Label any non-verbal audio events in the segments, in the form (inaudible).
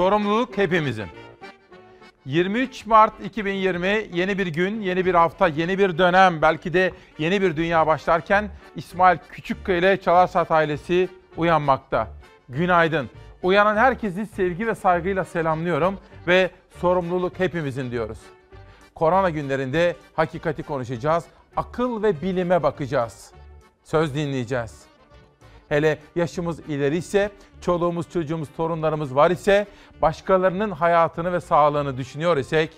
Sorumluluk hepimizin. 23 Mart 2020 yeni bir gün, yeni bir hafta, yeni bir dönem, belki de yeni bir dünya başlarken İsmail Küçükkaya ile Çalarsat ailesi uyanmakta. Günaydın. Uyanan herkesi sevgi ve saygıyla selamlıyorum ve sorumluluk hepimizin diyoruz. Korona günlerinde hakikati konuşacağız, akıl ve bilime bakacağız. Söz dinleyeceğiz. Hele yaşımız ileri ise, çoluğumuz, çocuğumuz, torunlarımız var ise, başkalarının hayatını ve sağlığını düşünüyor isek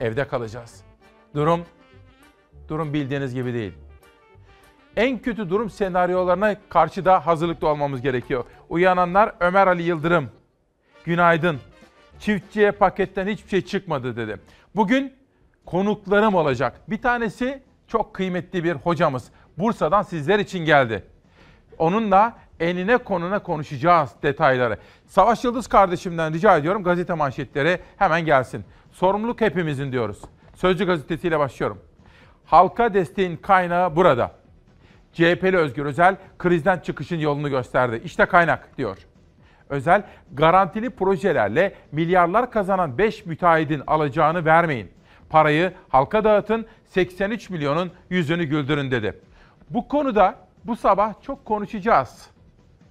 evde kalacağız. Durum, durum bildiğiniz gibi değil. En kötü durum senaryolarına karşı da hazırlıklı olmamız gerekiyor. Uyananlar Ömer Ali Yıldırım. Günaydın. Çiftçiye paketten hiçbir şey çıkmadı dedi. Bugün konuklarım olacak. Bir tanesi çok kıymetli bir hocamız. Bursa'dan sizler için geldi. Onunla enine konuna konuşacağız detayları. Savaş Yıldız kardeşimden rica ediyorum gazete manşetleri hemen gelsin. Sorumluluk hepimizin diyoruz. Sözcü gazetesiyle başlıyorum. Halka desteğin kaynağı burada. CHP'li Özgür Özel krizden çıkışın yolunu gösterdi. İşte kaynak diyor. Özel garantili projelerle milyarlar kazanan 5 müteahhidin alacağını vermeyin. Parayı halka dağıtın 83 milyonun yüzünü güldürün dedi. Bu konuda bu sabah çok konuşacağız.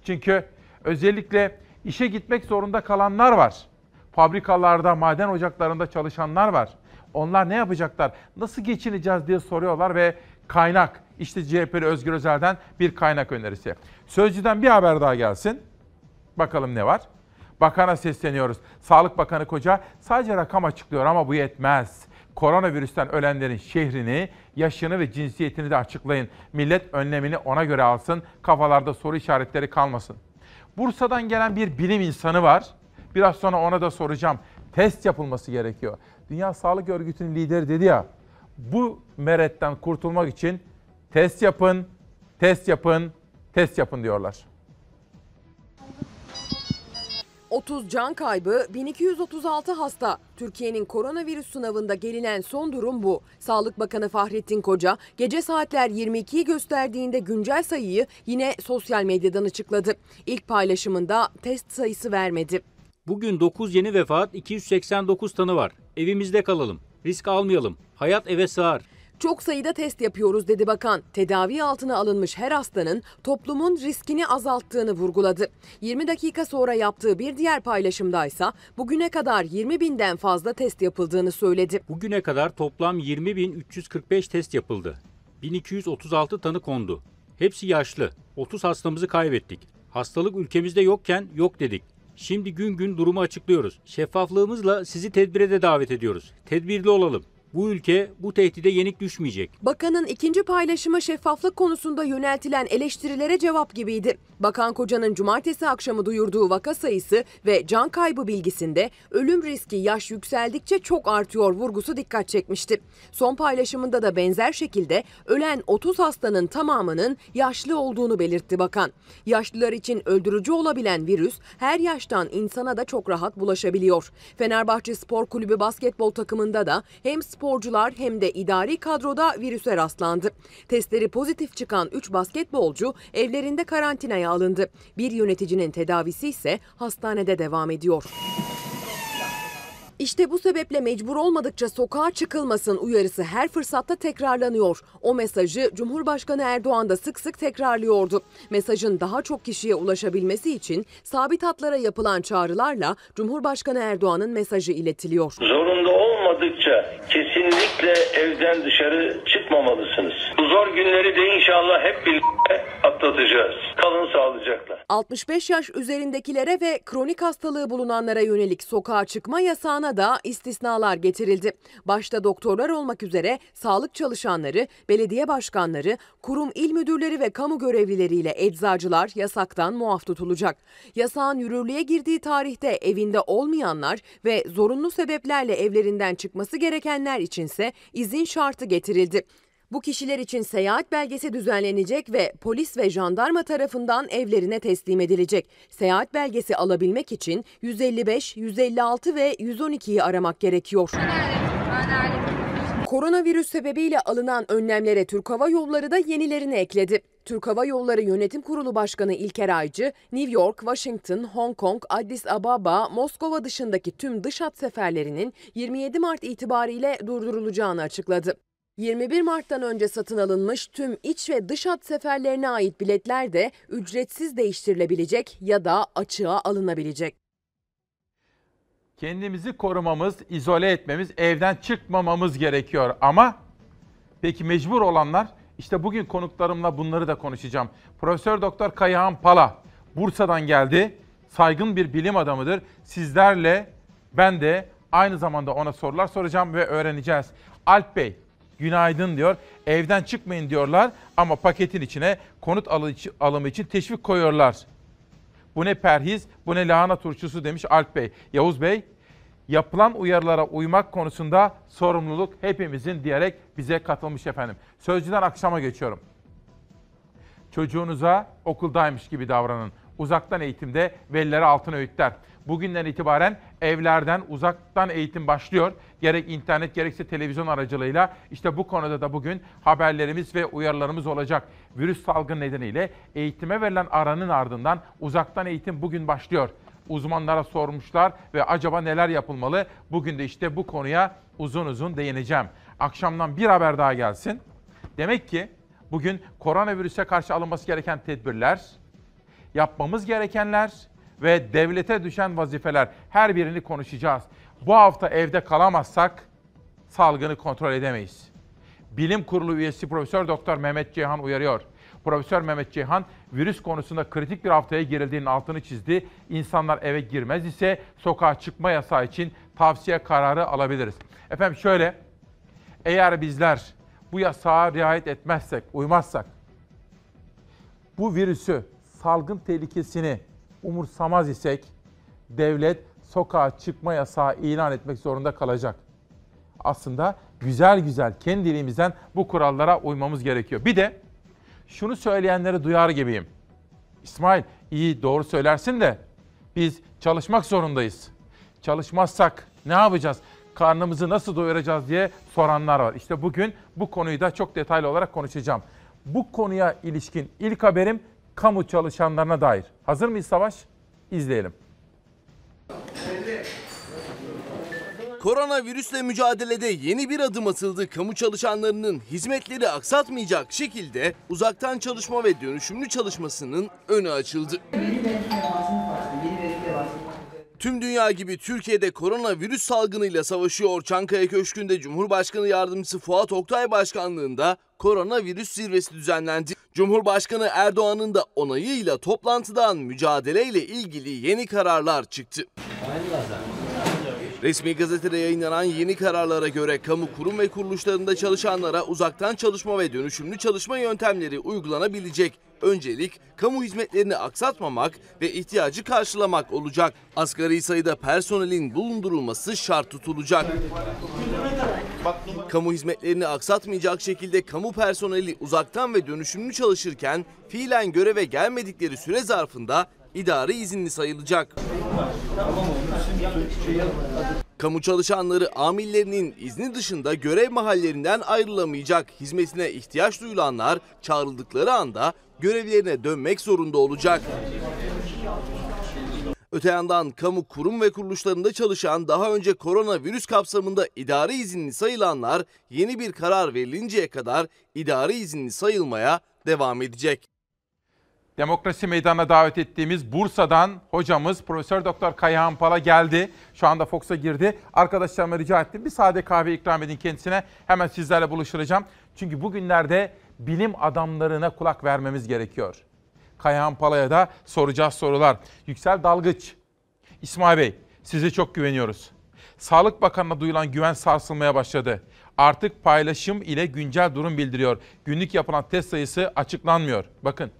Çünkü özellikle işe gitmek zorunda kalanlar var. Fabrikalarda, maden ocaklarında çalışanlar var. Onlar ne yapacaklar? Nasıl geçineceğiz diye soruyorlar ve kaynak işte CHP'li Özgür Özel'den bir kaynak önerisi. Sözcüden bir haber daha gelsin. Bakalım ne var? Bakana sesleniyoruz. Sağlık Bakanı Koca sadece rakam açıklıyor ama bu yetmez. Koronavirüsten ölenlerin şehrini, yaşını ve cinsiyetini de açıklayın. Millet önlemini ona göre alsın. Kafalarda soru işaretleri kalmasın. Bursa'dan gelen bir bilim insanı var. Biraz sonra ona da soracağım. Test yapılması gerekiyor. Dünya Sağlık Örgütü'nün lideri dedi ya, bu meretten kurtulmak için test yapın, test yapın, test yapın diyorlar. 30 can kaybı, 1236 hasta. Türkiye'nin koronavirüs sınavında gelinen son durum bu. Sağlık Bakanı Fahrettin Koca gece saatler 22'yi gösterdiğinde güncel sayıyı yine sosyal medyadan açıkladı. İlk paylaşımında test sayısı vermedi. Bugün 9 yeni vefat, 289 tanı var. Evimizde kalalım. Risk almayalım. Hayat eve sığar. Çok sayıda test yapıyoruz dedi bakan. Tedavi altına alınmış her hastanın toplumun riskini azalttığını vurguladı. 20 dakika sonra yaptığı bir diğer paylaşımdaysa bugüne kadar 20 binden fazla test yapıldığını söyledi. Bugüne kadar toplam 20.345 test yapıldı. 1236 tanı kondu. Hepsi yaşlı. 30 hastamızı kaybettik. Hastalık ülkemizde yokken yok dedik. Şimdi gün gün durumu açıklıyoruz. Şeffaflığımızla sizi tedbire de davet ediyoruz. Tedbirli olalım. Bu ülke bu tehdide yenik düşmeyecek. Bakanın ikinci paylaşımı şeffaflık konusunda yöneltilen eleştirilere cevap gibiydi. Bakan Koca'nın cumartesi akşamı duyurduğu vaka sayısı ve can kaybı bilgisinde ölüm riski yaş yükseldikçe çok artıyor vurgusu dikkat çekmişti. Son paylaşımında da benzer şekilde ölen 30 hastanın tamamının yaşlı olduğunu belirtti bakan. Yaşlılar için öldürücü olabilen virüs her yaştan insana da çok rahat bulaşabiliyor. Fenerbahçe Spor Kulübü basketbol takımında da hem sporcular hem de idari kadroda virüse rastlandı. Testleri pozitif çıkan 3 basketbolcu evlerinde karantinaya alındı. Bir yöneticinin tedavisi ise hastanede devam ediyor. İşte bu sebeple mecbur olmadıkça sokağa çıkılmasın uyarısı her fırsatta tekrarlanıyor. O mesajı Cumhurbaşkanı Erdoğan da sık sık tekrarlıyordu. Mesajın daha çok kişiye ulaşabilmesi için sabit hatlara yapılan çağrılarla Cumhurbaşkanı Erdoğan'ın mesajı iletiliyor. Zorunda olmadıkça kesinlikle evden dışarı çıkmamalısınız. Bu zor günleri de inşallah hep birlikte atlatacağız. Kalın sağlıcakla. 65 yaş üzerindekilere ve kronik hastalığı bulunanlara yönelik sokağa çıkma yasağına da istisnalar getirildi. Başta doktorlar olmak üzere sağlık çalışanları, belediye başkanları, kurum il müdürleri ve kamu görevlileriyle eczacılar yasaktan muaf tutulacak. Yasağın yürürlüğe girdiği tarihte evinde olmayanlar ve zorunlu sebeplerle evlerinden çıkması gerekenler içinse izin şartı getirildi. Bu kişiler için seyahat belgesi düzenlenecek ve polis ve jandarma tarafından evlerine teslim edilecek. Seyahat belgesi alabilmek için 155, 156 ve 112'yi aramak gerekiyor. Koronavirüs sebebiyle alınan önlemlere Türk Hava Yolları da yenilerini ekledi. Türk Hava Yolları Yönetim Kurulu Başkanı İlker Aycı, New York, Washington, Hong Kong, Addis Ababa, Moskova dışındaki tüm dış hat seferlerinin 27 Mart itibariyle durdurulacağını açıkladı. 21 Mart'tan önce satın alınmış tüm iç ve dış hat seferlerine ait biletler de ücretsiz değiştirilebilecek ya da açığa alınabilecek. Kendimizi korumamız, izole etmemiz, evden çıkmamamız gerekiyor. Ama peki mecbur olanlar? İşte bugün konuklarımla bunları da konuşacağım. Profesör Doktor Kayahan Pala Bursa'dan geldi. Saygın bir bilim adamıdır. Sizlerle ben de aynı zamanda ona sorular soracağım ve öğreneceğiz. Alp Bey, günaydın diyor. Evden çıkmayın diyorlar ama paketin içine konut alımı için teşvik koyuyorlar. Bu ne perhiz, bu ne lahana turşusu demiş Alp Bey. Yavuz Bey, yapılan uyarılara uymak konusunda sorumluluk hepimizin diyerek bize katılmış efendim. Sözcüden akşama geçiyorum. Çocuğunuza okuldaymış gibi davranın. Uzaktan eğitimde velilere altın öğütler. Bugünden itibaren evlerden uzaktan eğitim başlıyor. Gerek internet gerekse televizyon aracılığıyla işte bu konuda da bugün haberlerimiz ve uyarılarımız olacak. Virüs salgın nedeniyle eğitime verilen aranın ardından uzaktan eğitim bugün başlıyor. Uzmanlara sormuşlar ve acaba neler yapılmalı? Bugün de işte bu konuya uzun uzun değineceğim. Akşamdan bir haber daha gelsin. Demek ki bugün koronavirüse karşı alınması gereken tedbirler, yapmamız gerekenler ve devlete düşen vazifeler her birini konuşacağız. Bu hafta evde kalamazsak salgını kontrol edemeyiz. Bilim Kurulu üyesi Profesör Doktor Mehmet Ceyhan uyarıyor. Profesör Mehmet Ceyhan virüs konusunda kritik bir haftaya girildiğinin altını çizdi. İnsanlar eve girmez ise sokağa çıkma yasağı için tavsiye kararı alabiliriz. Efendim şöyle, eğer bizler bu yasağa riayet etmezsek, uymazsak, bu virüsü, salgın tehlikesini umursamaz isek devlet sokağa çıkma yasağı ilan etmek zorunda kalacak. Aslında güzel güzel kendiliğimizden bu kurallara uymamız gerekiyor. Bir de şunu söyleyenleri duyar gibiyim. İsmail iyi doğru söylersin de biz çalışmak zorundayız. Çalışmazsak ne yapacağız? Karnımızı nasıl doyuracağız diye soranlar var. İşte bugün bu konuyu da çok detaylı olarak konuşacağım. Bu konuya ilişkin ilk haberim kamu çalışanlarına dair. Hazır mıyız Savaş? İzleyelim. Koronavirüsle mücadelede yeni bir adım atıldı. Kamu çalışanlarının hizmetleri aksatmayacak şekilde uzaktan çalışma ve dönüşümlü çalışmasının önü açıldı. Tüm dünya gibi Türkiye'de koronavirüs salgınıyla savaşıyor. Çankaya Köşkü'nde Cumhurbaşkanı Yardımcısı Fuat Oktay Başkanlığında koronavirüs zirvesi düzenlendi. Cumhurbaşkanı Erdoğan'ın da onayıyla toplantıdan mücadeleyle ilgili yeni kararlar çıktı. Resmi gazetede yayınlanan yeni kararlara göre kamu kurum ve kuruluşlarında çalışanlara uzaktan çalışma ve dönüşümlü çalışma yöntemleri uygulanabilecek. Öncelik kamu hizmetlerini aksatmamak ve ihtiyacı karşılamak olacak. Asgari sayıda personelin bulundurulması şart tutulacak. Kamu hizmetlerini aksatmayacak şekilde kamu personeli uzaktan ve dönüşümlü çalışırken fiilen göreve gelmedikleri süre zarfında idari izinli sayılacak. Kamu çalışanları amirlerinin izni dışında görev mahallerinden ayrılamayacak. Hizmetine ihtiyaç duyulanlar çağrıldıkları anda görevlerine dönmek zorunda olacak. Öte yandan kamu kurum ve kuruluşlarında çalışan daha önce koronavirüs kapsamında idari izinli sayılanlar yeni bir karar verilinceye kadar idari izinli sayılmaya devam edecek. Demokrasi Meydanı'na davet ettiğimiz Bursa'dan hocamız Profesör Doktor Kayahan Pala geldi. Şu anda Fox'a girdi. Arkadaşlarıma rica ettim. Bir sade kahve ikram edin kendisine. Hemen sizlerle buluşturacağım. Çünkü bugünlerde bilim adamlarına kulak vermemiz gerekiyor. Kayahan Pala'ya da soracağız sorular. Yüksel Dalgıç, İsmail Bey size çok güveniyoruz. Sağlık Bakanı'na duyulan güven sarsılmaya başladı. Artık paylaşım ile güncel durum bildiriyor. Günlük yapılan test sayısı açıklanmıyor. Bakın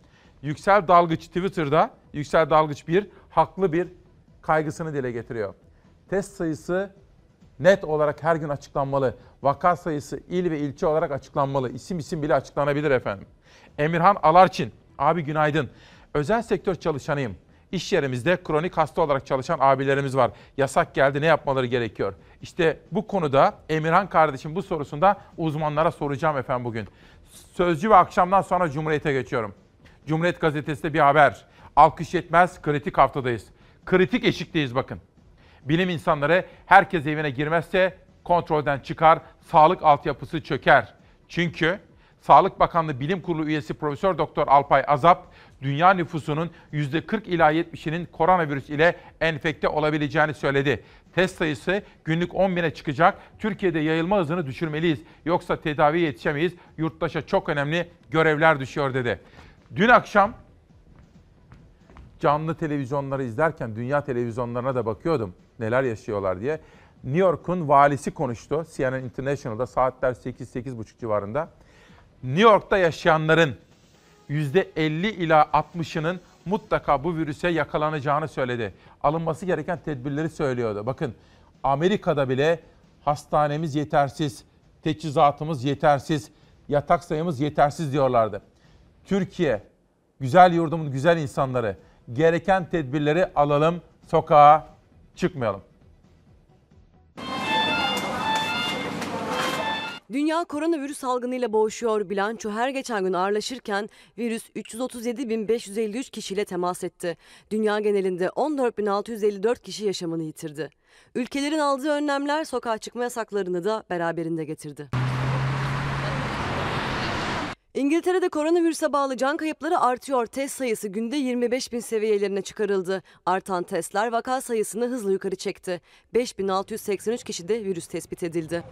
Yüksel Dalgıç Twitter'da, Yüksel Dalgıç 1 haklı bir kaygısını dile getiriyor. Test sayısı net olarak her gün açıklanmalı. Vaka sayısı il ve ilçe olarak açıklanmalı. İsim isim bile açıklanabilir efendim. Emirhan Alarçin, abi günaydın. Özel sektör çalışanıyım. İş yerimizde kronik hasta olarak çalışan abilerimiz var. Yasak geldi ne yapmaları gerekiyor? İşte bu konuda Emirhan kardeşim bu sorusunda uzmanlara soracağım efendim bugün. Sözcü ve akşamdan sonra Cumhuriyet'e geçiyorum. Cumhuriyet Gazetesi'de bir haber. Alkış yetmez, kritik haftadayız. Kritik eşikteyiz bakın. Bilim insanları herkes evine girmezse kontrolden çıkar, sağlık altyapısı çöker. Çünkü Sağlık Bakanlığı Bilim Kurulu üyesi Profesör Doktor Alpay Azap, dünya nüfusunun %40 ila 70'inin koronavirüs ile enfekte olabileceğini söyledi. Test sayısı günlük 10 bine çıkacak. Türkiye'de yayılma hızını düşürmeliyiz. Yoksa tedaviye yetişemeyiz. Yurttaşa çok önemli görevler düşüyor dedi. Dün akşam canlı televizyonları izlerken dünya televizyonlarına da bakıyordum neler yaşıyorlar diye. New York'un valisi konuştu CNN International'da saatler 8-8.30 civarında. New York'ta yaşayanların %50 ila 60'ının mutlaka bu virüse yakalanacağını söyledi. Alınması gereken tedbirleri söylüyordu. Bakın Amerika'da bile hastanemiz yetersiz, teçhizatımız yetersiz, yatak sayımız yetersiz diyorlardı. Türkiye, güzel yurdumun güzel insanları, gereken tedbirleri alalım, sokağa çıkmayalım. Dünya koronavirüs salgınıyla boğuşuyor. Bilanço her geçen gün ağırlaşırken virüs 337.553 kişiyle temas etti. Dünya genelinde 14.654 kişi yaşamını yitirdi. Ülkelerin aldığı önlemler sokağa çıkma yasaklarını da beraberinde getirdi. İngiltere'de koronavirüse bağlı can kayıpları artıyor. Test sayısı günde 25 bin seviyelerine çıkarıldı. Artan testler vaka sayısını hızla yukarı çekti. 5683 kişide virüs tespit edildi.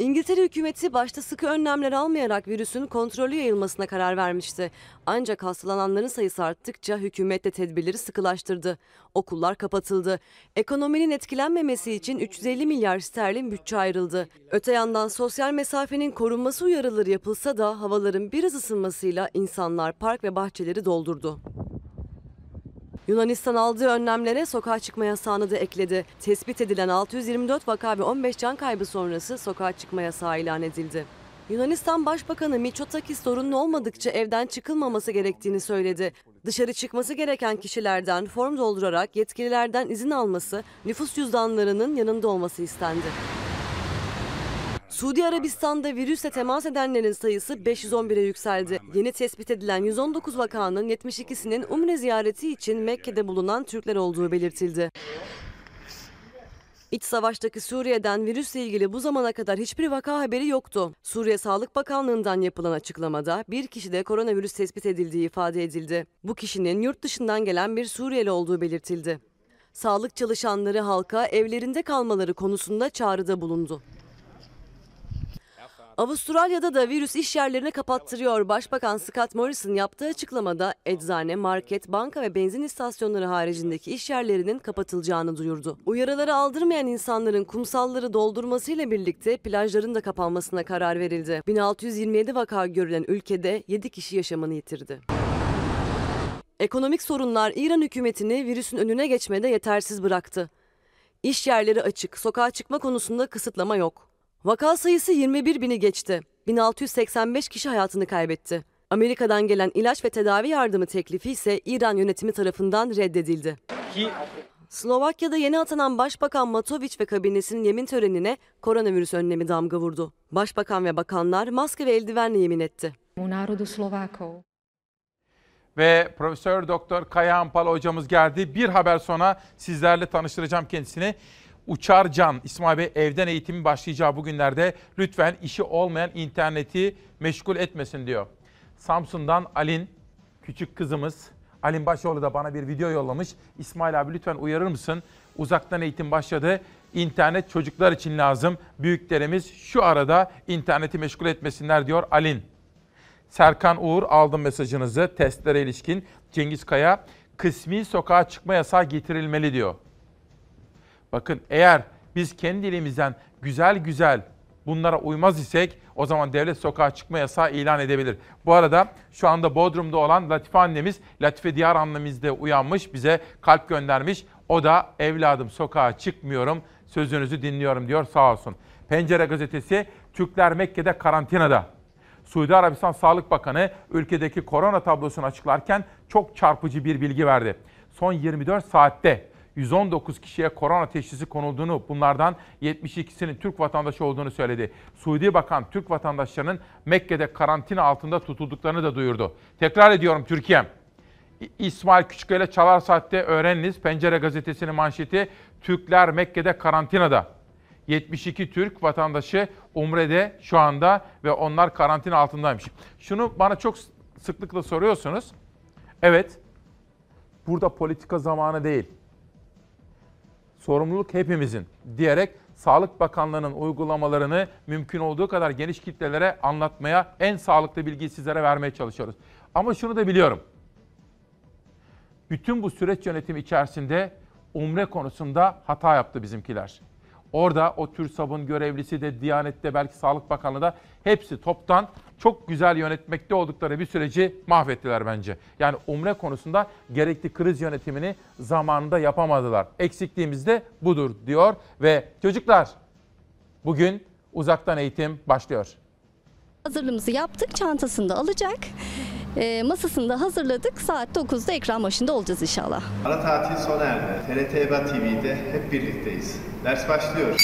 İngiltere hükümeti başta sıkı önlemler almayarak virüsün kontrollü yayılmasına karar vermişti. Ancak hastalananların sayısı arttıkça hükümet de tedbirleri sıkılaştırdı. Okullar kapatıldı. Ekonominin etkilenmemesi için 350 milyar sterlin bütçe ayrıldı. Öte yandan sosyal mesafenin korunması uyarıları yapılsa da havaların biraz ısınmasıyla insanlar park ve bahçeleri doldurdu. Yunanistan aldığı önlemlere sokağa çıkma yasağını da ekledi. Tespit edilen 624 vaka ve 15 can kaybı sonrası sokağa çıkma yasağı ilan edildi. Yunanistan Başbakanı Mitsotakis sorunlu olmadıkça evden çıkılmaması gerektiğini söyledi. Dışarı çıkması gereken kişilerden form doldurarak yetkililerden izin alması, nüfus cüzdanlarının yanında olması istendi. Suudi Arabistan'da virüsle temas edenlerin sayısı 511'e yükseldi. Yeni tespit edilen 119 vakanın 72'sinin Umre ziyareti için Mekke'de bulunan Türkler olduğu belirtildi. İç savaştaki Suriye'den virüsle ilgili bu zamana kadar hiçbir vaka haberi yoktu. Suriye Sağlık Bakanlığı'ndan yapılan açıklamada bir kişide koronavirüs tespit edildiği ifade edildi. Bu kişinin yurt dışından gelen bir Suriyeli olduğu belirtildi. Sağlık çalışanları halka evlerinde kalmaları konusunda çağrıda bulundu. Avustralya'da da virüs iş yerlerini kapattırıyor. Başbakan Scott Morrison yaptığı açıklamada eczane, market, banka ve benzin istasyonları haricindeki iş yerlerinin kapatılacağını duyurdu. Uyarıları aldırmayan insanların kumsalları doldurmasıyla birlikte plajların da kapanmasına karar verildi. 1627 vaka görülen ülkede 7 kişi yaşamını yitirdi. Ekonomik sorunlar İran hükümetini virüsün önüne geçmede yetersiz bıraktı. İş yerleri açık, sokağa çıkma konusunda kısıtlama yok. Vaka sayısı 21 bini geçti. 1685 kişi hayatını kaybetti. Amerika'dan gelen ilaç ve tedavi yardımı teklifi ise İran yönetimi tarafından reddedildi. Slovakya'da yeni atanan Başbakan Matoviç ve kabinesinin yemin törenine koronavirüs önlemi damga vurdu. Başbakan ve bakanlar maske ve eldivenle yemin etti. u národu Slovákov. Ve Profesör Doktor Kaya Ampal hocamız geldi. Bir haber sonra sizlerle tanıştıracağım kendisini. Uçar Can, İsmail Bey evden eğitimi başlayacağı bugünlerde lütfen işi olmayan interneti meşgul etmesin diyor. Samsun'dan Alin, küçük kızımız. Alin Başoğlu da bana bir video yollamış. İsmail abi lütfen uyarır mısın? Uzaktan eğitim başladı. İnternet çocuklar için lazım. Büyüklerimiz şu arada interneti meşgul etmesinler diyor Alin. Serkan Uğur aldım mesajınızı testlere ilişkin. Cengiz Kaya kısmi sokağa çıkma yasağı getirilmeli diyor. Bakın eğer biz kendi elimizden güzel güzel bunlara uymaz isek o zaman devlet sokağa çıkma yasağı ilan edebilir. Bu arada şu anda Bodrum'da olan Latife annemiz, Latife Diyar annemiz de uyanmış, bize kalp göndermiş. O da evladım sokağa çıkmıyorum, sözünüzü dinliyorum diyor sağ olsun. Pencere gazetesi Türkler Mekke'de karantinada. Suudi Arabistan Sağlık Bakanı ülkedeki korona tablosunu açıklarken çok çarpıcı bir bilgi verdi. Son 24 saatte 119 kişiye korona teşhisi konulduğunu, bunlardan 72'sinin Türk vatandaşı olduğunu söyledi. Suudi Bakan Türk vatandaşlarının Mekke'de karantina altında tutulduklarını da duyurdu. Tekrar ediyorum Türkiye. İ- İsmail Küçüköy ile Çalar Saat'te öğreniniz. Pencere gazetesinin manşeti Türkler Mekke'de karantinada. 72 Türk vatandaşı Umre'de şu anda ve onlar karantina altındaymış. Şunu bana çok sıklıkla soruyorsunuz. Evet, burada politika zamanı değil. Sorumluluk hepimizin diyerek Sağlık Bakanlığı'nın uygulamalarını mümkün olduğu kadar geniş kitlelere anlatmaya, en sağlıklı bilgiyi sizlere vermeye çalışıyoruz. Ama şunu da biliyorum. Bütün bu süreç yönetimi içerisinde umre konusunda hata yaptı bizimkiler. Orada o TÜRSAB'ın görevlisi de Diyanet'te belki Sağlık Bakanlığı da hepsi toptan çok güzel yönetmekte oldukları bir süreci mahvettiler bence. Yani umre konusunda gerekli kriz yönetimini zamanında yapamadılar. Eksikliğimiz de budur diyor ve çocuklar bugün uzaktan eğitim başlıyor. Hazırlığımızı yaptık, çantasını da alacak. Ee, masasını da hazırladık. Saat 9'da ekran başında olacağız inşallah. Ara tatil sona erdi. TRT EBA TV'de hep birlikteyiz. Ders başlıyor.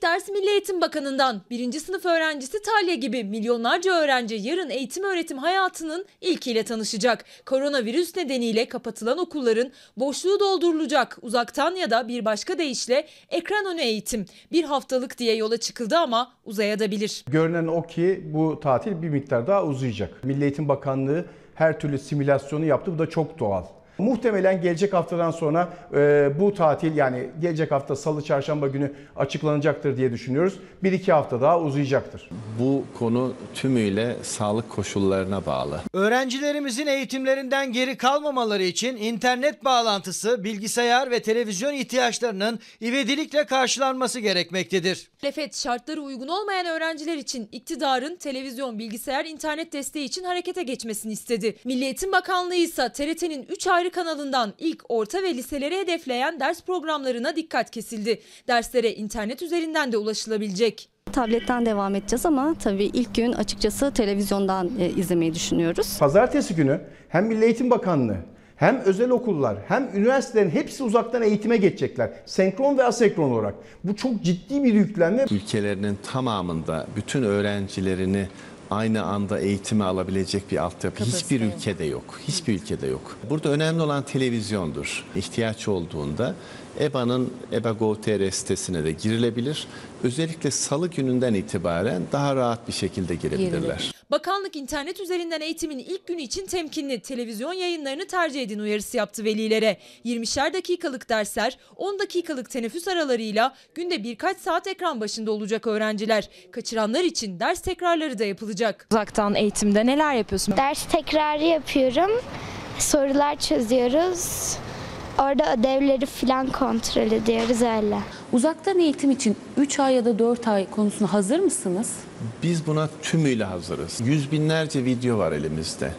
İlk ders Milli Eğitim Bakanı'ndan. Birinci sınıf öğrencisi Talya gibi milyonlarca öğrenci yarın eğitim öğretim hayatının ilkiyle tanışacak. Koronavirüs nedeniyle kapatılan okulların boşluğu doldurulacak. Uzaktan ya da bir başka deyişle ekran önü eğitim. Bir haftalık diye yola çıkıldı ama uzayabilir. Görünen o ki bu tatil bir miktar daha uzayacak. Milli Eğitim Bakanlığı her türlü simülasyonu yaptı. Bu da çok doğal. Muhtemelen gelecek haftadan sonra e, bu tatil yani gelecek hafta salı çarşamba günü açıklanacaktır diye düşünüyoruz. Bir iki hafta daha uzayacaktır. Bu konu tümüyle sağlık koşullarına bağlı. Öğrencilerimizin eğitimlerinden geri kalmamaları için internet bağlantısı, bilgisayar ve televizyon ihtiyaçlarının ivedilikle karşılanması gerekmektedir. Muhalefet şartları uygun olmayan öğrenciler için iktidarın televizyon, bilgisayar, internet desteği için harekete geçmesini istedi. Milli Eğitim Bakanlığı ise TRT'nin 3 ayrı kanalından ilk, orta ve liseleri hedefleyen ders programlarına dikkat kesildi. Derslere internet üzerinden de ulaşılabilecek. Tabletten devam edeceğiz ama tabii ilk gün açıkçası televizyondan e, izlemeyi düşünüyoruz. Pazartesi günü hem Milli Eğitim Bakanlığı hem özel okullar hem üniversitelerin hepsi uzaktan eğitime geçecekler. Senkron ve asenkron olarak. Bu çok ciddi bir yüklenme. Ülkelerinin tamamında bütün öğrencilerini aynı anda eğitimi alabilecek bir altyapı hiçbir ülkede yok. Hiçbir ülkede yok. Burada önemli olan televizyondur. İhtiyaç olduğunda EBA'nın EBA Gov.tr sitesine de girilebilir. Özellikle salı gününden itibaren daha rahat bir şekilde girebilirler. Bakanlık internet üzerinden eğitimin ilk günü için temkinli televizyon yayınlarını tercih edin uyarısı yaptı velilere. 20'şer dakikalık dersler, 10 dakikalık teneffüs aralarıyla günde birkaç saat ekran başında olacak öğrenciler. Kaçıranlar için ders tekrarları da yapılacak. Uzaktan eğitimde neler yapıyorsun? Ders tekrarı yapıyorum. Sorular çözüyoruz. Orada ödevleri falan kontrol ediyoruz öyle. Uzaktan eğitim için 3 ay ya da 4 ay konusunda hazır mısınız? Biz buna tümüyle hazırız. Yüz binlerce video var elimizde.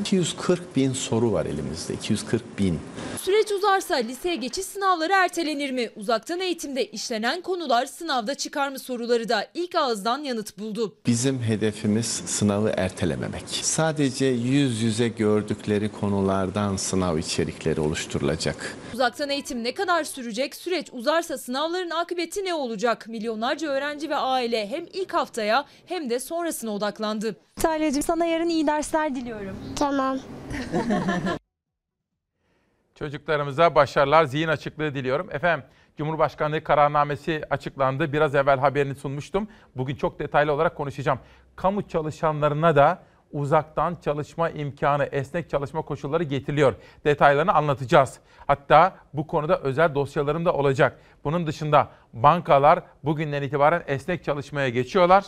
240 bin soru var elimizde. 240 bin. Süreç uzarsa liseye geçiş sınavları ertelenir mi? Uzaktan eğitimde işlenen konular sınavda çıkar mı soruları da ilk ağızdan yanıt buldu. Bizim hedefimiz sınavı ertelememek. Sadece yüz yüze gördükleri konulardan sınav içerikleri oluşturulacak. Uzaktan eğitim ne kadar sürecek? Süreç uzarsa sınavların akıbeti ne olacak? Milyonlarca öğrenci ve aile hem ilk haftaya hem de sonrasına odaklandı. Talya'cığım sana yarın iyi dersler diliyorum. Tamam. (laughs) Çocuklarımıza başarılar, zihin açıklığı diliyorum. Efendim, Cumhurbaşkanlığı kararnamesi açıklandı. Biraz evvel haberini sunmuştum. Bugün çok detaylı olarak konuşacağım. Kamu çalışanlarına da uzaktan çalışma imkanı, esnek çalışma koşulları getiriliyor. Detaylarını anlatacağız. Hatta bu konuda özel dosyalarım da olacak. Bunun dışında bankalar bugünden itibaren esnek çalışmaya geçiyorlar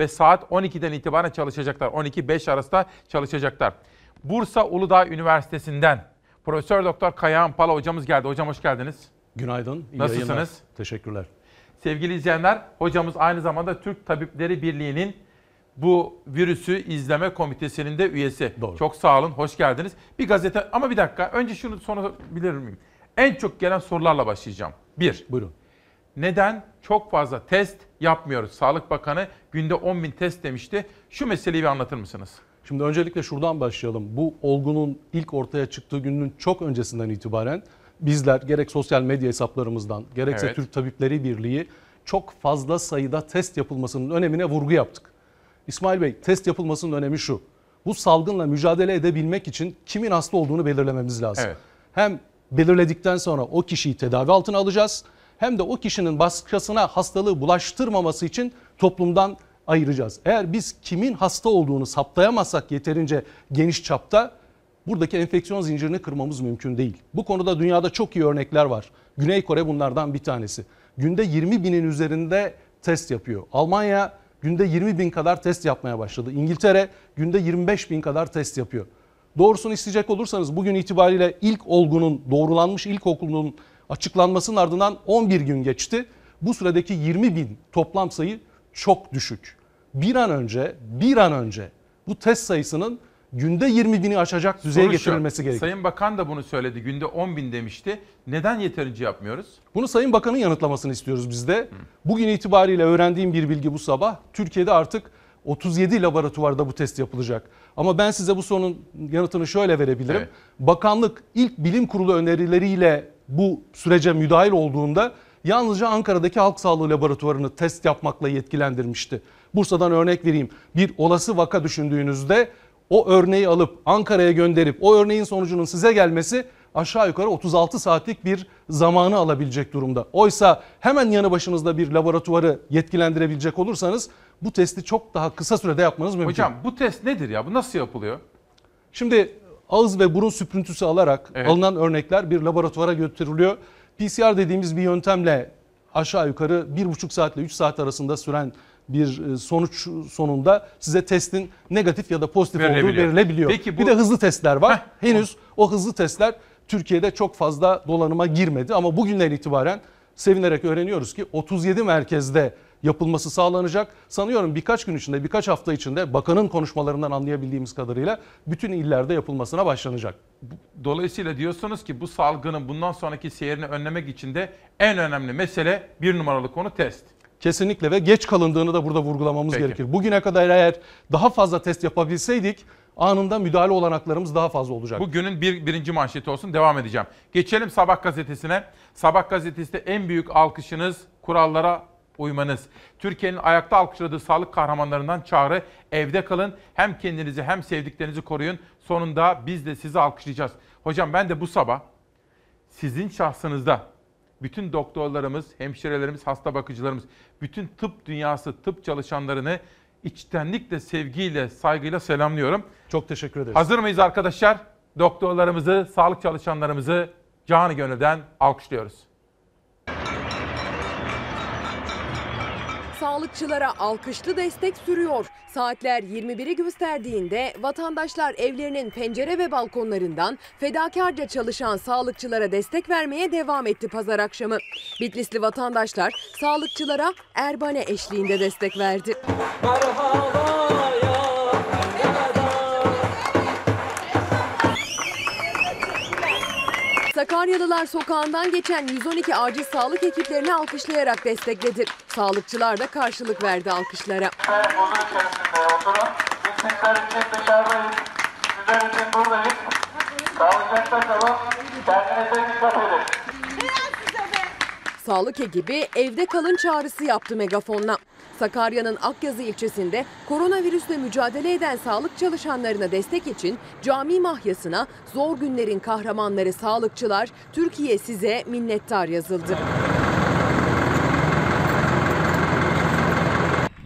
ve saat 12'den itibaren çalışacaklar. 12-5 arasında çalışacaklar. Bursa Uludağ Üniversitesi'nden Profesör Doktor Kayahan Pala hocamız geldi. Hocam hoş geldiniz. Günaydın. iyi Nasılsınız? yayınlar. Teşekkürler. Sevgili izleyenler, hocamız aynı zamanda Türk Tabipleri Birliği'nin bu virüsü izleme komitesinin de üyesi. Doğru. Çok sağ olun, hoş geldiniz. Bir gazete ama bir dakika önce şunu sorabilir miyim? En çok gelen sorularla başlayacağım. Bir, Buyurun. neden çok fazla test yapmıyoruz? Sağlık Bakanı günde 10 bin test demişti. Şu meseleyi bir anlatır mısınız? Şimdi öncelikle şuradan başlayalım. Bu olgunun ilk ortaya çıktığı günün çok öncesinden itibaren bizler gerek sosyal medya hesaplarımızdan gerekse Evet. Türk Tabipleri Birliği çok fazla sayıda test yapılmasının önemine vurgu yaptık. İsmail Bey test yapılmasının önemi şu. Bu salgınla mücadele edebilmek için kimin hasta olduğunu belirlememiz lazım. Evet. Hem belirledikten sonra o kişiyi tedavi altına alacağız hem de o kişinin başkasına hastalığı bulaştırmaması için toplumdan ayıracağız. Eğer biz kimin hasta olduğunu saptayamazsak yeterince geniş çapta buradaki enfeksiyon zincirini kırmamız mümkün değil. Bu konuda dünyada çok iyi örnekler var. Güney Kore bunlardan bir tanesi. Günde 20 binin üzerinde test yapıyor. Almanya günde 20 bin kadar test yapmaya başladı. İngiltere günde 25 bin kadar test yapıyor. Doğrusunu isteyecek olursanız bugün itibariyle ilk olgunun doğrulanmış ilk okulunun açıklanmasının ardından 11 gün geçti. Bu süredeki 20 bin toplam sayı çok düşük. Bir an önce bir an önce bu test sayısının günde 20 bini aşacak düzeye Soru getirilmesi gerekiyor. Sayın Bakan da bunu söyledi. Günde 10 bin demişti. Neden yeterince yapmıyoruz? Bunu Sayın Bakan'ın yanıtlamasını istiyoruz biz de. Bugün itibariyle öğrendiğim bir bilgi bu sabah. Türkiye'de artık 37 laboratuvarda bu test yapılacak. Ama ben size bu sorunun yanıtını şöyle verebilirim. Evet. Bakanlık ilk bilim kurulu önerileriyle bu sürece müdahil olduğunda yalnızca Ankara'daki halk sağlığı laboratuvarını test yapmakla yetkilendirmişti. Bursa'dan örnek vereyim. Bir olası vaka düşündüğünüzde o örneği alıp Ankara'ya gönderip o örneğin sonucunun size gelmesi aşağı yukarı 36 saatlik bir zamanı alabilecek durumda. Oysa hemen yanı başınızda bir laboratuvarı yetkilendirebilecek olursanız bu testi çok daha kısa sürede yapmanız mümkün. Hocam bu test nedir ya? Bu nasıl yapılıyor? Şimdi ağız ve burun süprüntüsü alarak Evet. alınan örnekler bir laboratuvara götürülüyor. PCR dediğimiz bir yöntemle aşağı yukarı 1,5 saatle 3 saat arasında süren bir e, sonuç sonunda size testin negatif ya da pozitif olduğu Verilebiliyor. Peki bu- Bir de hızlı testler var. Henüz o hızlı testler Türkiye'de çok fazla dolanıma girmedi ama bugünden itibaren sevinerek öğreniyoruz ki 37 merkezde yapılması sağlanacak. Sanıyorum birkaç gün içinde, birkaç hafta içinde bakanın konuşmalarından anlayabildiğimiz kadarıyla bütün illerde yapılmasına başlanacak. Dolayısıyla diyorsunuz ki bu salgının bundan sonraki seyrini önlemek için de en önemli mesele bir numaralı konu test. Kesinlikle ve geç kalındığını da burada vurgulamamız Peki. gerekir. Bugüne kadar eğer daha fazla test yapabilseydik anında müdahale olanaklarımız daha fazla olacak. Bugünün bir, birinci manşeti olsun devam edeceğim. Geçelim Sabah gazetesine. Sabah gazetesinde en büyük alkışınız kurallara uymanız. Türkiye'nin ayakta alkışladığı sağlık kahramanlarından çağrı evde kalın. Hem kendinizi hem sevdiklerinizi koruyun. Sonunda biz de sizi alkışlayacağız. Hocam ben de bu sabah sizin şahsınızda bütün doktorlarımız, hemşirelerimiz, hasta bakıcılarımız, bütün tıp dünyası, tıp çalışanlarını içtenlikle, sevgiyle, saygıyla selamlıyorum. Çok teşekkür ederiz. Hazır mıyız arkadaşlar? Doktorlarımızı, sağlık çalışanlarımızı canı gönülden alkışlıyoruz. Sağlıkçılara alkışlı destek sürüyor. Saatler 21'i gösterdiğinde vatandaşlar evlerinin pencere ve balkonlarından fedakarca çalışan sağlıkçılara destek vermeye devam etti pazar akşamı. Bitlisli vatandaşlar sağlıkçılara Erbane eşliğinde destek verdi. Sakaryalılar sokağından geçen 112 acil sağlık ekiplerini alkışlayarak destekledi. Sağlıkçılar da karşılık verdi alkışlara. Sağlık ekibi evde kalın çağrısı yaptı megafonla. Sakarya'nın Akyazı ilçesinde koronavirüsle mücadele eden sağlık çalışanlarına destek için cami mahyasına zor günlerin kahramanları sağlıkçılar Türkiye size minnettar yazıldı.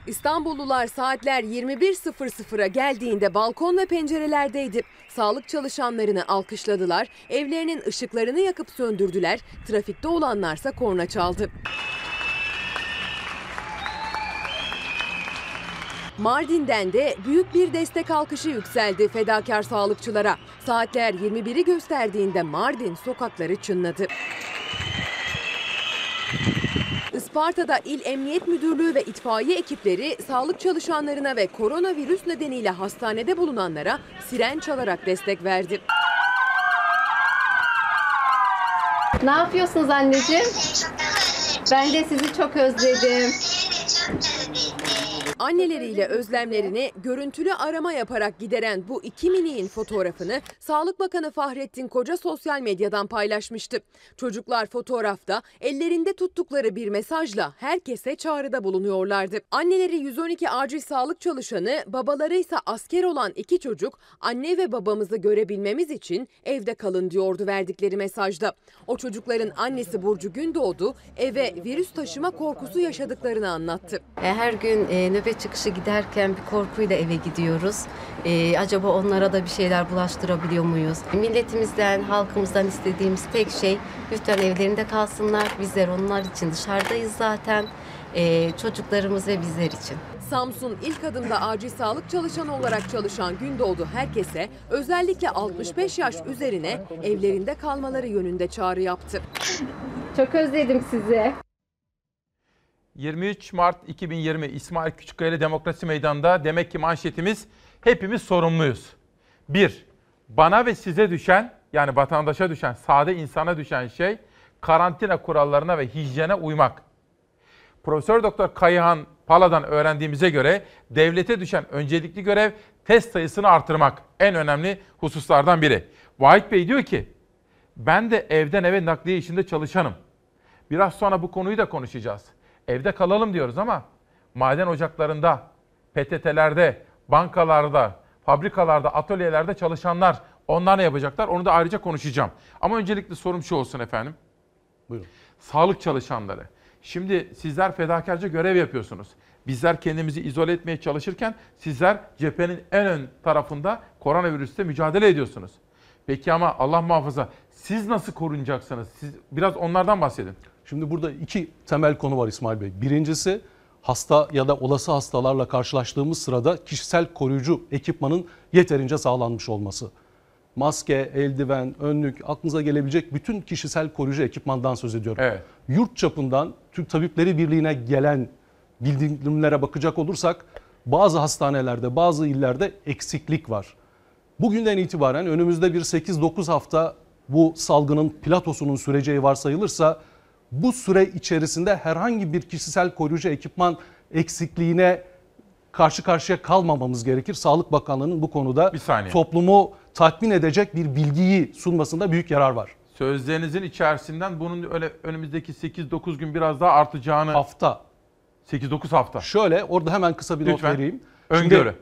İstanbullular saatler 21.00'a geldiğinde balkon ve pencerelerdeydi. Sağlık çalışanlarını alkışladılar, evlerinin ışıklarını yakıp söndürdüler, trafikte olanlarsa korna çaldı. Mardin'den de büyük bir destek alkışı yükseldi fedakar sağlıkçılara. Saatler 21'i gösterdiğinde Mardin sokakları çınladı. Isparta'da İl Emniyet Müdürlüğü ve itfaiye ekipleri sağlık çalışanlarına ve koronavirüs nedeniyle hastanede bulunanlara siren çalarak destek verdi. Ne yapıyorsunuz anneciğim? Ben de sizi çok özledim. Anneleriyle özlemlerini görüntülü arama yaparak gideren bu iki miniğin fotoğrafını Sağlık Bakanı Fahrettin Koca sosyal medyadan paylaşmıştı. Çocuklar fotoğrafta ellerinde tuttukları bir mesajla herkese çağrıda bulunuyorlardı. Anneleri 112 acil sağlık çalışanı, babaları ise asker olan iki çocuk anne ve babamızı görebilmemiz için evde kalın diyordu verdikleri mesajda. O çocukların annesi Burcu Gündoğdu eve virüs taşıma korkusu yaşadıklarını anlattı. Her gün e, nöbet çıkışı giderken bir korkuyla eve gidiyoruz. E, acaba onlara da bir şeyler bulaştırabiliyor muyuz? Milletimizden, halkımızdan istediğimiz tek şey lütfen evlerinde kalsınlar. Bizler onlar için dışarıdayız zaten. E, çocuklarımız ve bizler için. Samsun ilk adımda acil sağlık çalışanı olarak çalışan Gündoğdu herkese özellikle 65 yaş üzerine evlerinde kalmaları yönünde çağrı yaptı. Çok özledim sizi. 23 Mart 2020 İsmail Küçükkaya Demokrasi Meydanı'nda demek ki manşetimiz hepimiz sorumluyuz. 1. Bana ve size düşen yani vatandaşa düşen, sade insana düşen şey karantina kurallarına ve hijyene uymak. Profesör Doktor Kayıhan Pala'dan öğrendiğimize göre devlete düşen öncelikli görev test sayısını artırmak. En önemli hususlardan biri. Vahit Bey diyor ki ben de evden eve nakliye işinde çalışanım. Biraz sonra bu konuyu da konuşacağız. Evde kalalım diyoruz ama maden ocaklarında, PTT'lerde, bankalarda, fabrikalarda, atölyelerde çalışanlar onlar ne yapacaklar? Onu da ayrıca konuşacağım. Ama öncelikle sorum şu olsun efendim. Buyurun. Sağlık çalışanları. Şimdi sizler fedakarca görev yapıyorsunuz. Bizler kendimizi izole etmeye çalışırken sizler cephenin en ön tarafında koronavirüste mücadele ediyorsunuz. Peki ama Allah muhafaza siz nasıl korunacaksınız? Siz biraz onlardan bahsedin. Şimdi burada iki temel konu var İsmail Bey. Birincisi hasta ya da olası hastalarla karşılaştığımız sırada kişisel koruyucu ekipmanın yeterince sağlanmış olması. Maske, eldiven, önlük, aklınıza gelebilecek bütün kişisel koruyucu ekipmandan söz ediyorum. Evet. Yurt çapından Türk Tabipleri Birliği'ne gelen bildirimlere bakacak olursak bazı hastanelerde, bazı illerde eksiklik var. Bugünden itibaren önümüzde bir 8-9 hafta bu salgının platosunun süreceği varsayılırsa bu süre içerisinde herhangi bir kişisel koruyucu ekipman eksikliğine karşı karşıya kalmamamız gerekir. Sağlık Bakanlığı'nın bu konuda toplumu tatmin edecek bir bilgiyi sunmasında büyük yarar var. Sözlerinizin içerisinden bunun öyle önümüzdeki 8-9 gün biraz daha artacağını... Hafta. 8-9 hafta. Şöyle orada hemen kısa bir Lütfen. not vereyim. Öngörü. Şimdi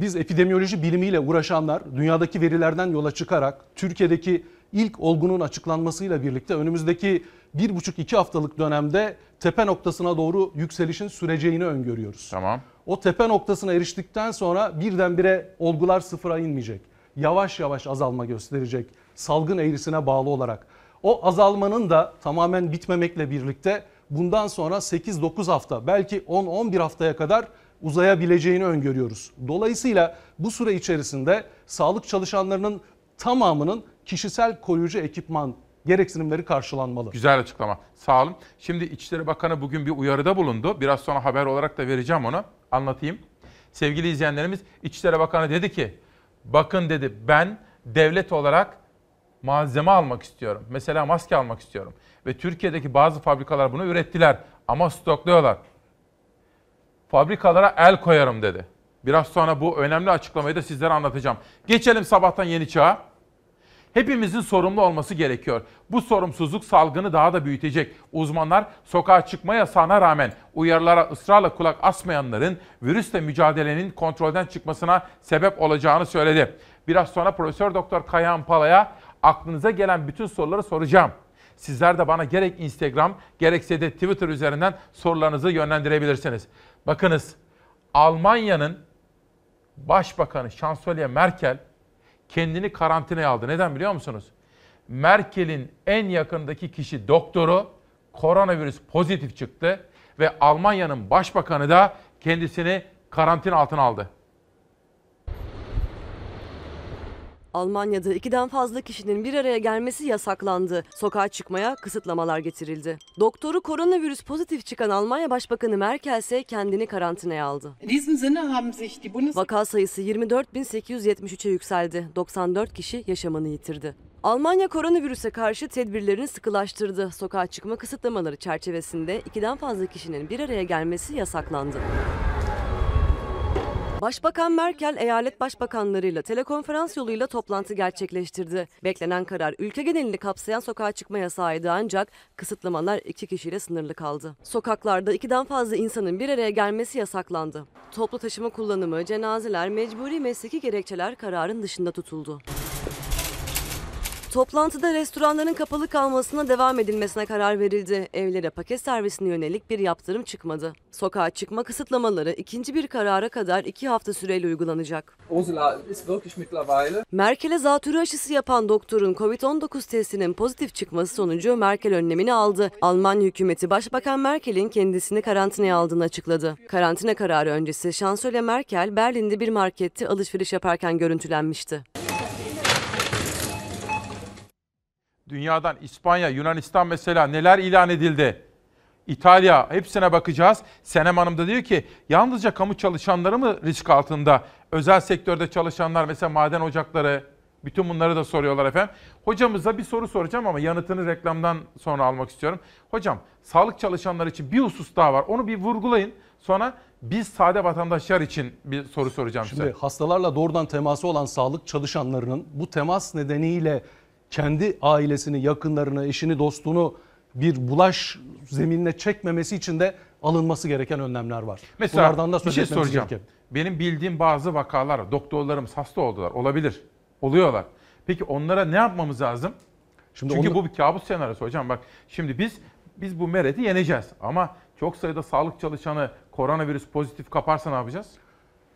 biz epidemiyoloji bilimiyle uğraşanlar dünyadaki verilerden yola çıkarak Türkiye'deki ilk olgunun açıklanmasıyla birlikte önümüzdeki 1,5-2 haftalık dönemde tepe noktasına doğru yükselişin süreceğini öngörüyoruz. Tamam. O tepe noktasına eriştikten sonra birdenbire olgular sıfıra inmeyecek. Yavaş yavaş azalma gösterecek salgın eğrisine bağlı olarak. O azalmanın da tamamen bitmemekle birlikte bundan sonra 8-9 hafta belki 10-11 haftaya kadar uzayabileceğini öngörüyoruz. Dolayısıyla bu süre içerisinde sağlık çalışanlarının tamamının kişisel koruyucu ekipman gereksinimleri karşılanmalı. Güzel açıklama. Sağ olun. Şimdi İçişleri Bakanı bugün bir uyarıda bulundu. Biraz sonra haber olarak da vereceğim onu. Anlatayım. Sevgili izleyenlerimiz İçişleri Bakanı dedi ki bakın dedi ben devlet olarak malzeme almak istiyorum. Mesela maske almak istiyorum. Ve Türkiye'deki bazı fabrikalar bunu ürettiler ama stokluyorlar. Fabrikalara el koyarım dedi. Biraz sonra bu önemli açıklamayı da sizlere anlatacağım. Geçelim sabahtan yeni çağa. Hepimizin sorumlu olması gerekiyor. Bu sorumsuzluk salgını daha da büyütecek. Uzmanlar sokağa çıkma yasağına rağmen uyarılara ısrarla kulak asmayanların virüsle mücadelenin kontrolden çıkmasına sebep olacağını söyledi. Biraz sonra Profesör Doktor Kayahan Pala'ya aklınıza gelen bütün soruları soracağım. Sizler de bana gerek Instagram gerekse de Twitter üzerinden sorularınızı yönlendirebilirsiniz. Bakınız Almanya'nın Başbakanı Şansölye Merkel kendini karantinaya aldı. Neden biliyor musunuz? Merkel'in en yakındaki kişi doktoru koronavirüs pozitif çıktı ve Almanya'nın başbakanı da kendisini karantina altına aldı. Almanya'da ikiden fazla kişinin bir araya gelmesi yasaklandı. Sokağa çıkmaya kısıtlamalar getirildi. Doktoru koronavirüs pozitif çıkan Almanya Başbakanı Merkel ise kendini karantinaya aldı. Vaka sayısı 24.873'e yükseldi. 94 kişi yaşamını yitirdi. Almanya koronavirüse karşı tedbirlerini sıkılaştırdı. Sokağa çıkma kısıtlamaları çerçevesinde ikiden fazla kişinin bir araya gelmesi yasaklandı. Başbakan Merkel eyalet başbakanlarıyla telekonferans yoluyla toplantı gerçekleştirdi. Beklenen karar ülke genelini kapsayan sokağa çıkma yasağıydı ancak kısıtlamalar iki kişiyle sınırlı kaldı. Sokaklarda ikiden fazla insanın bir araya gelmesi yasaklandı. Toplu taşıma kullanımı, cenazeler, mecburi mesleki gerekçeler kararın dışında tutuldu. Toplantıda restoranların kapalı kalmasına devam edilmesine karar verildi. Evlere paket servisine yönelik bir yaptırım çıkmadı. Sokağa çıkma kısıtlamaları ikinci bir karara kadar iki hafta süreyle uygulanacak. Merkel'e zatürre aşısı yapan doktorun Covid-19 testinin pozitif çıkması sonucu Merkel önlemini aldı. Almanya hükümeti Başbakan Merkel'in kendisini karantinaya aldığını açıkladı. Karantina kararı öncesi Şansölye Merkel Berlin'de bir markette alışveriş yaparken görüntülenmişti. Dünyadan İspanya, Yunanistan mesela neler ilan edildi? İtalya hepsine bakacağız. Senem Hanım da diyor ki yalnızca kamu çalışanları mı risk altında? Özel sektörde çalışanlar mesela maden ocakları bütün bunları da soruyorlar efendim. Hocamıza bir soru soracağım ama yanıtını reklamdan sonra almak istiyorum. Hocam sağlık çalışanları için bir husus daha var. Onu bir vurgulayın. Sonra biz sade vatandaşlar için bir soru soracağım Şimdi size. hastalarla doğrudan teması olan sağlık çalışanlarının bu temas nedeniyle kendi ailesini, yakınlarını, eşini, dostunu bir bulaş zeminine çekmemesi için de alınması gereken önlemler var. Mesela Bunlardan da bir söz şey etmemiz soracağım. gerekir. Benim bildiğim bazı vakalar, doktorlarımız hasta oldular. Olabilir. Oluyorlar. Peki onlara ne yapmamız lazım? Şimdi Çünkü onu- bu bir kabus senaryosu hocam. Bak şimdi biz biz bu mereti yeneceğiz. Ama çok sayıda sağlık çalışanı koronavirüs pozitif kaparsa ne yapacağız?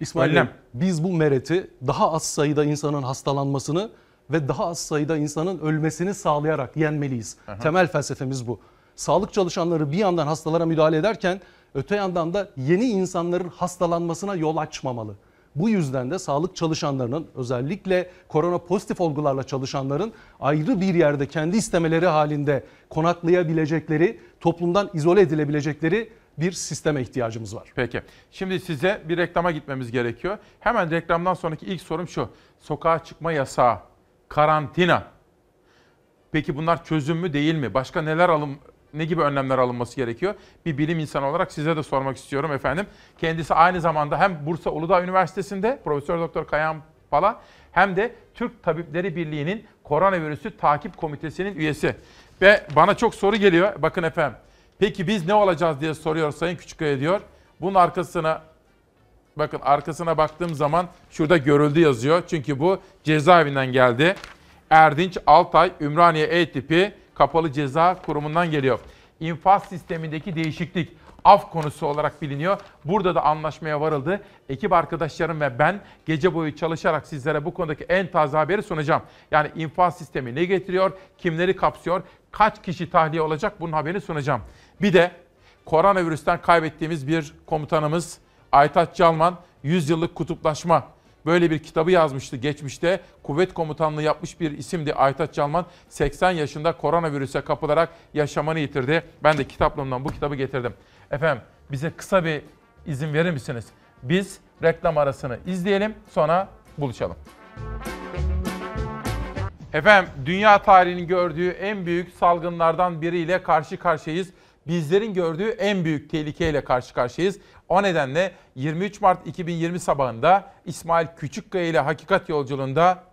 İsmail Bey, biz bu mereti daha az sayıda insanın hastalanmasını ve daha az sayıda insanın ölmesini sağlayarak yenmeliyiz. Aha. Temel felsefemiz bu. Sağlık çalışanları bir yandan hastalara müdahale ederken öte yandan da yeni insanların hastalanmasına yol açmamalı. Bu yüzden de sağlık çalışanlarının özellikle korona pozitif olgularla çalışanların ayrı bir yerde kendi istemeleri halinde konaklayabilecekleri, toplumdan izole edilebilecekleri bir sisteme ihtiyacımız var. Peki. Şimdi size bir reklama gitmemiz gerekiyor. Hemen reklamdan sonraki ilk sorum şu. Sokağa çıkma yasağı, karantina. Peki bunlar çözüm mü değil mi? Başka neler alın ne gibi önlemler alınması gerekiyor? Bir bilim insanı olarak size de sormak istiyorum efendim. Kendisi aynı zamanda hem Bursa Uludağ Üniversitesi'nde Profesör Doktor Kayan Pala hem de Türk Tabipleri Birliği'nin koronavirüsü takip komitesinin üyesi. Ve bana çok soru geliyor. Bakın efendim. Peki biz ne olacağız diye soruyor Sayın Küçükkaya diyor. Bunun arkasına bakın arkasına baktığım zaman şurada görüldü yazıyor. Çünkü bu cezaevinden geldi. Erdinç Altay Ümraniye E tipi kapalı ceza kurumundan geliyor. İnfaz sistemindeki değişiklik af konusu olarak biliniyor. Burada da anlaşmaya varıldı. Ekip arkadaşlarım ve ben gece boyu çalışarak sizlere bu konudaki en taze haberi sunacağım. Yani infaz sistemi ne getiriyor, kimleri kapsıyor, kaç kişi tahliye olacak bunun haberini sunacağım. Bir de koronavirüsten kaybettiğimiz bir komutanımız Aytaç Calman 100 yıllık kutuplaşma böyle bir kitabı yazmıştı geçmişte. Kuvvet komutanlığı yapmış bir isimdi Aytaç Calman. 80 yaşında koronavirüse kapılarak yaşamını yitirdi. Ben de kitaplığımdan bu kitabı getirdim. Efendim bize kısa bir izin verir misiniz? Biz reklam arasını izleyelim sonra buluşalım. Efendim dünya tarihinin gördüğü en büyük salgınlardan biriyle karşı karşıyayız. Bizlerin gördüğü en büyük tehlikeyle karşı karşıyayız. O nedenle 23 Mart 2020 sabahında İsmail Küçükkaya ile Hakikat Yolculuğunda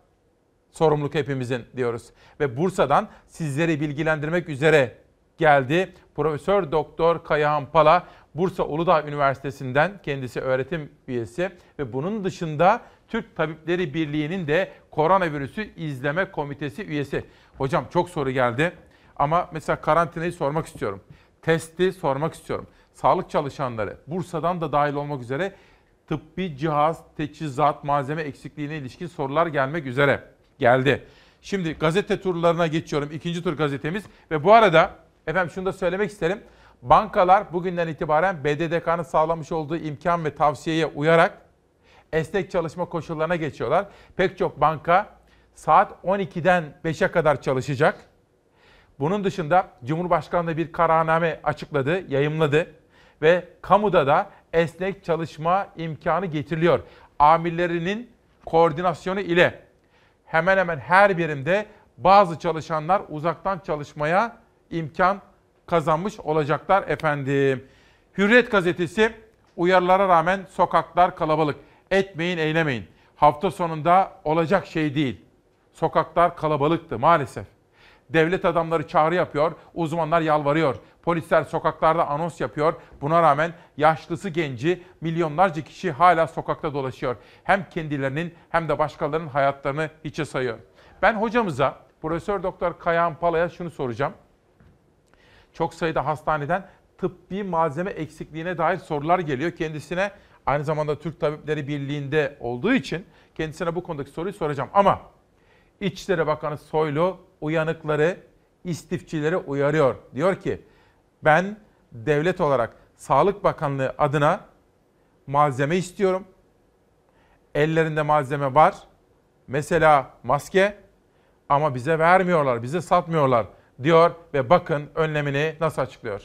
sorumluluk hepimizin diyoruz. Ve Bursa'dan sizleri bilgilendirmek üzere geldi. Profesör Doktor Kayahan Pala Bursa Uludağ Üniversitesi'nden kendisi öğretim üyesi ve bunun dışında Türk Tabipleri Birliği'nin de koronavirüsü izleme komitesi üyesi. Hocam çok soru geldi ama mesela karantinayı sormak istiyorum. Testi sormak istiyorum. Sağlık çalışanları Bursa'dan da dahil olmak üzere tıbbi cihaz, teçhizat, malzeme eksikliğine ilişkin sorular gelmek üzere geldi. Şimdi gazete turlarına geçiyorum. İkinci tur gazetemiz ve bu arada efendim şunu da söylemek isterim. Bankalar bugünden itibaren BDDK'nın sağlamış olduğu imkan ve tavsiyeye uyarak esnek çalışma koşullarına geçiyorlar. Pek çok banka saat 12'den 5'e kadar çalışacak. Bunun dışında Cumhurbaşkanlığı bir kararname açıkladı, yayımladı ve kamuda da esnek çalışma imkanı getiriliyor. Amirlerinin koordinasyonu ile hemen hemen her birimde bazı çalışanlar uzaktan çalışmaya imkan kazanmış olacaklar efendim. Hürriyet gazetesi uyarılara rağmen sokaklar kalabalık. Etmeyin, eylemeyin. Hafta sonunda olacak şey değil. Sokaklar kalabalıktı maalesef. Devlet adamları çağrı yapıyor, uzmanlar yalvarıyor. Polisler sokaklarda anons yapıyor. Buna rağmen yaşlısı genci milyonlarca kişi hala sokakta dolaşıyor. Hem kendilerinin hem de başkalarının hayatlarını hiçe sayıyor. Ben hocamıza Profesör Doktor Kayahan Pala'ya şunu soracağım. Çok sayıda hastaneden tıbbi malzeme eksikliğine dair sorular geliyor kendisine. Aynı zamanda Türk Tabipleri Birliği'nde olduğu için kendisine bu konudaki soruyu soracağım. Ama İçişleri Bakanı Soylu uyanıkları, istifçileri uyarıyor. Diyor ki ben devlet olarak Sağlık Bakanlığı adına malzeme istiyorum. Ellerinde malzeme var. Mesela maske ama bize vermiyorlar, bize satmıyorlar diyor ve bakın önlemini nasıl açıklıyor.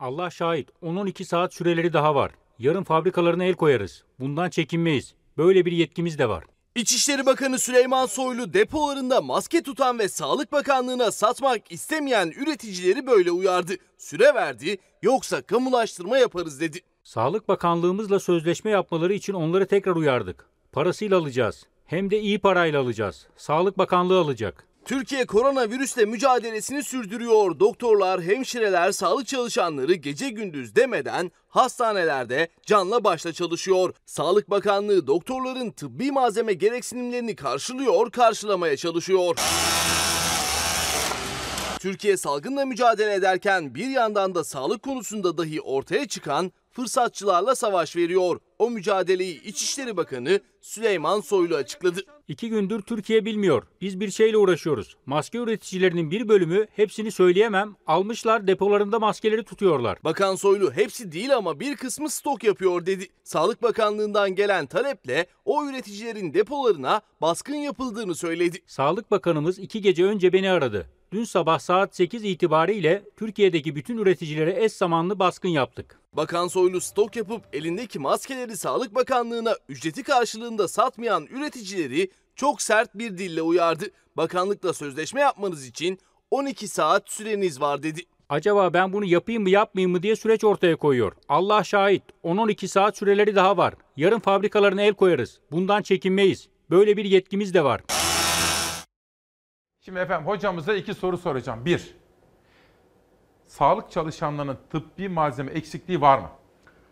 Allah şahit 10-12 saat süreleri daha var. Yarın fabrikalarına el koyarız. Bundan çekinmeyiz. Böyle bir yetkimiz de var. İçişleri Bakanı Süleyman Soylu depolarında maske tutan ve Sağlık Bakanlığı'na satmak istemeyen üreticileri böyle uyardı. Süre verdi yoksa kamulaştırma yaparız dedi. Sağlık Bakanlığımızla sözleşme yapmaları için onları tekrar uyardık. Parasıyla alacağız. Hem de iyi parayla alacağız. Sağlık Bakanlığı alacak. Türkiye koronavirüsle mücadelesini sürdürüyor. Doktorlar, hemşireler, sağlık çalışanları gece gündüz demeden hastanelerde canla başla çalışıyor. Sağlık Bakanlığı doktorların tıbbi malzeme gereksinimlerini karşılıyor, karşılamaya çalışıyor. Türkiye salgınla mücadele ederken bir yandan da sağlık konusunda dahi ortaya çıkan fırsatçılarla savaş veriyor. O mücadeleyi İçişleri Bakanı Süleyman Soylu açıkladı. İki gündür Türkiye bilmiyor. Biz bir şeyle uğraşıyoruz. Maske üreticilerinin bir bölümü hepsini söyleyemem. Almışlar depolarında maskeleri tutuyorlar. Bakan Soylu hepsi değil ama bir kısmı stok yapıyor dedi. Sağlık Bakanlığı'ndan gelen taleple o üreticilerin depolarına baskın yapıldığını söyledi. Sağlık Bakanımız iki gece önce beni aradı. Dün sabah saat 8 itibariyle Türkiye'deki bütün üreticilere eş zamanlı baskın yaptık. Bakan Soylu stok yapıp elindeki maskeleri Sağlık Bakanlığı'na ücreti karşılığında satmayan üreticileri çok sert bir dille uyardı. Bakanlıkla sözleşme yapmanız için 12 saat süreniz var dedi. Acaba ben bunu yapayım mı yapmayayım mı diye süreç ortaya koyuyor. Allah şahit 10-12 saat süreleri daha var. Yarın fabrikalarına el koyarız. Bundan çekinmeyiz. Böyle bir yetkimiz de var. Şimdi efendim hocamıza iki soru soracağım. Bir, sağlık çalışanlarının tıbbi malzeme eksikliği var mı?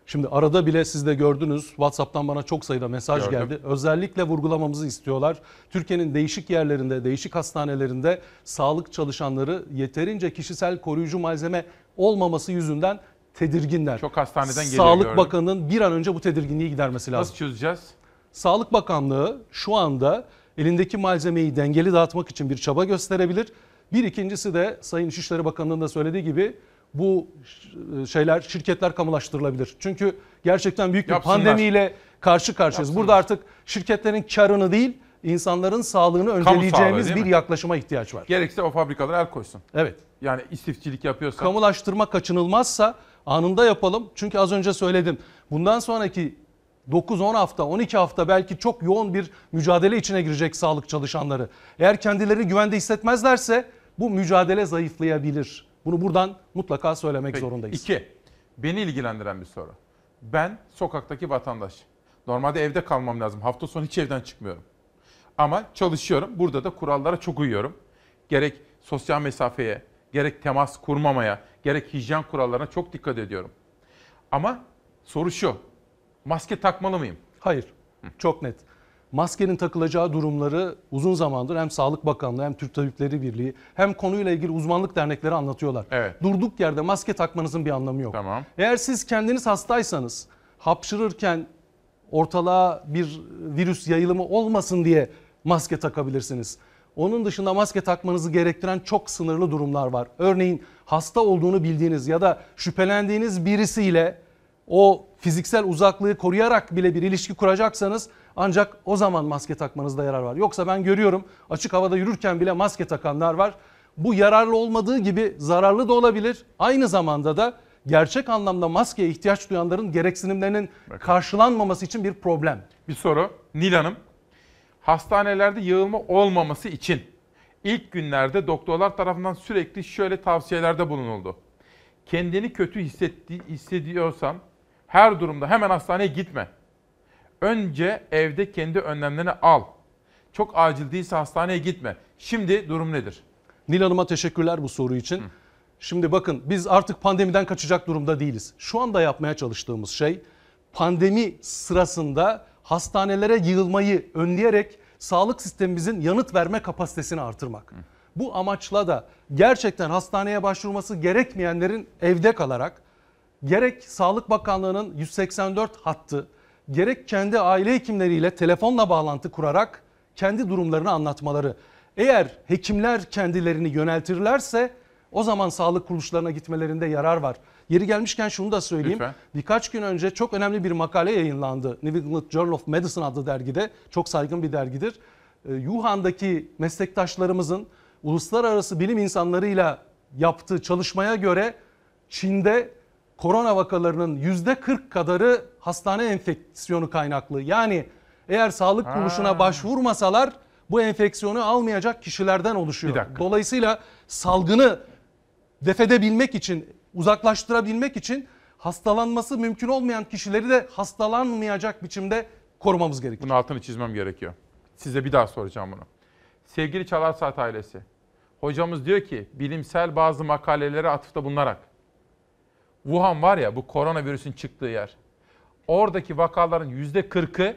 Şimdi arada bile siz de gördünüz WhatsApp'tan bana çok sayıda mesaj Gördüm. geldi. Özellikle vurgulamamızı istiyorlar. Türkiye'nin değişik yerlerinde, değişik hastanelerinde sağlık çalışanları yeterince kişisel koruyucu malzeme olmaması yüzünden tedirginler. Çok hastaneden geliyor Sağlık gördüm. Bakanı'nın bir an önce bu tedirginliği gidermesi lazım. Nasıl çözeceğiz? Sağlık Bakanlığı şu anda elindeki malzemeyi dengeli dağıtmak için bir çaba gösterebilir. Bir ikincisi de Sayın İçişleri Bakanlığı'nın da söylediği gibi bu şeyler şirketler kamulaştırılabilir. Çünkü gerçekten büyük bir Yapsınlar. pandemiyle karşı karşıyayız. Burada artık şirketlerin karını değil insanların sağlığını sağlığı önceleyeceğimiz değil bir mi? yaklaşıma ihtiyaç var. Gerekse o fabrikalara el koysun. Evet. Yani istifçilik yapıyorsa. Kamulaştırma kaçınılmazsa anında yapalım. Çünkü az önce söyledim. Bundan sonraki 9-10 hafta, 12 hafta belki çok yoğun bir mücadele içine girecek sağlık çalışanları. Eğer kendilerini güvende hissetmezlerse bu mücadele zayıflayabilir. Bunu buradan mutlaka söylemek Peki, zorundayız. İki, beni ilgilendiren bir soru. Ben sokaktaki vatandaş. Normalde evde kalmam lazım. Hafta sonu hiç evden çıkmıyorum. Ama çalışıyorum. Burada da kurallara çok uyuyorum. Gerek sosyal mesafeye, gerek temas kurmamaya, gerek hijyen kurallarına çok dikkat ediyorum. Ama soru şu. Maske takmalı mıyım? Hayır. Çok net. Maskenin takılacağı durumları uzun zamandır hem Sağlık Bakanlığı hem Türk Tabipleri Birliği hem konuyla ilgili uzmanlık dernekleri anlatıyorlar. Evet. Durduk yerde maske takmanızın bir anlamı yok. Tamam. Eğer siz kendiniz hastaysanız hapşırırken ortalığa bir virüs yayılımı olmasın diye maske takabilirsiniz. Onun dışında maske takmanızı gerektiren çok sınırlı durumlar var. Örneğin hasta olduğunu bildiğiniz ya da şüphelendiğiniz birisiyle o fiziksel uzaklığı koruyarak bile bir ilişki kuracaksanız ancak o zaman maske takmanızda yarar var. Yoksa ben görüyorum açık havada yürürken bile maske takanlar var. Bu yararlı olmadığı gibi zararlı da olabilir. Aynı zamanda da gerçek anlamda maskeye ihtiyaç duyanların gereksinimlerinin karşılanmaması için bir problem. Bir soru. Nil Hanım. Hastanelerde yığılma olmaması için ilk günlerde doktorlar tarafından sürekli şöyle tavsiyelerde bulunuldu. Kendini kötü hissetti, hissediyorsan Her durumda hemen hastaneye gitme. Önce evde kendi önlemlerini al. Çok acil değilse hastaneye gitme. Şimdi durum nedir? Nil Hanım'a teşekkürler bu soru için. Şimdi bakın biz artık pandemiden kaçacak durumda değiliz. Şu anda yapmaya çalıştığımız şey pandemi sırasında hastanelere yığılmayı önleyerek sağlık sistemimizin yanıt verme kapasitesini artırmak. Bu amaçla da gerçekten hastaneye başvurması gerekmeyenlerin evde kalarak gerek Sağlık Bakanlığı'nın 184 hattı gerek kendi aile hekimleriyle telefonla bağlantı kurarak kendi durumlarını anlatmaları. Eğer hekimler kendilerini yöneltirlerse o zaman sağlık kuruluşlarına gitmelerinde yarar var. Yeri gelmişken şunu da söyleyeyim. Lütfen. Birkaç gün önce çok önemli bir makale yayınlandı. New England Journal of Medicine adlı dergide. Çok saygın bir dergidir. Ee, Wuhan'daki meslektaşlarımızın uluslararası bilim insanlarıyla yaptığı çalışmaya göre Çin'de korona vakalarının %40 kadarı hastane enfeksiyonu kaynaklı. Yani eğer sağlık Ha. kuruluşuna başvurmasalar bu enfeksiyonu almayacak kişilerden oluşuyor. Dolayısıyla salgını defedebilmek için, uzaklaştırabilmek için hastalanması mümkün olmayan kişileri de hastalanmayacak biçimde korumamız gerekiyor. Bunun altını çizmem gerekiyor. Size bir daha soracağım bunu. Sevgili Çalar Saat ailesi. Hocamız diyor ki bilimsel bazı makalelere atıfta bulunarak. Wuhan var ya bu koronavirüsün çıktığı yer. Oradaki vakaların yüzde 40'ı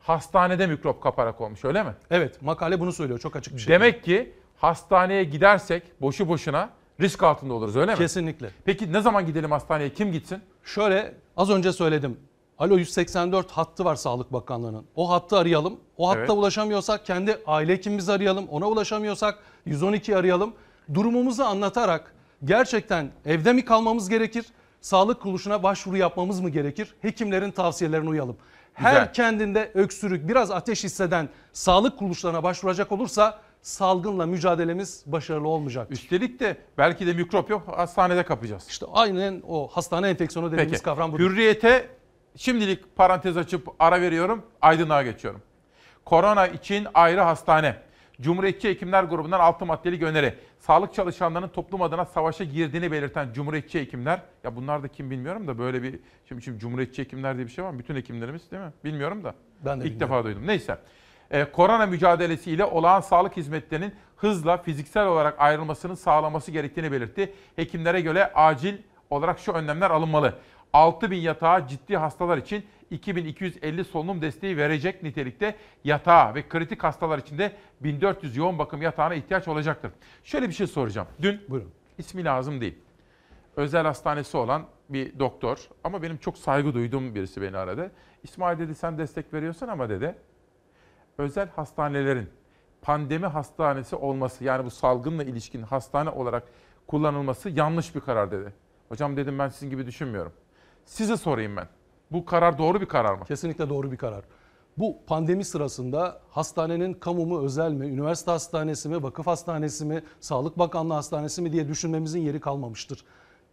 hastanede mikrop kaparak olmuş öyle mi? Evet makale bunu söylüyor çok açık bir şey. Demek ki hastaneye gidersek boşu boşuna risk altında oluruz öyle mi? Kesinlikle. Peki ne zaman gidelim hastaneye kim gitsin? Şöyle az önce söyledim. Alo 184 hattı var Sağlık Bakanlığı'nın. O hattı arayalım. O hatta Evet. ulaşamıyorsak kendi aile hekimimizi arayalım. Ona ulaşamıyorsak 112 arayalım. Durumumuzu anlatarak gerçekten evde mi kalmamız gerekir? Sağlık kuruluşuna başvuru yapmamız mı gerekir? Hekimlerin tavsiyelerine uyalım. Her Güzel. kendinde öksürük, biraz ateş hisseden sağlık kuruluşlarına başvuracak olursa salgınla mücadelemiz başarılı olmayacak. Üstelik de belki de mikrop yok hastanede kapacağız. İşte aynen o hastane enfeksiyonu dediğimiz Peki. kavram budur. Hürriyete şimdilik parantez açıp ara veriyorum. Aydınlığa geçiyorum. Korona için ayrı hastane. Cumhuriyetçi Hekimler Grubu'ndan 6 maddelik öneri. Sağlık çalışanlarının toplum adına savaşa girdiğini belirten Cumhuriyetçi Hekimler, ya bunlar da kim bilmiyorum da böyle bir, şimdi, şimdi Cumhuriyetçi Hekimler diye bir şey var mı? Bütün hekimlerimiz değil mi? Bilmiyorum da. Ben de İlk bilmiyorum. defa duydum. Neyse. Ee, korona mücadelesiyle olağan sağlık hizmetlerinin hızla fiziksel olarak ayrılmasının sağlaması gerektiğini belirtti. Hekimlere göre acil olarak şu önlemler alınmalı. 6000 yatağa ciddi hastalar için 2250 solunum desteği verecek nitelikte yatağa ve kritik hastalar için de 1400 yoğun bakım yatağına ihtiyaç olacaktır. Şöyle bir şey soracağım. Dün Buyurun. ismi lazım değil. Özel hastanesi olan bir doktor ama benim çok saygı duyduğum birisi beni aradı. İsmail dedi sen destek veriyorsun ama dedi özel hastanelerin pandemi hastanesi olması yani bu salgınla ilişkin hastane olarak kullanılması yanlış bir karar dedi. Hocam dedim ben sizin gibi düşünmüyorum. Size sorayım ben. Bu karar doğru bir karar mı? Kesinlikle doğru bir karar. Bu pandemi sırasında hastanenin kamu mu, özel mi, üniversite hastanesi mi, vakıf hastanesi mi, Sağlık Bakanlığı hastanesi mi diye düşünmemizin yeri kalmamıştır.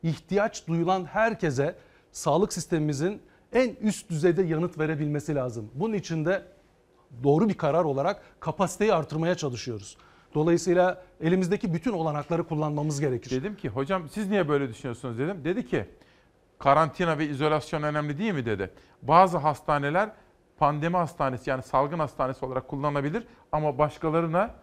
İhtiyaç duyulan herkese sağlık sistemimizin en üst düzeyde yanıt verebilmesi lazım. Bunun için de doğru bir karar olarak kapasiteyi artırmaya çalışıyoruz. Dolayısıyla elimizdeki bütün olanakları kullanmamız gerekir. Dedim ki hocam siz niye böyle düşünüyorsunuz dedim. Dedi ki karantina ve izolasyon önemli değil mi dedi. Bazı hastaneler pandemi hastanesi yani salgın hastanesi olarak kullanılabilir ama başkalarına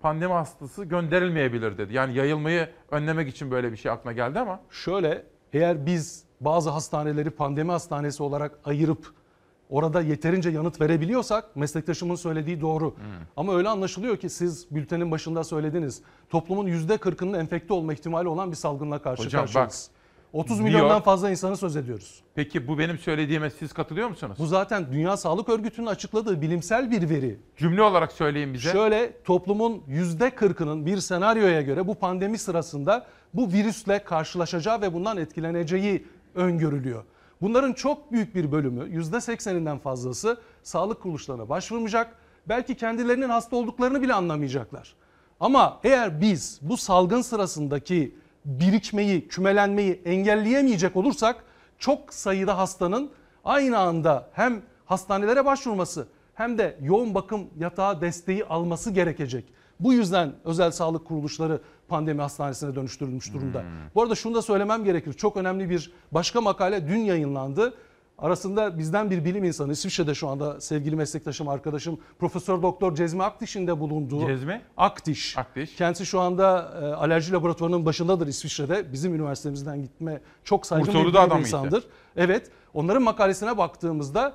pandemi hastası gönderilmeyebilir dedi. Yani yayılmayı önlemek için böyle bir şey aklına geldi ama. Şöyle eğer biz bazı hastaneleri pandemi hastanesi olarak ayırıp orada yeterince yanıt verebiliyorsak meslektaşımın söylediği doğru. Ama öyle anlaşılıyor ki siz bültenin başında söylediniz. Toplumun %40'ının enfekte olma ihtimali olan bir salgınla karşı Hocam karşıyayız. 30 diyor- milyondan fazla insanı söz ediyoruz. Peki bu benim söylediğime siz katılıyor musunuz? Bu zaten Dünya Sağlık Örgütü'nün açıkladığı bilimsel bir veri. Cümle olarak söyleyin bize. Şöyle toplumun %40'ının bir senaryoya göre bu pandemi sırasında bu virüsle karşılaşacağı ve bundan etkileneceği öngörülüyor. Bunların çok büyük bir bölümü %80'inden fazlası sağlık kuruluşlarına başvurmayacak. Belki kendilerinin hasta olduklarını bile anlamayacaklar. Ama eğer biz bu salgın sırasındaki birikmeyi, kümelenmeyi engelleyemeyecek olursak çok sayıda hastanın aynı anda hem hastanelere başvurması hem de yoğun bakım yatağı desteği alması gerekecek. Bu yüzden özel sağlık kuruluşları pandemi hastanesine dönüştürülmüş durumda. Bu arada şunu da söylemem gerekir. Çok önemli bir başka makale dün yayınlandı. Arasında bizden bir bilim insanı İsviçre'de şu anda sevgili meslektaşım arkadaşım Profesör Doktor Cezmi Akdiş'in de bulunduğu Cezmi? Akdiş. Akdiş. Kendisi şu anda e, alerji laboratuvarının başındadır İsviçre'de. Bizim üniversitemizden gitme çok saygın bir Ursalı'da bilim adam insandır. Evet. Onların makalesine baktığımızda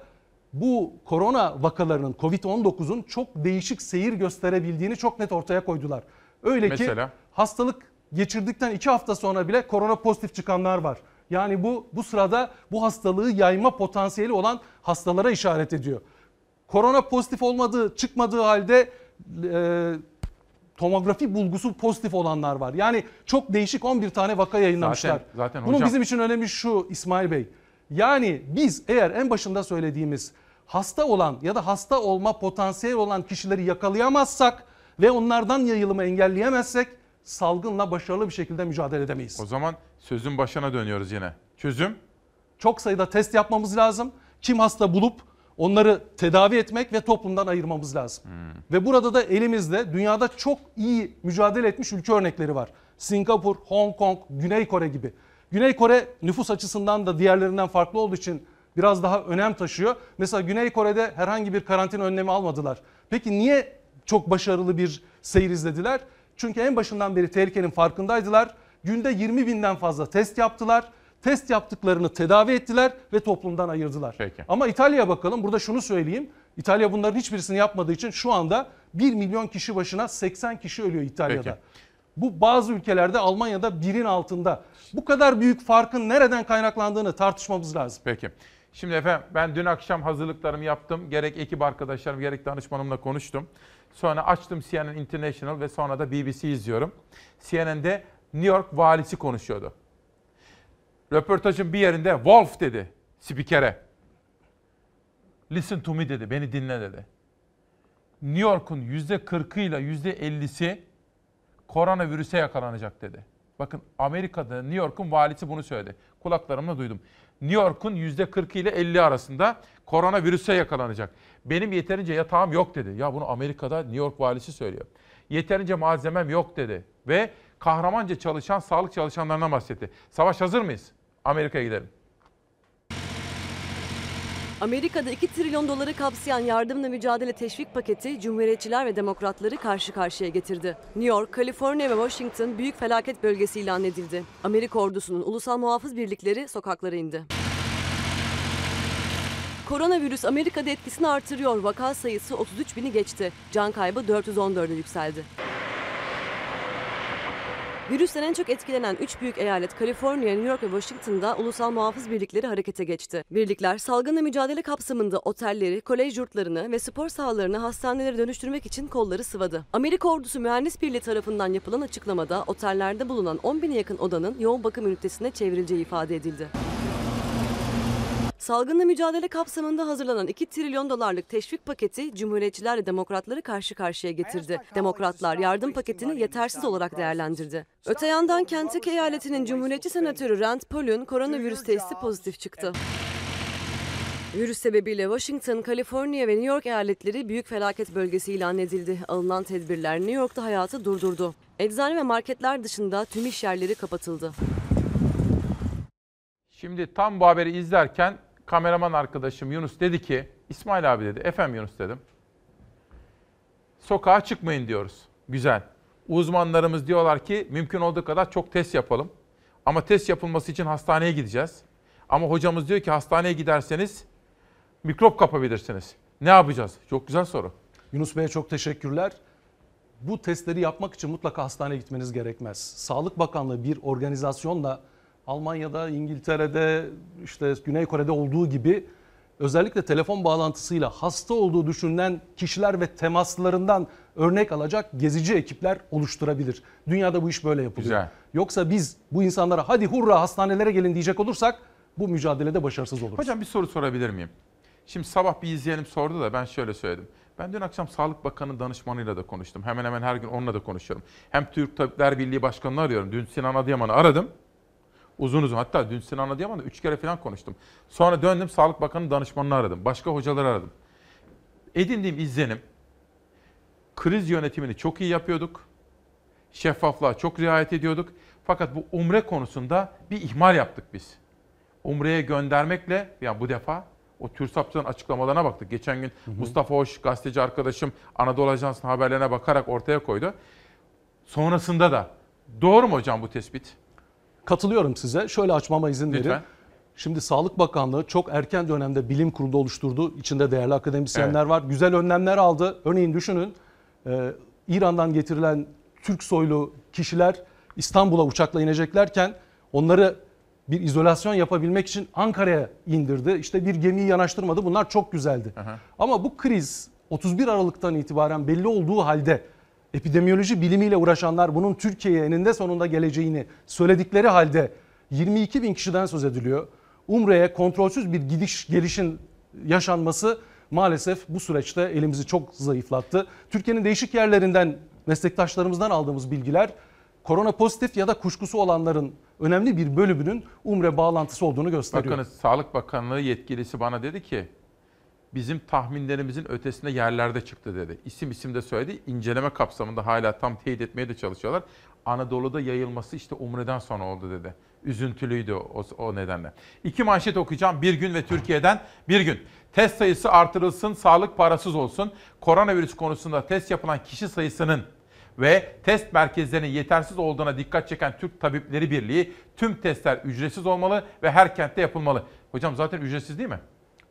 bu korona vakalarının Covid-19'un çok değişik seyir gösterebildiğini çok net ortaya koydular. Öyle Mesela? ki hastalık geçirdikten iki hafta sonra bile korona pozitif çıkanlar var. Yani bu bu sırada bu hastalığı yayma potansiyeli olan hastalara işaret ediyor. Korona pozitif olmadığı çıkmadığı halde e, tomografi bulgusu pozitif olanlar var. Yani çok değişik 11 tane vaka yayınlamışlar. Zaten- zaten Bunun hocam- bizim için önemi şu İsmail Bey. Yani biz eğer en başında söylediğimiz hasta olan ya da hasta olma potansiyeli olan kişileri yakalayamazsak ve onlardan yayılımı engelleyemezsek salgınla başarılı bir şekilde mücadele edemeyiz. O zaman sözün başına dönüyoruz yine. Çözüm? Çok sayıda test yapmamız lazım. Kim hasta bulup onları tedavi etmek ve toplumdan ayırmamız lazım. Ve burada da elimizde dünyada çok iyi mücadele etmiş ülke örnekleri var. Singapur, Hong Kong, Güney Kore gibi. Güney Kore nüfus açısından da diğerlerinden farklı olduğu için biraz daha önem taşıyor. Mesela Güney Kore'de herhangi bir karantina önlemi almadılar. Peki niye çok başarılı bir seyir izlediler? Çünkü en başından beri tehlikenin farkındaydılar. Günde 20 binden fazla test yaptılar. Test yaptıklarını tedavi ettiler ve toplumdan ayırdılar. Peki. Ama İtalya'ya bakalım. Burada şunu söyleyeyim. İtalya bunların hiçbirisini yapmadığı için şu anda 1 milyon kişi başına 80 kişi ölüyor İtalya'da. Peki. Bu bazı ülkelerde Almanya'da birin altında. Bu kadar büyük farkın nereden kaynaklandığını tartışmamız lazım. Peki. Şimdi efendim ben dün akşam hazırlıklarımı yaptım. Gerek ekip arkadaşlarım gerek danışmanımla konuştum. Sonra açtım CNN International ve sonra da BBC izliyorum. CNN'de New York valisi konuşuyordu. Röportajın bir yerinde Wolf dedi spikere. Listen to me dedi, beni dinle dedi. New York'un %40'ıyla %50'si koronavirüse yakalanacak dedi. Bakın Amerika'da New York'un valisi bunu söyledi. Kulaklarımla duydum. New York'un %40 ile 50 arasında koronavirüse yakalanacak. Benim yeterince yatağım yok dedi. Ya bunu Amerika'da New York valisi söylüyor. Yeterince malzemem yok dedi. Ve kahramanca çalışan sağlık çalışanlarına bahsetti. Savaş hazır mıyız? Amerika'ya gidelim. Amerika'da 2 trilyon doları kapsayan yardımla mücadele teşvik paketi Cumhuriyetçiler ve Demokratları karşı karşıya getirdi. New York, Kaliforniya ve Washington büyük felaket bölgesi ilan edildi. Amerika ordusunun ulusal muhafız birlikleri sokaklara indi. Koronavirüs Amerika'da etkisini artırıyor. Vaka sayısı 33 bini geçti. Can kaybı 414'e yükseldi. Virüsten en çok etkilenen 3 büyük eyalet Kaliforniya, New York ve Washington'da ulusal muhafız birlikleri harekete geçti. Birlikler salgınla mücadele kapsamında otelleri, kolej yurtlarını ve spor sahalarını hastanelere dönüştürmek için kolları sıvadı. Amerika Ordusu Mühendis Birliği tarafından yapılan açıklamada otellerde bulunan 10 bine yakın odanın yoğun bakım ünitesine çevrileceği ifade edildi. Salgınla mücadele kapsamında hazırlanan 2 trilyon dolarlık teşvik paketi Cumhuriyetçiler ve Demokratları karşı karşıya getirdi. Demokratlar yardım paketini yetersiz olarak değerlendirdi. Öte yandan Kentucky eyaletinin Cumhuriyetçi senatörü Rand Paul'un koronavirüs testi pozitif çıktı. Virüs sebebiyle Washington, Kaliforniya ve New York eyaletleri büyük felaket bölgesi ilan edildi. Alınan tedbirler New York'ta hayatı durdurdu. Eczane ve marketler dışında tüm iş yerleri kapatıldı. Şimdi tam bu haberi izlerken kameraman arkadaşım Yunus dedi ki, İsmail abi dedi, efendim Yunus dedim. Sokağa çıkmayın diyoruz. Güzel. Uzmanlarımız diyorlar ki mümkün olduğu kadar çok test yapalım. Ama test yapılması için hastaneye gideceğiz. Ama hocamız diyor ki hastaneye giderseniz mikrop kapabilirsiniz. Ne yapacağız? Çok güzel soru. Yunus Bey'e çok teşekkürler. Bu testleri yapmak için mutlaka hastaneye gitmeniz gerekmez. Sağlık Bakanlığı bir organizasyonla Almanya'da, İngiltere'de, işte Güney Kore'de olduğu gibi özellikle telefon bağlantısıyla hasta olduğu düşünülen kişiler ve temaslarından örnek alacak gezici ekipler oluşturabilir. Dünyada bu iş böyle yapılıyor. Güzel. Yoksa biz bu insanlara hadi hurra hastanelere gelin diyecek olursak bu mücadelede başarısız oluruz. Hocam bir soru sorabilir miyim? Şimdi sabah bir izleyenim sordu da ben şöyle söyledim. Ben dün akşam Sağlık Bakanı danışmanıyla da konuştum. Hemen hemen her gün onunla da konuşuyorum. Hem Türk Tabipler Birliği Başkanı'nı arıyorum. Dün Sinan Adıyaman'ı aradım. Uzun uzun hatta dün Sinan Adıyaman'la üç kere falan konuştum. Sonra döndüm Sağlık Bakanı danışmanını aradım. Başka hocaları aradım. Edindiğim izlenim kriz yönetimini çok iyi yapıyorduk. Şeffaflığa çok riayet ediyorduk. Fakat bu umre konusunda bir ihmal yaptık biz. Umre'ye göndermekle ya bu defa o TÜRSAP'ın açıklamalarına baktık. Geçen gün Mustafa Hoş gazeteci arkadaşım Anadolu Ajansı'nın haberlerine bakarak ortaya koydu. Sonrasında da doğru mu hocam bu tespit? Katılıyorum size. Şöyle açmama izin verin. Lütfen. Şimdi Sağlık Bakanlığı çok erken dönemde bilim kurulu oluşturdu. İçinde değerli akademisyenler Evet. var. Güzel önlemler aldı. Örneğin düşünün e, İran'dan getirilen Türk soylu kişiler İstanbul'a uçakla ineceklerken onları bir izolasyon yapabilmek için Ankara'ya indirdi. İşte bir gemiyi yanaştırmadı. Bunlar çok güzeldi. Ama bu kriz 31 Aralık'tan itibaren belli olduğu halde epidemiyoloji bilimiyle uğraşanlar bunun Türkiye'ye eninde sonunda geleceğini söyledikleri halde 22 bin kişiden söz ediliyor. Umre'ye kontrolsüz bir gidiş gelişin yaşanması maalesef bu süreçte elimizi çok zayıflattı. Türkiye'nin değişik yerlerinden meslektaşlarımızdan aldığımız bilgiler korona pozitif ya da kuşkusu olanların önemli bir bölümünün Umre bağlantısı olduğunu gösteriyor. Bakınız Sağlık Bakanlığı yetkilisi bana dedi ki bizim tahminlerimizin ötesinde yerlerde çıktı dedi. İsim isim de söyledi. İnceleme kapsamında hala tam teyit etmeye de çalışıyorlar. Anadolu'da yayılması işte Umre'den sonra oldu dedi. Üzüntülüydü o, o nedenle. İki manşet okuyacağım. Bir gün ve Türkiye'den bir gün. Test sayısı artırılsın, sağlık parasız olsun. Koronavirüs konusunda test yapılan kişi sayısının ve test merkezlerinin yetersiz olduğuna dikkat çeken Türk Tabipleri Birliği tüm testler ücretsiz olmalı ve her kentte yapılmalı. Hocam zaten ücretsiz değil mi?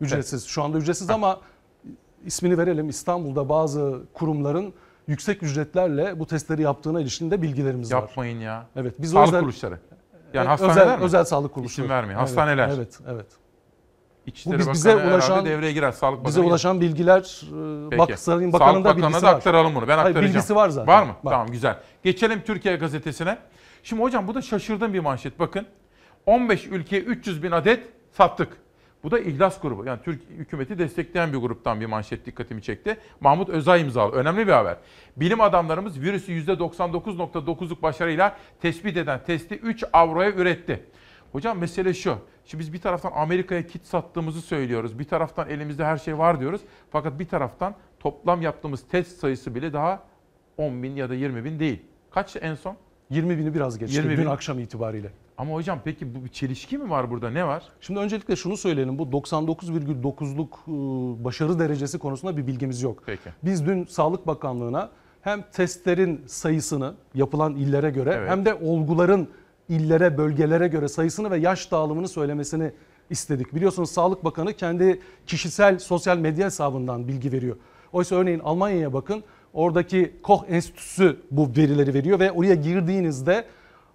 Ücretsiz. Şu anda ücretsiz ama ismini verelim. İstanbul'da bazı kurumların yüksek ücretlerle bu testleri yaptığına ilişkin de bilgilerimiz var. Yapmayın ya. Evet. Biz Sağlık özel, kuruluşları. Yani E, hastaneler özel, mi? özel sağlık kuruluşları. İsim. Evet, Hastaneler. Evet, evet. İçişleri Bu biz, bize ulaşan devreye girer. Sağlık bize ulaşan bilgiler e, Peki. bak Sayın Sağlık Bakan'ın da Bakanı'na bilgisi da var. aktaralım bunu. Ben Hayır, aktaracağım. bilgisi var zaten. Var mı? Var. Tamam güzel. Geçelim Türkiye gazetesine. Şimdi hocam bu da şaşırdığım bir manşet. Bakın 15 ülkeye 300 bin adet sattık. Bu da İhlas grubu. Yani Türk hükümeti destekleyen bir gruptan bir manşet dikkatimi çekti. Mahmut Özay imzalı. Önemli bir haber. Bilim adamlarımız virüsü %99.9'luk başarıyla tespit eden testi 3 avroya üretti. Hocam mesele şu. Şimdi biz bir taraftan Amerika'ya kit sattığımızı söylüyoruz. Bir taraftan elimizde her şey var diyoruz. Fakat bir taraftan toplam yaptığımız test sayısı bile daha 10 bin ya da 20 bin değil. Kaç en son? 20 bini biraz geçti 20 dün bin. akşam itibariyle. Ama hocam peki bu bir çelişki mi var burada? Ne var? Şimdi öncelikle şunu söyleyelim. Bu 99,9'luk e, başarı derecesi konusunda bir bilgimiz yok. Peki. Biz dün Sağlık Bakanlığı'na hem testlerin sayısını yapılan illere göre Evet. hem de olguların illere, bölgelere göre sayısını ve yaş dağılımını söylemesini istedik. Biliyorsunuz Sağlık Bakanı kendi kişisel sosyal medya hesabından bilgi veriyor. Oysa örneğin Almanya'ya bakın. Oradaki Koch Enstitüsü bu verileri veriyor ve oraya girdiğinizde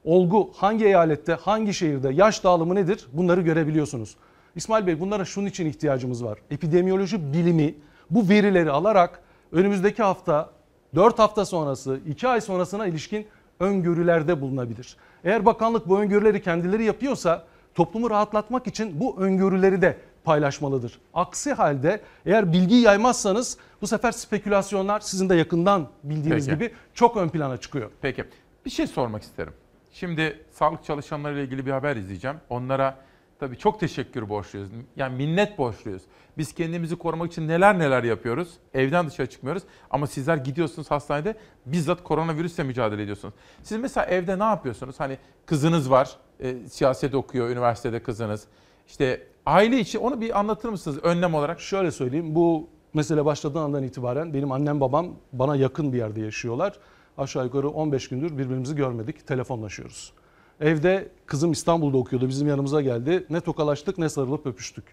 olgu hangi eyalette, hangi şehirde, yaş dağılımı nedir bunları görebiliyorsunuz. İsmail Bey bunlara şunun için ihtiyacımız var. Epidemiyoloji bilimi bu verileri alarak önümüzdeki hafta 4 hafta sonrası, 2 ay sonrasına ilişkin öngörülerde bulunabilir. Eğer bakanlık bu öngörüleri kendileri yapıyorsa toplumu rahatlatmak için bu öngörüleri de paylaşmalıdır. Aksi halde eğer bilgiyi yaymazsanız bu sefer spekülasyonlar sizin de yakından bildiğiniz Peki. gibi çok ön plana çıkıyor. Peki. Bir şey sormak isterim. Şimdi sağlık çalışanlarıyla ilgili bir haber izleyeceğim. Onlara tabii çok teşekkür borçluyuz. Yani minnet borçluyuz. Biz kendimizi korumak için neler neler yapıyoruz. Evden dışarı çıkmıyoruz. Ama sizler gidiyorsunuz hastanede bizzat koronavirüsle mücadele ediyorsunuz. Siz mesela evde ne yapıyorsunuz? Hani kızınız var, e, siyaset okuyor, üniversitede kızınız. İşte aile içi onu bir anlatır mısınız önlem olarak? Şöyle söyleyeyim bu mesele başladığı andan itibaren benim annem babam bana yakın bir yerde yaşıyorlar. Aşağı yukarı 15 gündür birbirimizi görmedik telefonlaşıyoruz. Evde kızım İstanbul'da okuyordu bizim yanımıza geldi. Ne tokalaştık ne sarılıp öpüştük.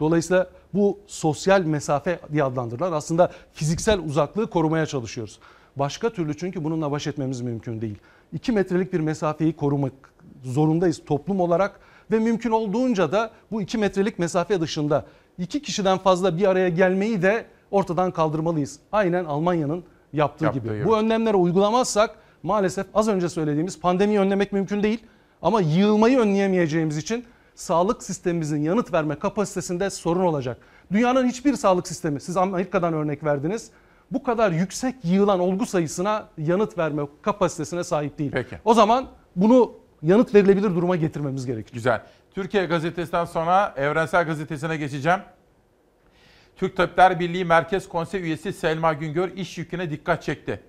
Dolayısıyla bu sosyal mesafe diye adlandırılan aslında fiziksel uzaklığı korumaya çalışıyoruz. Başka türlü çünkü bununla baş etmemiz mümkün değil. 2 metrelik bir mesafeyi korumak zorundayız toplum olarak ve mümkün olduğunca da bu 2 metrelik mesafe dışında iki kişiden fazla bir araya gelmeyi de ortadan kaldırmalıyız. Aynen Almanya'nın yaptığı, Yaptığı gibi. gibi. Bu önlemleri uygulamazsak maalesef az önce söylediğimiz pandemiyi önlemek mümkün değil ama yığılmayı önleyemeyeceğimiz için sağlık sistemimizin yanıt verme kapasitesinde sorun olacak. Dünyanın hiçbir sağlık sistemi, siz Amerika'dan örnek verdiniz, bu kadar yüksek yığılan olgu sayısına yanıt verme kapasitesine sahip değil. Peki. O zaman bunu yanıt verilebilir duruma getirmemiz gerekir. Güzel. Türkiye Gazetesi'nden sonra Evrensel Gazetesi'ne geçeceğim. Türk Tabipler Birliği Merkez Konsey üyesi Selma Güngör iş yüküne dikkat çekti.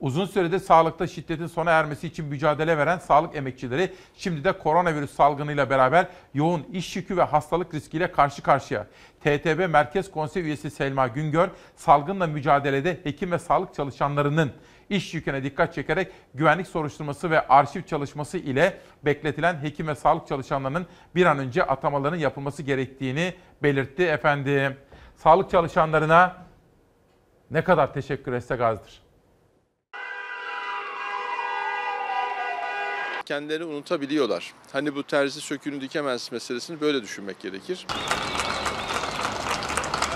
Uzun süredir sağlıkta şiddetin sona ermesi için mücadele veren sağlık emekçileri şimdi de koronavirüs salgınıyla beraber yoğun iş yükü ve hastalık riskiyle karşı karşıya. TTB Merkez Konsey üyesi Selma Güngör, salgınla mücadelede hekim ve sağlık çalışanlarının iş yüküne dikkat çekerek güvenlik soruşturması ve arşiv çalışması ile bekletilen hekim ve sağlık çalışanlarının bir an önce atamalarının yapılması gerektiğini belirtti efendim. Sağlık çalışanlarına ne kadar teşekkür etsek azdır. kendilerini unutabiliyorlar. Hani bu terzi sökünü dikemez meselesini böyle düşünmek gerekir.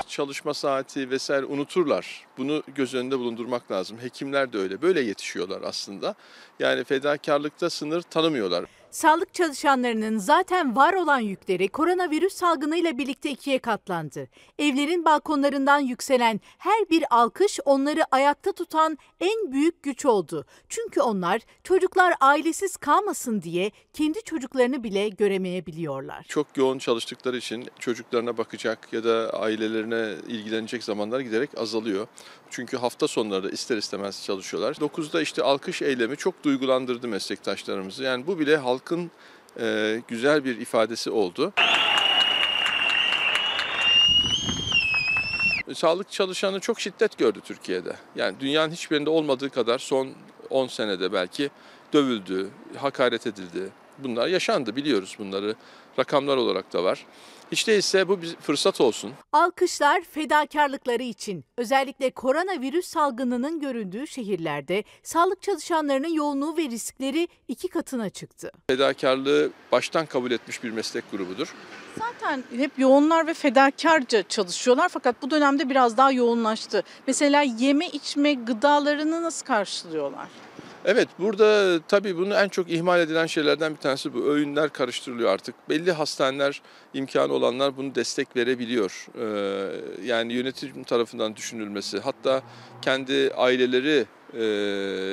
Çalışma saati vesaire unuturlar. Bunu göz önünde bulundurmak lazım. Hekimler de öyle. Böyle yetişiyorlar aslında. Yani fedakarlıkta sınır tanımıyorlar. Sağlık çalışanlarının zaten var olan yükleri koronavirüs salgınıyla birlikte ikiye katlandı. Evlerin balkonlarından yükselen her bir alkış onları ayakta tutan en büyük güç oldu. Çünkü onlar çocuklar ailesiz kalmasın diye kendi çocuklarını bile göremeyebiliyorlar. Çok yoğun çalıştıkları için çocuklarına bakacak ya da ailelerine ilgilenecek zamanlar giderek azalıyor. Çünkü hafta sonları da ister istemez çalışıyorlar. 9'da işte alkış eylemi çok duygulandırdı meslektaşlarımızı. Yani bu bile halkın e, güzel bir ifadesi oldu. Sağlık çalışanı çok şiddet gördü Türkiye'de. Yani dünyanın hiçbirinde olmadığı kadar son 10 senede belki dövüldü, hakaret edildi. Bunlar yaşandı biliyoruz bunları. Rakamlar olarak da var. Hiç değilse bu bir fırsat olsun. Alkışlar fedakarlıkları için özellikle koronavirüs salgınının görüldüğü şehirlerde sağlık çalışanlarının yoğunluğu ve riskleri iki katına çıktı. Fedakarlığı baştan kabul etmiş bir meslek grubudur. Zaten hep yoğunlar ve fedakarca çalışıyorlar fakat bu dönemde biraz daha yoğunlaştı. Mesela yeme içme gıdalarını nasıl karşılıyorlar? Evet burada tabii bunu en çok ihmal edilen şeylerden bir tanesi bu. Öğünler karıştırılıyor artık. Belli hastaneler imkanı olanlar bunu destek verebiliyor. Ee, yani yönetim tarafından düşünülmesi hatta kendi aileleri e,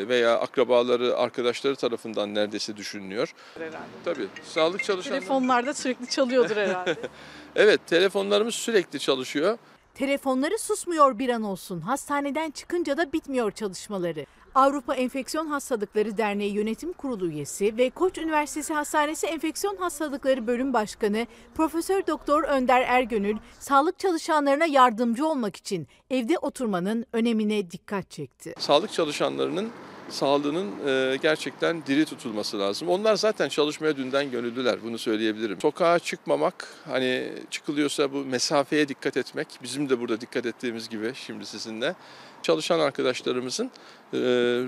veya akrabaları, arkadaşları tarafından neredeyse düşünülüyor. Herhalde. Tabii sağlık çalışanları... Telefonlarda sürekli çalıyordur herhalde. (laughs) evet telefonlarımız sürekli çalışıyor. Telefonları susmuyor bir an olsun. Hastaneden çıkınca da bitmiyor çalışmaları. Avrupa Enfeksiyon Hastalıkları Derneği Yönetim Kurulu üyesi ve Koç Üniversitesi Hastanesi Enfeksiyon Hastalıkları Bölüm Başkanı Profesör Doktor Önder Ergönül sağlık çalışanlarına yardımcı olmak için evde oturmanın önemine dikkat çekti. Sağlık çalışanlarının sağlığının e, gerçekten diri tutulması lazım. Onlar zaten çalışmaya dünden gönüllüler bunu söyleyebilirim. Sokağa çıkmamak hani çıkılıyorsa bu mesafeye dikkat etmek bizim de burada dikkat ettiğimiz gibi şimdi sizinle çalışan arkadaşlarımızın e,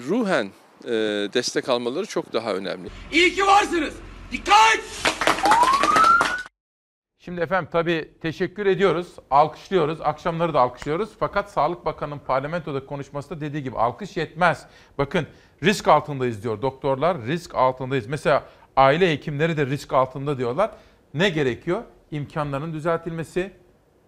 ruhen e, destek almaları çok daha önemli. İyi ki varsınız. Dikkat! Şimdi efendim tabii teşekkür ediyoruz, alkışlıyoruz, akşamları da alkışlıyoruz. Fakat Sağlık Bakanı'nın parlamentoda konuşmasında dediği gibi alkış yetmez. Bakın risk altındayız diyor doktorlar, risk altındayız. Mesela aile hekimleri de risk altında diyorlar. Ne gerekiyor? İmkanların düzeltilmesi,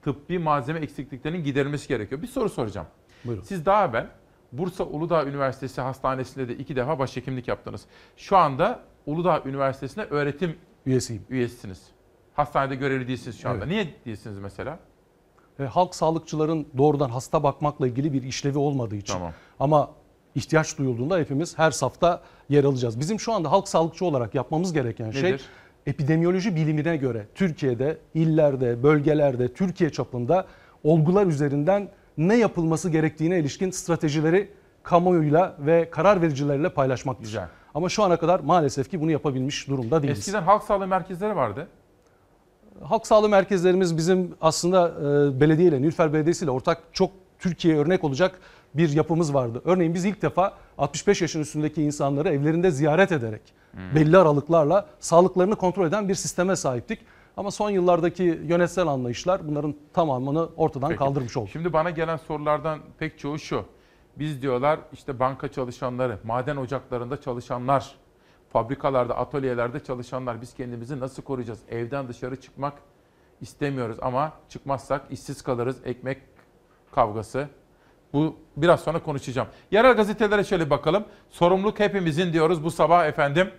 tıbbi malzeme eksikliklerinin giderilmesi gerekiyor. Bir soru soracağım. Buyurun. Siz daha evvel Bursa Uludağ Üniversitesi Hastanesi'nde de iki defa başhekimlik yaptınız. Şu anda Uludağ Üniversitesi'nde öğretim üyesiyim. Üyesisiniz. Hastanede görevli değilsiniz şu anda. Evet. Niye değilsiniz mesela? E, halk sağlıkçıların doğrudan hasta bakmakla ilgili bir işlevi olmadığı için. Tamam. Ama ihtiyaç duyulduğunda hepimiz her safta yer alacağız. Bizim şu anda halk sağlıkçı olarak yapmamız gereken şey Nedir? epidemiyoloji bilimine göre Türkiye'de, illerde, bölgelerde, Türkiye çapında olgular üzerinden ne yapılması gerektiğine ilişkin stratejileri kamuoyuyla ve karar vericilerle paylaşmaktır. Güzel. Ama şu ana kadar maalesef ki bunu yapabilmiş durumda değiliz. Eskiden halk sağlığı merkezleri vardı. Halk sağlığı merkezlerimiz bizim aslında e, belediyeyle, Nilüfer Belediyesi ile ortak çok Türkiye'ye örnek olacak bir yapımız vardı. Örneğin biz ilk defa 65 yaşın üstündeki insanları evlerinde ziyaret ederek belli aralıklarla sağlıklarını kontrol eden bir sisteme sahiptik. Ama son yıllardaki yönetsel anlayışlar bunların tamamını ortadan Peki. kaldırmış oldu. Şimdi bana gelen sorulardan pek çoğu şu. Biz diyorlar işte banka çalışanları, maden ocaklarında çalışanlar, fabrikalarda, atölyelerde çalışanlar biz kendimizi nasıl koruyacağız? Evden dışarı çıkmak istemiyoruz ama çıkmazsak işsiz kalırız. Ekmek kavgası. Bu biraz sonra konuşacağım. Yerel gazetelere şöyle bakalım. Sorumluluk hepimizin diyoruz bu sabah efendim.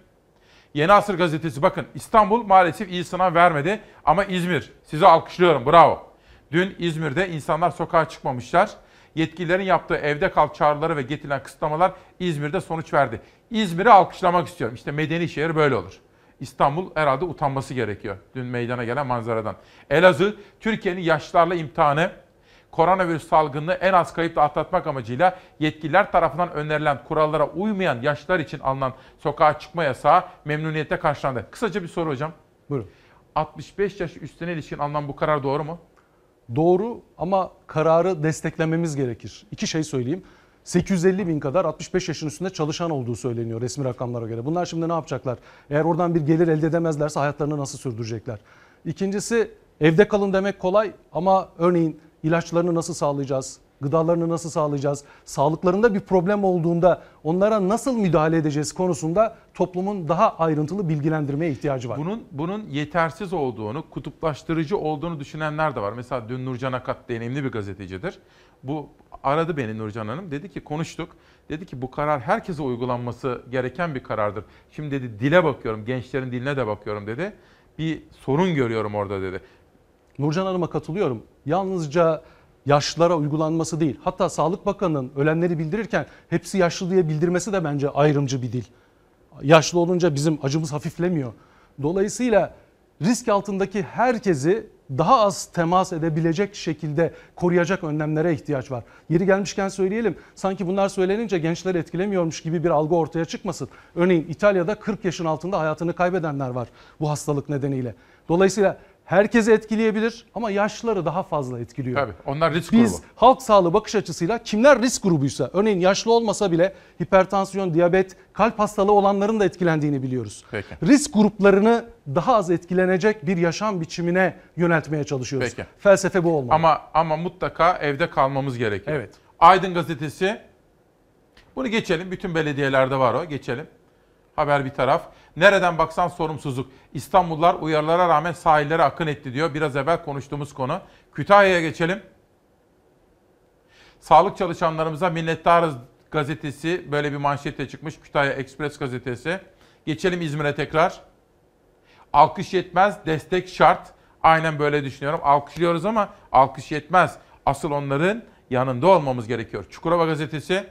Yeni Asır gazetesi bakın İstanbul maalesef iyi sınav vermedi ama İzmir sizi alkışlıyorum bravo. Dün İzmir'de insanlar sokağa çıkmamışlar. Yetkililerin yaptığı evde kal çağrıları ve getirilen kısıtlamalar İzmir'de sonuç verdi. İzmir'i alkışlamak istiyorum. İşte medeni şehir böyle olur. İstanbul herhalde utanması gerekiyor dün meydana gelen manzaradan. Elazığ, Türkiye'nin yaşlılarla imtihanı koronavirüs salgınını en az kayıpla atlatmak amacıyla yetkililer tarafından önerilen kurallara uymayan yaşlılar için alınan sokağa çıkma yasağı memnuniyetle karşılandı. Kısaca bir soru hocam. Buyurun. 65 yaş üstüne ilişkin alınan bu karar doğru mu? Doğru ama kararı desteklememiz gerekir. İki şey söyleyeyim. 850 bin kadar 65 yaşın üstünde çalışan olduğu söyleniyor resmi rakamlara göre. Bunlar şimdi ne yapacaklar? Eğer oradan bir gelir elde edemezlerse hayatlarını nasıl sürdürecekler? İkincisi evde kalın demek kolay ama örneğin ilaçlarını nasıl sağlayacağız? Gıdalarını nasıl sağlayacağız? Sağlıklarında bir problem olduğunda onlara nasıl müdahale edeceğiz konusunda toplumun daha ayrıntılı bilgilendirmeye ihtiyacı var. Bunun bunun yetersiz olduğunu, kutuplaştırıcı olduğunu düşünenler de var. Mesela dün Nurcan Akat deneyimli bir gazetecidir. Bu aradı beni Nurcan Hanım. Dedi ki konuştuk. Dedi ki bu karar herkese uygulanması gereken bir karardır. Şimdi dedi dile bakıyorum, gençlerin diline de bakıyorum dedi. Bir sorun görüyorum orada dedi. Nurcan Hanım'a katılıyorum. Yalnızca yaşlılara uygulanması değil. Hatta Sağlık Bakanı'nın ölenleri bildirirken hepsi yaşlı diye bildirmesi de bence ayrımcı bir dil. Yaşlı olunca bizim acımız hafiflemiyor. Dolayısıyla risk altındaki herkesi daha az temas edebilecek şekilde koruyacak önlemlere ihtiyaç var. Yeri gelmişken söyleyelim. Sanki bunlar söylenince gençleri etkilemiyormuş gibi bir algı ortaya çıkmasın. Örneğin İtalya'da 40 yaşın altında hayatını kaybedenler var bu hastalık nedeniyle. Dolayısıyla herkesi etkileyebilir ama yaşlıları daha fazla etkiliyor. Tabii onlar risk Biz grubu. halk sağlığı bakış açısıyla kimler risk grubuysa örneğin yaşlı olmasa bile hipertansiyon, diyabet, kalp hastalığı olanların da etkilendiğini biliyoruz. Peki. Risk gruplarını daha az etkilenecek bir yaşam biçimine yöneltmeye çalışıyoruz. Peki. Felsefe bu olmalı. Ama ama mutlaka evde kalmamız gerekiyor. Evet. Aydın gazetesi. Bunu geçelim. Bütün belediyelerde var o. Geçelim. Haber bir taraf. Nereden baksan sorumsuzluk. İstanbullular uyarılara rağmen sahillere akın etti diyor. Biraz evvel konuştuğumuz konu. Kütahya'ya geçelim. Sağlık çalışanlarımıza minnettarız gazetesi böyle bir manşetle çıkmış. Kütahya Express gazetesi. Geçelim İzmir'e tekrar. Alkış yetmez, destek şart. Aynen böyle düşünüyorum. Alkışlıyoruz ama alkış yetmez. Asıl onların yanında olmamız gerekiyor. Çukurova gazetesi.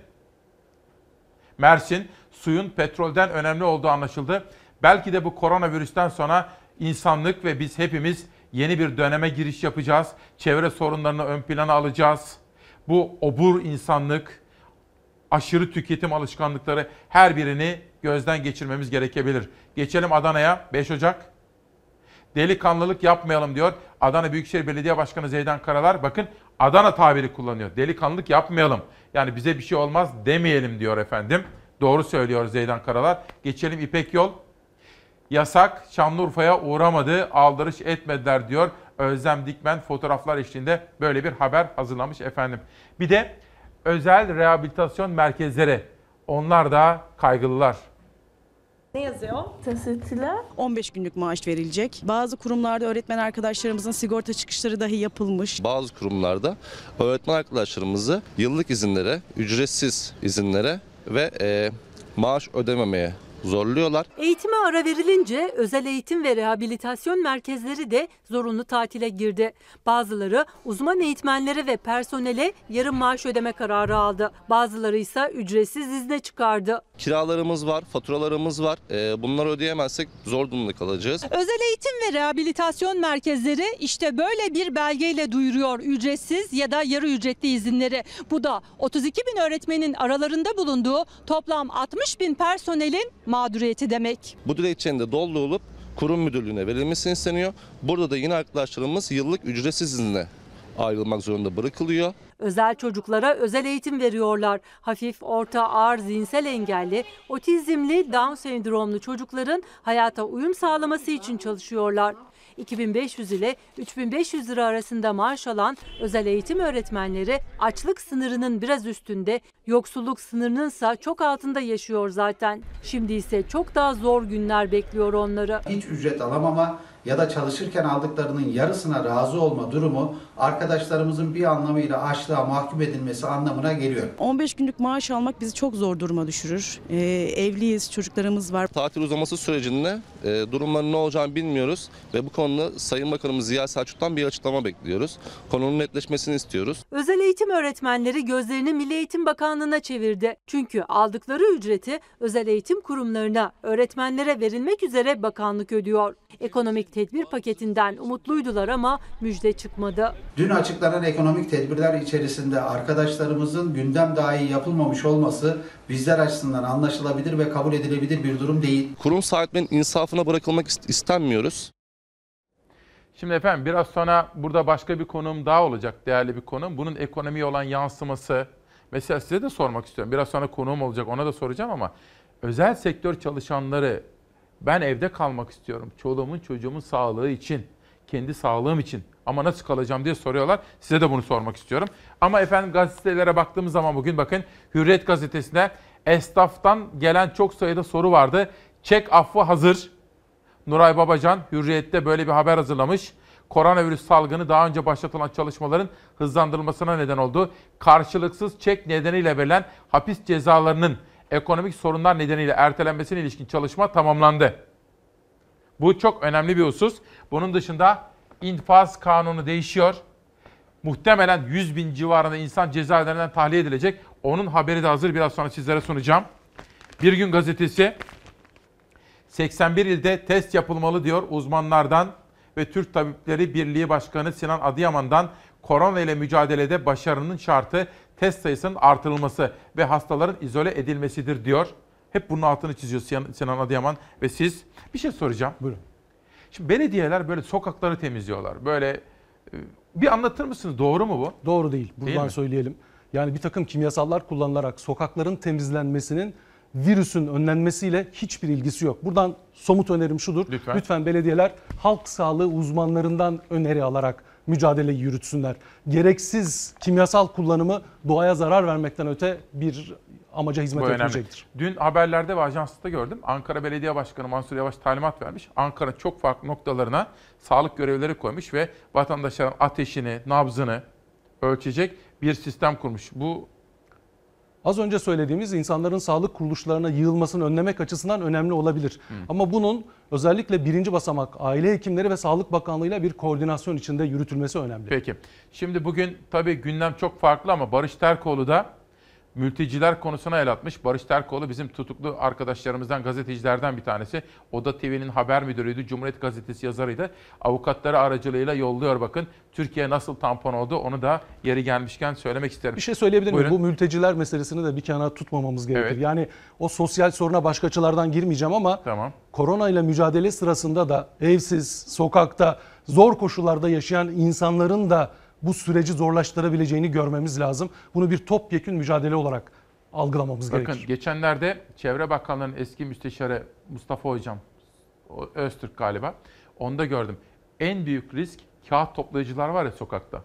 Mersin, suyun petrolden önemli olduğu anlaşıldı. Belki de bu koronavirüsten sonra insanlık ve biz hepimiz yeni bir döneme giriş yapacağız. Çevre sorunlarını ön plana alacağız. Bu obur insanlık, aşırı tüketim alışkanlıkları her birini gözden geçirmemiz gerekebilir. Geçelim Adana'ya 5 Ocak. Delikanlılık yapmayalım diyor. Adana Büyükşehir Belediye Başkanı Zeydan Karalar. Bakın Adana tabiri kullanıyor. Delikanlılık yapmayalım. Yani bize bir şey olmaz demeyelim diyor efendim. Doğru söylüyor Zeydan Karalar. Geçelim İpek Yol. Yasak Şanlıurfa'ya uğramadı, aldırış etmediler diyor. Özlem Dikmen fotoğraflar eşliğinde böyle bir haber hazırlamış efendim. Bir de özel rehabilitasyon merkezleri. Onlar da kaygılılar. Ne yazıyor? Teşekkürler. 15 günlük maaş verilecek. Bazı kurumlarda öğretmen arkadaşlarımızın sigorta çıkışları dahi yapılmış. Bazı kurumlarda öğretmen arkadaşlarımızı yıllık izinlere, ücretsiz izinlere ve e, maaş ödememeye zorluyorlar. Eğitime ara verilince özel eğitim ve rehabilitasyon merkezleri de zorunlu tatile girdi. Bazıları uzman eğitmenlere ve personele yarım maaş ödeme kararı aldı. Bazıları ise ücretsiz izne çıkardı. Kiralarımız var, faturalarımız var. E, bunları ödeyemezsek zor durumda kalacağız. Özel eğitim ve rehabilitasyon merkezleri işte böyle bir belgeyle duyuruyor ücretsiz ya da yarı ücretli izinleri. Bu da 32 bin öğretmenin aralarında bulunduğu toplam 60 bin personelin mağduriyeti demek. Bu dilekçenin de doldurulup kurum müdürlüğüne verilmesi isteniyor. Burada da yine arkadaşlarımız yıllık ücretsiz izne ayrılmak zorunda bırakılıyor. Özel çocuklara özel eğitim veriyorlar. Hafif, orta, ağır zihinsel engelli, otizmli, Down sendromlu çocukların hayata uyum sağlaması için çalışıyorlar. 2500 ile 3500 lira arasında maaş alan özel eğitim öğretmenleri açlık sınırının biraz üstünde, yoksulluk sınırının ise çok altında yaşıyor zaten. Şimdi ise çok daha zor günler bekliyor onları. Hiç ücret alamama ya da çalışırken aldıklarının yarısına razı olma durumu arkadaşlarımızın bir anlamıyla açlığa mahkum edilmesi anlamına geliyor. 15 günlük maaş almak bizi çok zor duruma düşürür. Ee, evliyiz, çocuklarımız var. Tatil uzaması sürecinde e, durumların ne olacağını bilmiyoruz ve bu konuda Sayın Bakanımız Ziya Selçuk'tan bir açıklama bekliyoruz. Konunun netleşmesini istiyoruz. Özel eğitim öğretmenleri gözlerini Milli Eğitim Bakanlığı'na çevirdi. Çünkü aldıkları ücreti özel eğitim kurumlarına, öğretmenlere verilmek üzere bakanlık ödüyor. Ekonomik tedbir paketinden umutluydular ama müjde çıkmadı. Dün açıklanan ekonomik tedbirler içerisinde arkadaşlarımızın gündem dahi yapılmamış olması bizler açısından anlaşılabilir ve kabul edilebilir bir durum değil. Kurum sahiplerinin insafına bırakılmak ist- istenmiyoruz. Şimdi efendim biraz sonra burada başka bir konum daha olacak, değerli bir konum. Bunun ekonomiye olan yansıması, mesela size de sormak istiyorum. Biraz sonra konuğum olacak, ona da soracağım ama özel sektör çalışanları ben evde kalmak istiyorum. Çoluğumun çocuğumun sağlığı için, kendi sağlığım için ama nasıl kalacağım diye soruyorlar. Size de bunu sormak istiyorum. Ama efendim gazetelere baktığımız zaman bugün bakın Hürriyet gazetesine esnaftan gelen çok sayıda soru vardı. Çek affı hazır. Nuray Babacan Hürriyet'te böyle bir haber hazırlamış. Koronavirüs salgını daha önce başlatılan çalışmaların hızlandırılmasına neden oldu. Karşılıksız çek nedeniyle verilen hapis cezalarının ekonomik sorunlar nedeniyle ertelenmesine ilişkin çalışma tamamlandı. Bu çok önemli bir husus. Bunun dışında infaz kanunu değişiyor. Muhtemelen 100 bin civarında insan cezaevlerinden tahliye edilecek. Onun haberi de hazır. Biraz sonra sizlere sunacağım. Bir gün gazetesi 81 ilde test yapılmalı diyor uzmanlardan ve Türk Tabipleri Birliği Başkanı Sinan Adıyaman'dan korona ile mücadelede başarının şartı test sayısının artırılması ve hastaların izole edilmesidir diyor. Hep bunun altını çiziyor Sinan- Adıyaman ve siz. Bir şey soracağım. Buyurun. Şimdi belediyeler böyle sokakları temizliyorlar. Böyle e, bir anlatır mısınız? Doğru mu bu? Doğru değil. Değil Buradan mi? söyleyelim. Yani bir takım kimyasallar kullanılarak sokakların temizlenmesinin virüsün önlenmesiyle hiçbir ilgisi yok. Buradan somut önerim şudur. Lütfen. belediyeler halk sağlığı uzmanlarından öneri alarak mücadeleyi yürütsünler. Gereksiz kimyasal kullanımı doğaya zarar vermekten öte bir amaca hizmet Bu önemli. etmeyecektir. Dün haberlerde ve ajanslıkta gördüm. Ankara Belediye Başkanı Mansur Yavaş talimat vermiş. Ankara çok farklı noktalarına sağlık görevlileri koymuş ve vatandaşların ateşini, nabzını ölçecek bir sistem kurmuş. Bu Az önce söylediğimiz insanların sağlık kuruluşlarına yığılmasını önlemek açısından önemli olabilir. Ama bunun özellikle birinci basamak aile hekimleri ve Sağlık Bakanlığı'yla bir koordinasyon içinde yürütülmesi önemli. Peki. Şimdi bugün tabii gündem çok farklı ama Barış Terkoğlu da mülteciler konusuna el atmış. Barış Terkoğlu bizim tutuklu arkadaşlarımızdan, gazetecilerden bir tanesi. Oda TV'nin haber müdürüydü, Cumhuriyet Gazetesi yazarıydı. Avukatları aracılığıyla yolluyor bakın. Türkiye nasıl tampon oldu onu da yeri gelmişken söylemek isterim. Bir şey söyleyebilir miyim? Bu mülteciler meselesini de bir kenara tutmamamız gerekir. Evet. Yani o sosyal soruna başka açılardan girmeyeceğim ama Tamam. korona ile mücadele sırasında da evsiz, sokakta, zor koşullarda yaşayan insanların da bu süreci zorlaştırabileceğini görmemiz lazım. Bunu bir topyekün mücadele olarak algılamamız Bakın gerekir. geçenlerde Çevre Bakanlığı'nın eski müsteşarı Mustafa Hocam, Öztürk galiba, onda gördüm. En büyük risk kağıt toplayıcılar var ya sokakta.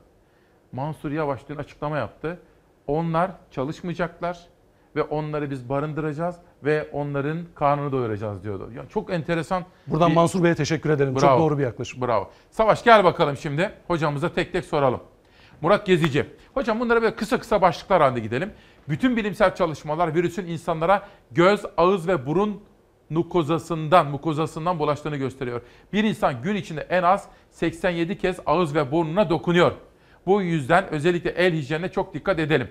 Mansur Yavaş dün açıklama yaptı. Onlar çalışmayacaklar ve onları biz barındıracağız ve onların karnını doyuracağız diyordu. Ya çok enteresan. Buradan bir- Mansur Bey'e teşekkür ederim. Bravo. Çok doğru bir yaklaşım. Bravo. Savaş gel bakalım şimdi. Hocamıza tek tek soralım. Murat Gezici. Hocam bunlara böyle kısa kısa başlıklar halinde gidelim. Bütün bilimsel çalışmalar virüsün insanlara göz, ağız ve burun mukozasından, mukozasından bulaştığını gösteriyor. Bir insan gün içinde en az 87 kez ağız ve burnuna dokunuyor. Bu yüzden özellikle el hijyenine çok dikkat edelim.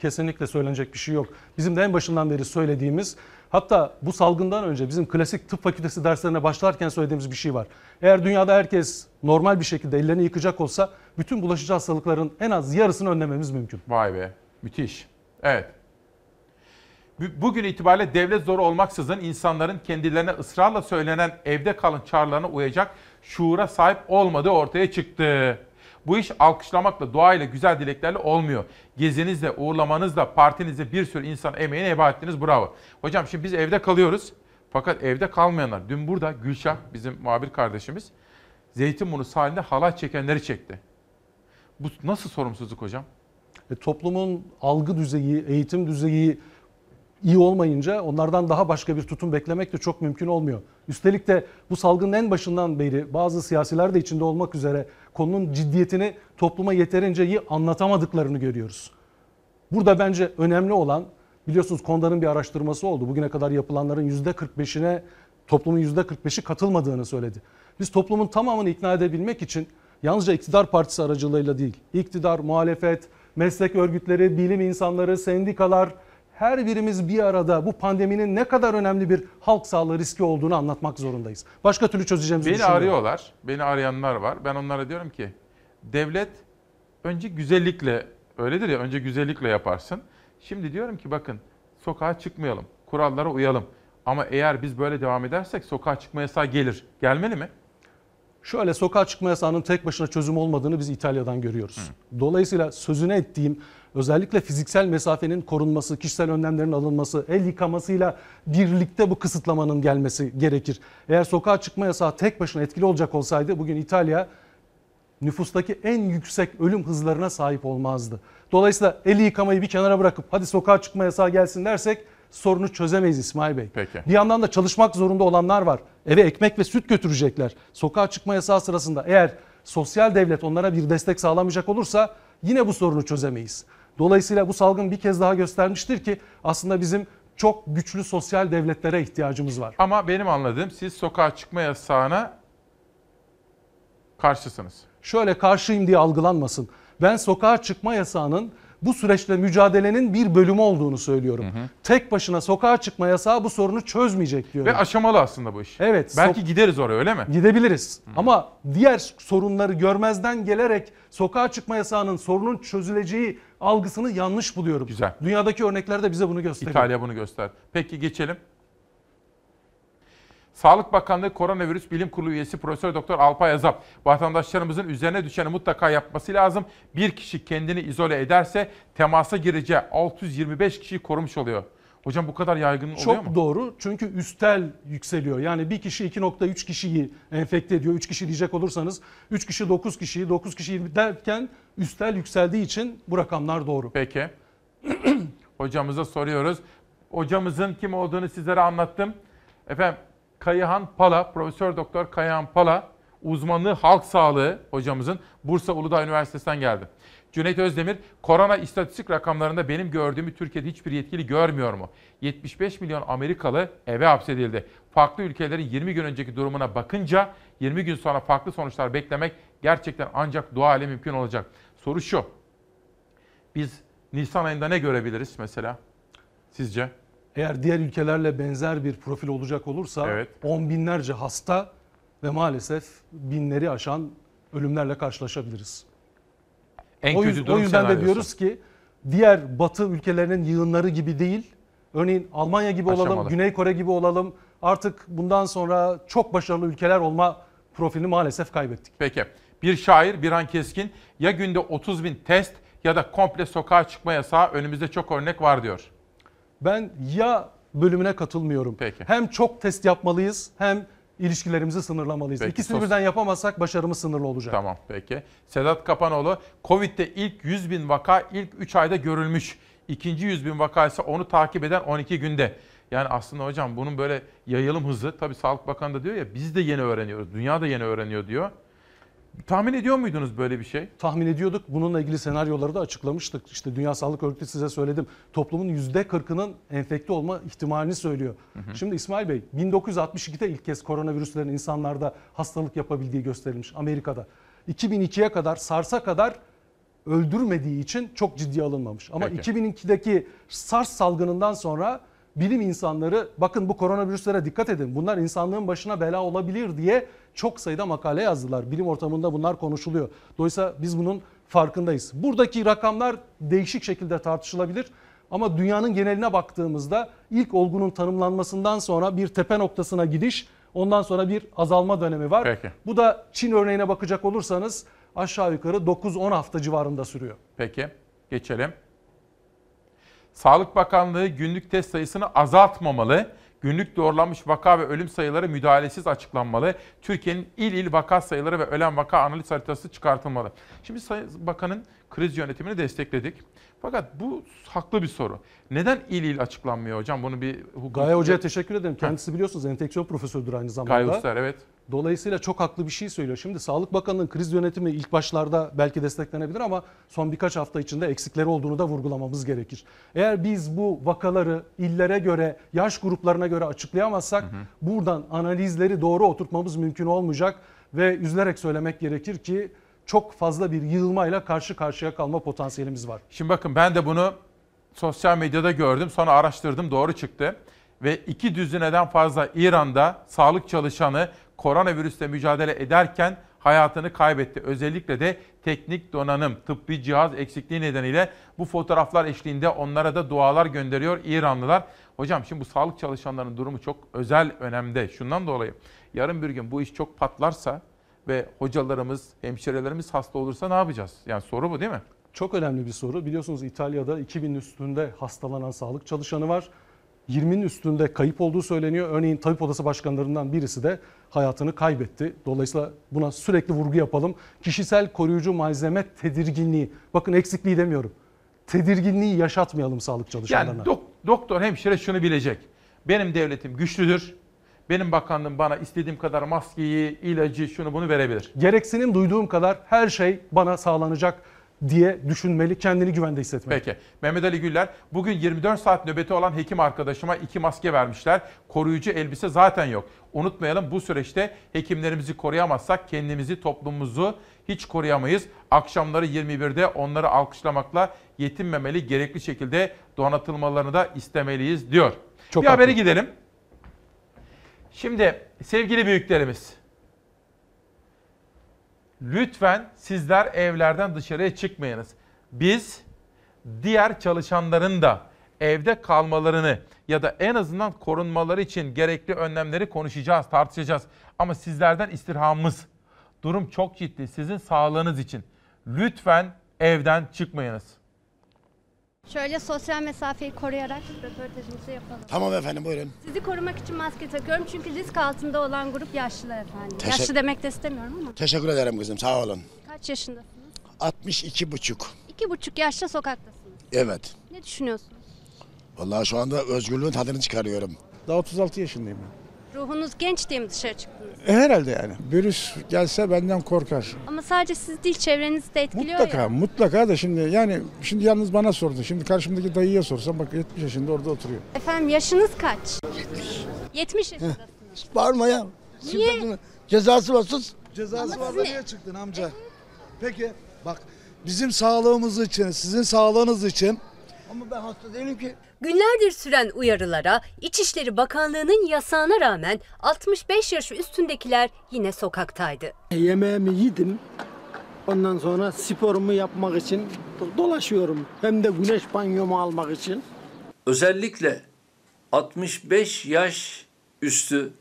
Kesinlikle söylenecek bir şey yok. Bizim de en başından beri söylediğimiz hatta bu salgından önce bizim klasik tıp fakültesi derslerine başlarken söylediğimiz bir şey var. Eğer dünyada herkes normal bir şekilde ellerini yıkacak olsa bütün bulaşıcı hastalıkların en az yarısını önlememiz mümkün. Vay be, müthiş. Evet. Bu- Bugün itibariyle devlet zoru olmaksızın insanların kendilerine ısrarla söylenen evde kalın çağrılarına uyacak şuura sahip olmadığı ortaya çıktı. Bu iş alkışlamakla, duayla, güzel dileklerle olmuyor. Gezinizle, uğurlamanızla, partinizle bir sürü insan emeğini heba ettiniz. Bravo. Hocam şimdi biz evde kalıyoruz. Fakat evde kalmayanlar, dün burada Gülşah, bizim muhabir kardeşimiz, Zeytinburnu sahilinde halay çekenleri çekti. Bu nasıl sorumsuzluk hocam? E, toplumun algı düzeyi, eğitim düzeyi iyi olmayınca onlardan daha başka bir tutum beklemek de çok mümkün olmuyor. Üstelik de bu salgının en başından beri bazı siyasiler de içinde olmak üzere konunun ciddiyetini topluma yeterince iyi anlatamadıklarını görüyoruz. Burada bence önemli olan biliyorsunuz Konda'nın bir araştırması oldu. Bugüne kadar yapılanların %45'ine Toplumun %45'i katılmadığını söyledi. Biz toplumun tamamını ikna edebilmek için yalnızca iktidar partisi aracılığıyla değil, iktidar, muhalefet, meslek örgütleri, bilim insanları, sendikalar her birimiz bir arada bu pandeminin ne kadar önemli bir halk sağlığı riski olduğunu anlatmak zorundayız. Başka türlü çözeceğimizi Beni arıyorlar. Beni arayanlar var. Ben onlara diyorum ki devlet önce güzellikle öyledir ya önce güzellikle yaparsın. Şimdi diyorum ki bakın sokağa çıkmayalım. Kurallara uyalım. Ama eğer biz böyle devam edersek sokağa çıkma yasağı gelir. Gelmeli mi? Şöyle sokağa çıkma yasağının tek başına çözüm olmadığını biz İtalya'dan görüyoruz. Dolayısıyla sözüne ettiğim özellikle fiziksel mesafenin korunması, kişisel önlemlerin alınması, el yıkamasıyla birlikte bu kısıtlamanın gelmesi gerekir. Eğer sokağa çıkma yasağı tek başına etkili olacak olsaydı bugün İtalya nüfustaki en yüksek ölüm hızlarına sahip olmazdı. Dolayısıyla eli yıkamayı bir kenara bırakıp hadi sokağa çıkma yasağı gelsin dersek sorunu çözemeyiz İsmail Bey. Peki. Bir yandan da çalışmak zorunda olanlar var. Eve ekmek ve süt götürecekler. Sokağa çıkma yasağı sırasında eğer sosyal devlet onlara bir destek sağlamayacak olursa yine bu sorunu çözemeyiz. Dolayısıyla bu salgın bir kez daha göstermiştir ki aslında bizim çok güçlü sosyal devletlere ihtiyacımız var. Ama benim anladığım siz sokağa çıkma yasağına karşısınız. Şöyle karşıyım diye algılanmasın. Ben sokağa çıkma yasağının bu süreçte mücadelenin bir bölümü olduğunu söylüyorum. Tek başına sokağa çıkma yasağı bu sorunu çözmeyecek diyorum. Ve aşamalı aslında bu iş. Evet. Belki sok- gideriz oraya öyle mi? Gidebiliriz. Ama diğer sorunları görmezden gelerek sokağa çıkma yasağının sorunun çözüleceği algısını yanlış buluyorum. Güzel. Dünyadaki örnekler de bize bunu gösteriyor. İtalya bunu göster. Peki geçelim. Sağlık Bakanlığı Koronavirüs Bilim Kurulu üyesi Profesör Doktor Alpay Azap, vatandaşlarımızın üzerine düşeni mutlaka yapması lazım. Bir kişi kendini izole ederse temasa gireceği 625 kişiyi korumuş oluyor. Hocam bu kadar yaygın oluyor Çok mu? doğru çünkü üstel yükseliyor. Yani bir kişi 2.3 kişiyi enfekte ediyor. 3 kişi diyecek olursanız 3 kişi 9 kişiyi 9 kişi 20 derken üstel yükseldiği için bu rakamlar doğru. Peki. (clears throat) Hocamıza soruyoruz. Hocamızın kim olduğunu sizlere anlattım. Efendim Kayıhan Pala, Profesör Doktor Kayıhan Pala, uzmanlığı halk sağlığı hocamızın Bursa Uludağ Üniversitesi'nden geldi. Cüneyt Özdemir, korona istatistik rakamlarında benim gördüğümü Türkiye'de hiçbir yetkili görmüyor mu? 75 milyon Amerikalı eve hapsedildi. Farklı ülkelerin 20 gün önceki durumuna bakınca 20 gün sonra farklı sonuçlar beklemek gerçekten ancak dua ile mümkün olacak. Soru şu, biz Nisan ayında ne görebiliriz mesela sizce? Eğer diğer ülkelerle benzer bir profil olacak olursa Evet. on binlerce hasta ve maalesef binleri aşan ölümlerle karşılaşabiliriz. En o, kötü durum o yüzden de diyoruz ki diğer batı ülkelerinin yığınları gibi değil. Örneğin Almanya gibi olalım, Aşamalı. Güney Kore gibi olalım. Artık bundan sonra çok başarılı ülkeler olma profilini maalesef kaybettik. Peki. Bir şair Birhan Keskin ya günde 30 bin test ya da komple sokağa çıkma yasağı önümüzde çok örnek var diyor. Ben ya bölümüne katılmıyorum. Peki. Hem çok test yapmalıyız hem ilişkilerimizi sınırlamalıyız. Peki, İkisini sos- birden yapamazsak başarımız sınırlı olacak. Tamam peki. Sedat Kapanoğlu Covid'de ilk 100 bin vaka ilk 3 ayda görülmüş. İkinci 100 bin vaka ise onu takip eden 12 günde. Yani aslında hocam bunun böyle yayılım hızı tabii Sağlık Bakanı da diyor ya biz de yeni öğreniyoruz. Dünya da yeni öğreniyor diyor. Tahmin ediyor muydunuz böyle bir şey? tahmin ediyorduk. Bununla ilgili senaryoları da açıklamıştık. İşte Dünya Sağlık Örgütü size söyledim. Toplumun %40'ının enfekte olma ihtimalini söylüyor. Şimdi İsmail Bey 1962'de ilk kez koronavirüslerin insanlarda hastalık yapabildiği gösterilmiş Amerika'da. 2002'ye kadar SARS'a kadar öldürmediği için çok ciddiye alınmamış. Ama Peki. 2002'deki SARS salgınından sonra bilim insanları bakın bu koronavirüslere dikkat edin. Bunlar insanlığın başına bela olabilir diye çok sayıda makale yazdılar. Bilim ortamında bunlar konuşuluyor. Dolayısıyla biz bunun farkındayız. Buradaki rakamlar değişik şekilde tartışılabilir. Ama dünyanın geneline baktığımızda ilk olgunun tanımlanmasından sonra bir tepe noktasına gidiş, ondan sonra bir azalma dönemi var. Peki. Bu da Çin örneğine bakacak olursanız aşağı yukarı 9-10 hafta civarında sürüyor. Peki geçelim. Sağlık Bakanlığı günlük test sayısını azaltmamalı. Günlük doğrulanmış vaka ve ölüm sayıları müdahalesiz açıklanmalı. Türkiye'nin il il vaka sayıları ve ölen vaka analiz haritası çıkartılmalı. Şimdi Sayın Bakan'ın kriz yönetimini destekledik. Fakat bu haklı bir soru. Neden il il açıklanmıyor hocam? Bunu bir hukuk... Gaye Hoca'ya teşekkür ederim. Kendisi biliyorsunuz enfeksiyon profesördür aynı zamanda. Gaye Uster evet. Dolayısıyla çok haklı bir şey söylüyor. Şimdi Sağlık Bakanlığı'nın kriz yönetimi ilk başlarda belki desteklenebilir ama son birkaç hafta içinde eksikleri olduğunu da vurgulamamız gerekir. Eğer biz bu vakaları illere göre, yaş gruplarına göre açıklayamazsak buradan analizleri doğru oturtmamız mümkün olmayacak ve üzülerek söylemek gerekir ki çok fazla bir yığılmayla karşı karşıya kalma potansiyelimiz var. Şimdi bakın ben de bunu sosyal medyada gördüm. Sonra araştırdım doğru çıktı. Ve iki düzineden fazla İran'da sağlık çalışanı koronavirüsle mücadele ederken hayatını kaybetti. Özellikle de teknik donanım, tıbbi cihaz eksikliği nedeniyle bu fotoğraflar eşliğinde onlara da dualar gönderiyor İranlılar. Hocam şimdi bu sağlık çalışanlarının durumu çok özel önemde. Şundan dolayı yarın bir gün bu iş çok patlarsa ve hocalarımız, hemşirelerimiz hasta olursa ne yapacağız? Yani soru bu değil mi? Çok önemli bir soru. Biliyorsunuz İtalya'da 2000 üstünde hastalanan sağlık çalışanı var. 20'nin üstünde kayıp olduğu söyleniyor. Örneğin tabip odası başkanlarından birisi de hayatını kaybetti. Dolayısıyla buna sürekli vurgu yapalım. Kişisel koruyucu malzeme tedirginliği. Bakın eksikliği demiyorum. Tedirginliği yaşatmayalım sağlık çalışanlarına. Yani dok- doktor, hemşire şunu bilecek. Benim devletim güçlüdür. Benim bakanlığım bana istediğim kadar maskeyi, ilacı, şunu bunu verebilir. Gereksinim duyduğum kadar her şey bana sağlanacak diye düşünmeli, kendini güvende hissetmeli. Peki. Mehmet Ali Güller, bugün 24 saat nöbeti olan hekim arkadaşıma iki maske vermişler. Koruyucu elbise zaten yok. Unutmayalım bu süreçte hekimlerimizi koruyamazsak kendimizi, toplumumuzu hiç koruyamayız. Akşamları 21'de onları alkışlamakla yetinmemeli, gerekli şekilde donatılmalarını da istemeliyiz diyor. Çok bir habere haklı. gidelim. Şimdi sevgili büyüklerimiz, lütfen sizler evlerden dışarıya çıkmayınız. Biz diğer çalışanların da evde kalmalarını ya da en azından korunmaları için gerekli önlemleri konuşacağız, tartışacağız. Ama sizlerden istirhamımız, durum çok ciddi sizin sağlığınız için. Lütfen evden çıkmayınız. Şöyle sosyal mesafeyi koruyarak röportajımızı yapalım. Tamam efendim buyurun. Sizi korumak için maske takıyorum çünkü risk altında olan grup yaşlılar efendim. Teşekkür- Yaşlı demek de istemiyorum ama. Teşekkür ederim kızım sağ olun. Kaç yaşındasınız? 62 buçuk. İki buçuk yaşta sokaktasınız. Evet. Ne düşünüyorsunuz? Vallahi şu anda özgürlüğün tadını çıkarıyorum. Daha 36 yaşındayım Ruhunuz genç diye mi dışarı çıktınız? E, herhalde yani. Virüs gelse benden korkar. Ama sadece siz değil çevrenizi de etkiliyor Mutlaka ya. mutlaka da şimdi yani şimdi yalnız bana sordu. Şimdi karşımdaki dayıya sorsam bak 70 yaşında orada oturuyor. Efendim yaşınız kaç? 70 yaşındasınız. Bağırma ya. Niye? Cezası var sus. Cezası Ama var siz da ne- niye çıktın amca? Peki bak bizim sağlığımız için, sizin sağlığınız için Ama ben hasta değilim ki. Günlerdir süren uyarılara, İçişleri Bakanlığı'nın yasağına rağmen 65 yaş üstündekiler yine sokaktaydı. Yemeğimi yedim. Ondan sonra sporumu yapmak için dolaşıyorum. Hem de güneş banyomu almak için. Özellikle 65 yaş üstü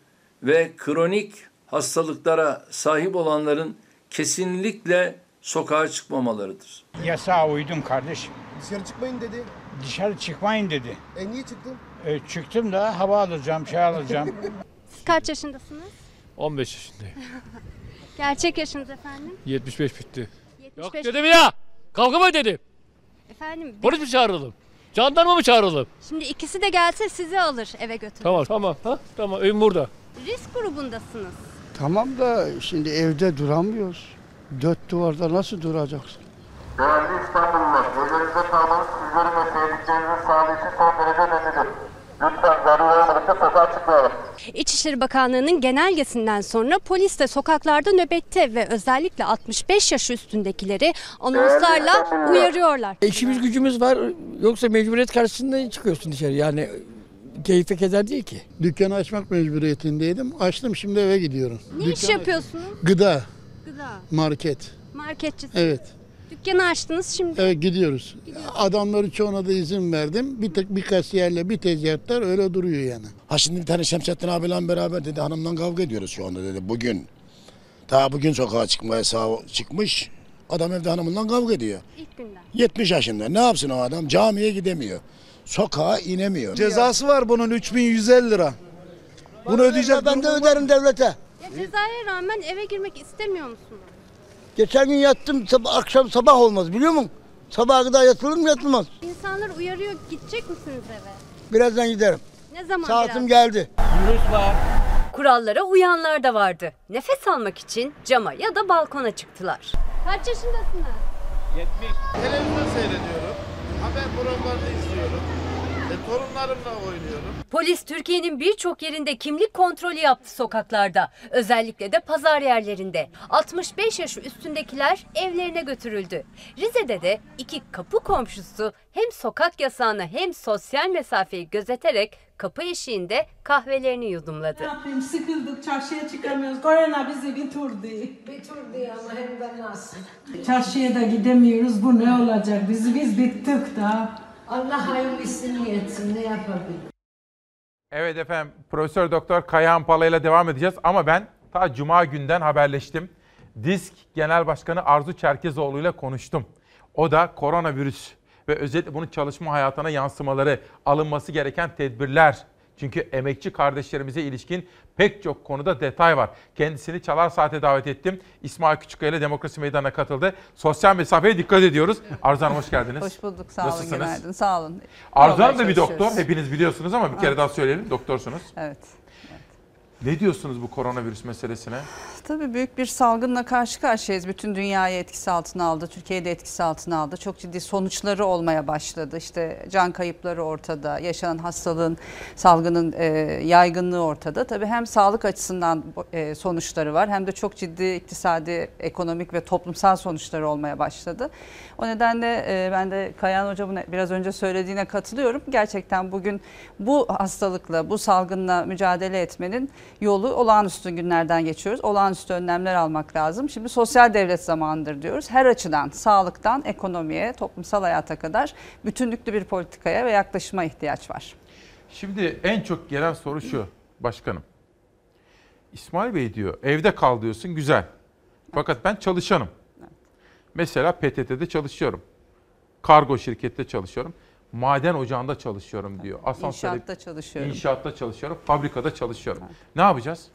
ve kronik hastalıklara sahip olanların kesinlikle sokağa çıkmamalarıdır. Yasağa uydum kardeşim. Dışarı çıkmayın dedi. Dışarı çıkmayın dedi. E niye çıktın? E, çıktım da hava alacağım, şey alacağım. (laughs) Siz kaç yaşındasınız? 15 yaşındayım. (laughs) Gerçek yaşınız efendim? 75 bitti. 75. Dedim ya. Kavga mı dedim? Efendim bir- Polis mi çağıralım? Jandarma mı çağıralım? şimdi ikisi de gelse sizi alır eve götürür. Tamam tamam. Ha? Tamam evim burada. Risk grubundasınız. Tamam da şimdi evde duramıyoruz. Dört duvarda nasıl duracaksın? Değerli İstanbullular, evlerinize kalmanız sizlerin ve sevdiklerinizin sağlığı için son derece önemlidir. Lütfen zaruri olmadıkça sokağa çıkmayalım. İçişleri Bakanlığı'nın genelgesinden sonra polis de sokaklarda nöbette ve özellikle 65 yaş üstündekileri anonslarla uyarıyorlar. İşimiz gücümüz var. Yoksa mecburiyet karşısında çıkıyorsun dışarı. Yani keyfe keder değil ki. Dükkanı açmak mecburiyetindeydim. Açtım şimdi eve gidiyorum. Ne iş yapıyorsunuz? Gıda, Gıda. market. Marketçisiniz. Evet. Dükkanı açtınız şimdi. Evet gidiyoruz. Adamların çoğuna da izin verdim. Bir tek bir kasiyerle bir tezgahtar öyle duruyor yani. Ha şimdi bir tane Şemsettin abiyle beraber dedi hanımla kavga ediyoruz şu anda dedi bugün. Daha bugün sokağa çıkmaya sağ çıkmış. Adam evde hanımıyla kavga ediyor. İlk günden. 70 yaşında ne yapsın o adam camiye gidemiyor. Sokağa inemiyor. Cezası var bunun 3150 lira. Bunu ödeyecek Ben de öderim devlete. Ya cezaya rağmen eve girmek istemiyor musunuz? Geçen gün yattım sabah, akşam sabah olmaz biliyor musun? Sabaha kadar yatılır mı yatılmaz. İnsanlar uyarıyor gidecek misiniz eve? Birazdan giderim. Ne zaman Saatim biraz? geldi. Virüs var. Kurallara uyanlar da vardı. Nefes almak için cama ya da balkona çıktılar. Kaç yaşındasınız? Televizyon seyrediyorum. Haber programlarını izliyorum. E, torunlarımla oynuyorum. Polis Türkiye'nin birçok yerinde kimlik kontrolü yaptı sokaklarda. Özellikle de pazar yerlerinde. 65 yaş üstündekiler evlerine götürüldü. Rize'de de iki kapı komşusu hem sokak yasağını hem sosyal mesafeyi gözeterek kapı eşiğinde kahvelerini yudumladı. yapayım sıkıldık çarşıya çıkamıyoruz. Korona bizi bitirdi. Bitirdi ama hem de nasıl. Çarşıya da gidemiyoruz. Bu ne olacak? Biz biz bittik da. Allah hayırlısını etsin ne yapabilir? Evet efendim Profesör Doktor Kayahan Pala ile devam edeceğiz ama ben ta cuma günden haberleştim. Disk Genel Başkanı Arzu Çerkezoğlu ile konuştum. O da koronavirüs ve özellikle bunun çalışma hayatına yansımaları, alınması gereken tedbirler. Çünkü emekçi kardeşlerimize ilişkin pek çok konuda detay var. Kendisini Çalar Saat'e davet ettim. İsmail Küçükkaya ile Demokrasi Meydanı'na katıldı. Sosyal mesafeye dikkat ediyoruz. Arzu Hanım hoş geldiniz. Hoş bulduk. Sağ olun. Nasılsınız? Günaydın. Sağ olun. Arzu Hanım da bir doktor. Hepiniz biliyorsunuz ama bir kere daha söyleyelim. Doktorsunuz. Evet. Ne diyorsunuz bu koronavirüs meselesine? Tabii büyük bir salgınla karşı karşıyayız. Bütün dünyayı etkisi altına aldı. Türkiye'yi de etkisi altına aldı. Çok ciddi sonuçları olmaya başladı. İşte can kayıpları ortada. Yaşanan hastalığın, salgının e, yaygınlığı ortada. Tabii hem sağlık açısından e, sonuçları var hem de çok ciddi iktisadi, ekonomik ve toplumsal sonuçları olmaya başladı. O nedenle e, ben de Kayan Hocam'ın biraz önce söylediğine katılıyorum. Gerçekten bugün bu hastalıkla, bu salgınla mücadele etmenin yolu olağanüstü günlerden geçiyoruz. Olağanüstü önlemler almak lazım. Şimdi sosyal devlet zamanıdır diyoruz. Her açıdan sağlıktan ekonomiye, toplumsal hayata kadar bütünlüklü bir politikaya ve yaklaşıma ihtiyaç var. Şimdi en çok gelen soru şu başkanım. İsmail Bey diyor evde kal diyorsun güzel. Fakat ben çalışanım. Mesela PTT'de çalışıyorum. Kargo şirkette çalışıyorum. Maden ocağında çalışıyorum diyor. Asansörde- İnşaatta çalışıyorum. İnşaatta çalışıyorum. Fabrikada çalışıyorum. Ne yapacağız?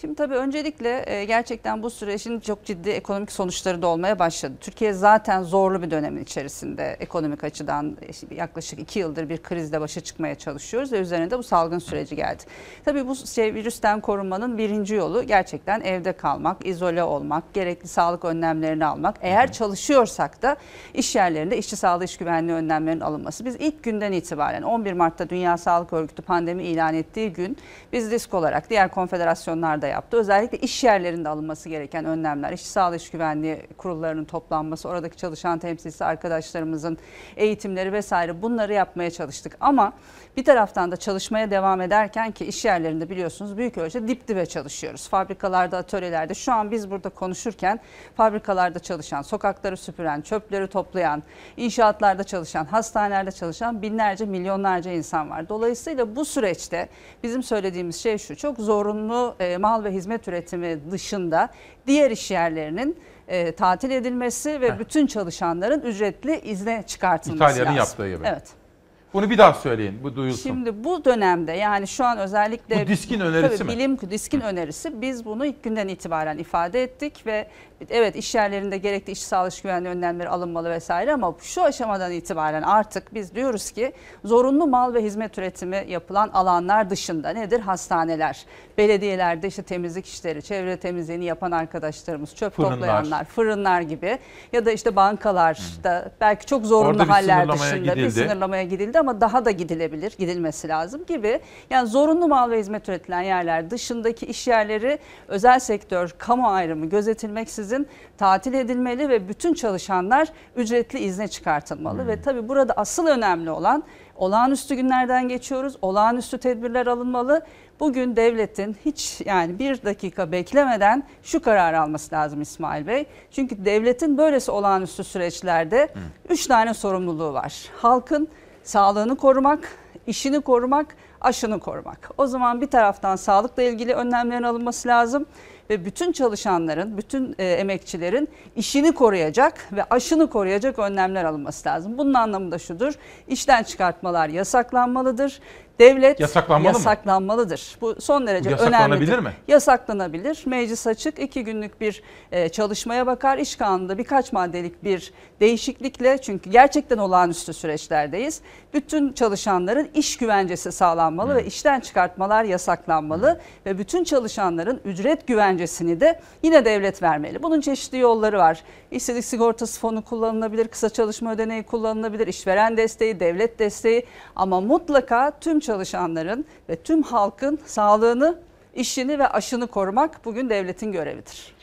Şimdi tabii öncelikle e, gerçekten bu sürecin çok ciddi ekonomik sonuçları da olmaya başladı. Türkiye zaten zorlu bir dönemin içerisinde ekonomik açıdan işte yaklaşık iki yıldır bir krizle başa çıkmaya çalışıyoruz ve üzerine de bu salgın süreci geldi. Tabii bu şey, virüsten korunmanın birinci yolu gerçekten evde kalmak, izole olmak, gerekli sağlık önlemlerini almak. Eğer çalışıyorsak da iş yerlerinde işçi sağlığı iş güvenliği önlemlerinin alınması. Biz ilk günden itibaren 11 Mart'ta Dünya Sağlık Örgütü pandemi ilan ettiği gün biz disk olarak diğer konfederasyonlar da yaptı. Özellikle iş yerlerinde alınması gereken önlemler, işçi sağlığı iş güvenliği kurullarının toplanması, oradaki çalışan temsilcisi arkadaşlarımızın eğitimleri vesaire bunları yapmaya çalıştık. Ama bir taraftan da çalışmaya devam ederken ki iş yerlerinde biliyorsunuz büyük ölçüde dip dibe çalışıyoruz. Fabrikalarda, atölyelerde şu an biz burada konuşurken fabrikalarda çalışan, sokakları süpüren, çöpleri toplayan, inşaatlarda çalışan, hastanelerde çalışan binlerce, milyonlarca insan var. Dolayısıyla bu süreçte bizim söylediğimiz şey şu, çok zorunlu e, mal ve hizmet üretimi dışında diğer iş yerlerinin e, tatil edilmesi ve bütün çalışanların ücretli izne çıkartılması İtalya'nın lazım. yaptığı gibi. Evet. Bunu bir daha söyleyin. Bu duyulsun. Şimdi bu dönemde yani şu an özellikle Bu diskin önerisi tabii mi? bilim diskin önerisi biz bunu ilk günden itibaren ifade ettik ve evet iş yerlerinde gerekli iş sağlığı iş güvenliği önlemleri alınmalı vesaire ama şu aşamadan itibaren artık biz diyoruz ki zorunlu mal ve hizmet üretimi yapılan alanlar dışında nedir? Hastaneler, belediyelerde işte temizlik işleri, çevre temizliğini yapan arkadaşlarımız, çöp Fırınlar. toplayanlar, fırınlar gibi ya da işte bankalarda belki çok zorunlu Orada bir haller dışında bir gidildi. sınırlamaya gidildi ama daha da gidilebilir, gidilmesi lazım gibi. Yani zorunlu mal ve hizmet üretilen yerler dışındaki iş yerleri özel sektör, kamu ayrımı gözetilmeksizin tatil edilmeli ve bütün çalışanlar ücretli izne çıkartılmalı. Ve tabii burada asıl önemli olan olağanüstü günlerden geçiyoruz, olağanüstü tedbirler alınmalı. Bugün devletin hiç yani bir dakika beklemeden şu karar alması lazım İsmail Bey. Çünkü devletin böylesi olağanüstü süreçlerde üç tane sorumluluğu var. Halkın sağlığını korumak, işini korumak, aşını korumak. O zaman bir taraftan sağlıkla ilgili önlemlerin alınması lazım ve bütün çalışanların, bütün e, emekçilerin işini koruyacak ve aşını koruyacak önlemler alınması lazım. Bunun anlamı da şudur. İşten çıkartmalar yasaklanmalıdır. Devlet Yasaklanmalı mı? yasaklanmalıdır. Bu son derece Yasaklanabilir önemlidir. mi? Yasaklanabilir. Meclis açık. iki günlük bir e, çalışmaya bakar. İş kanununda birkaç maddelik bir değişiklikle çünkü gerçekten olağanüstü süreçlerdeyiz. Bütün çalışanların iş güvencesi sağlanmalı ve işten çıkartmalar yasaklanmalı ve bütün çalışanların ücret güvencesini de yine devlet vermeli. Bunun çeşitli yolları var. İşsizlik sigortası fonu kullanılabilir, kısa çalışma ödeneği kullanılabilir, işveren desteği, devlet desteği ama mutlaka tüm çalışanların ve tüm halkın sağlığını, işini ve aşını korumak bugün devletin görevidir.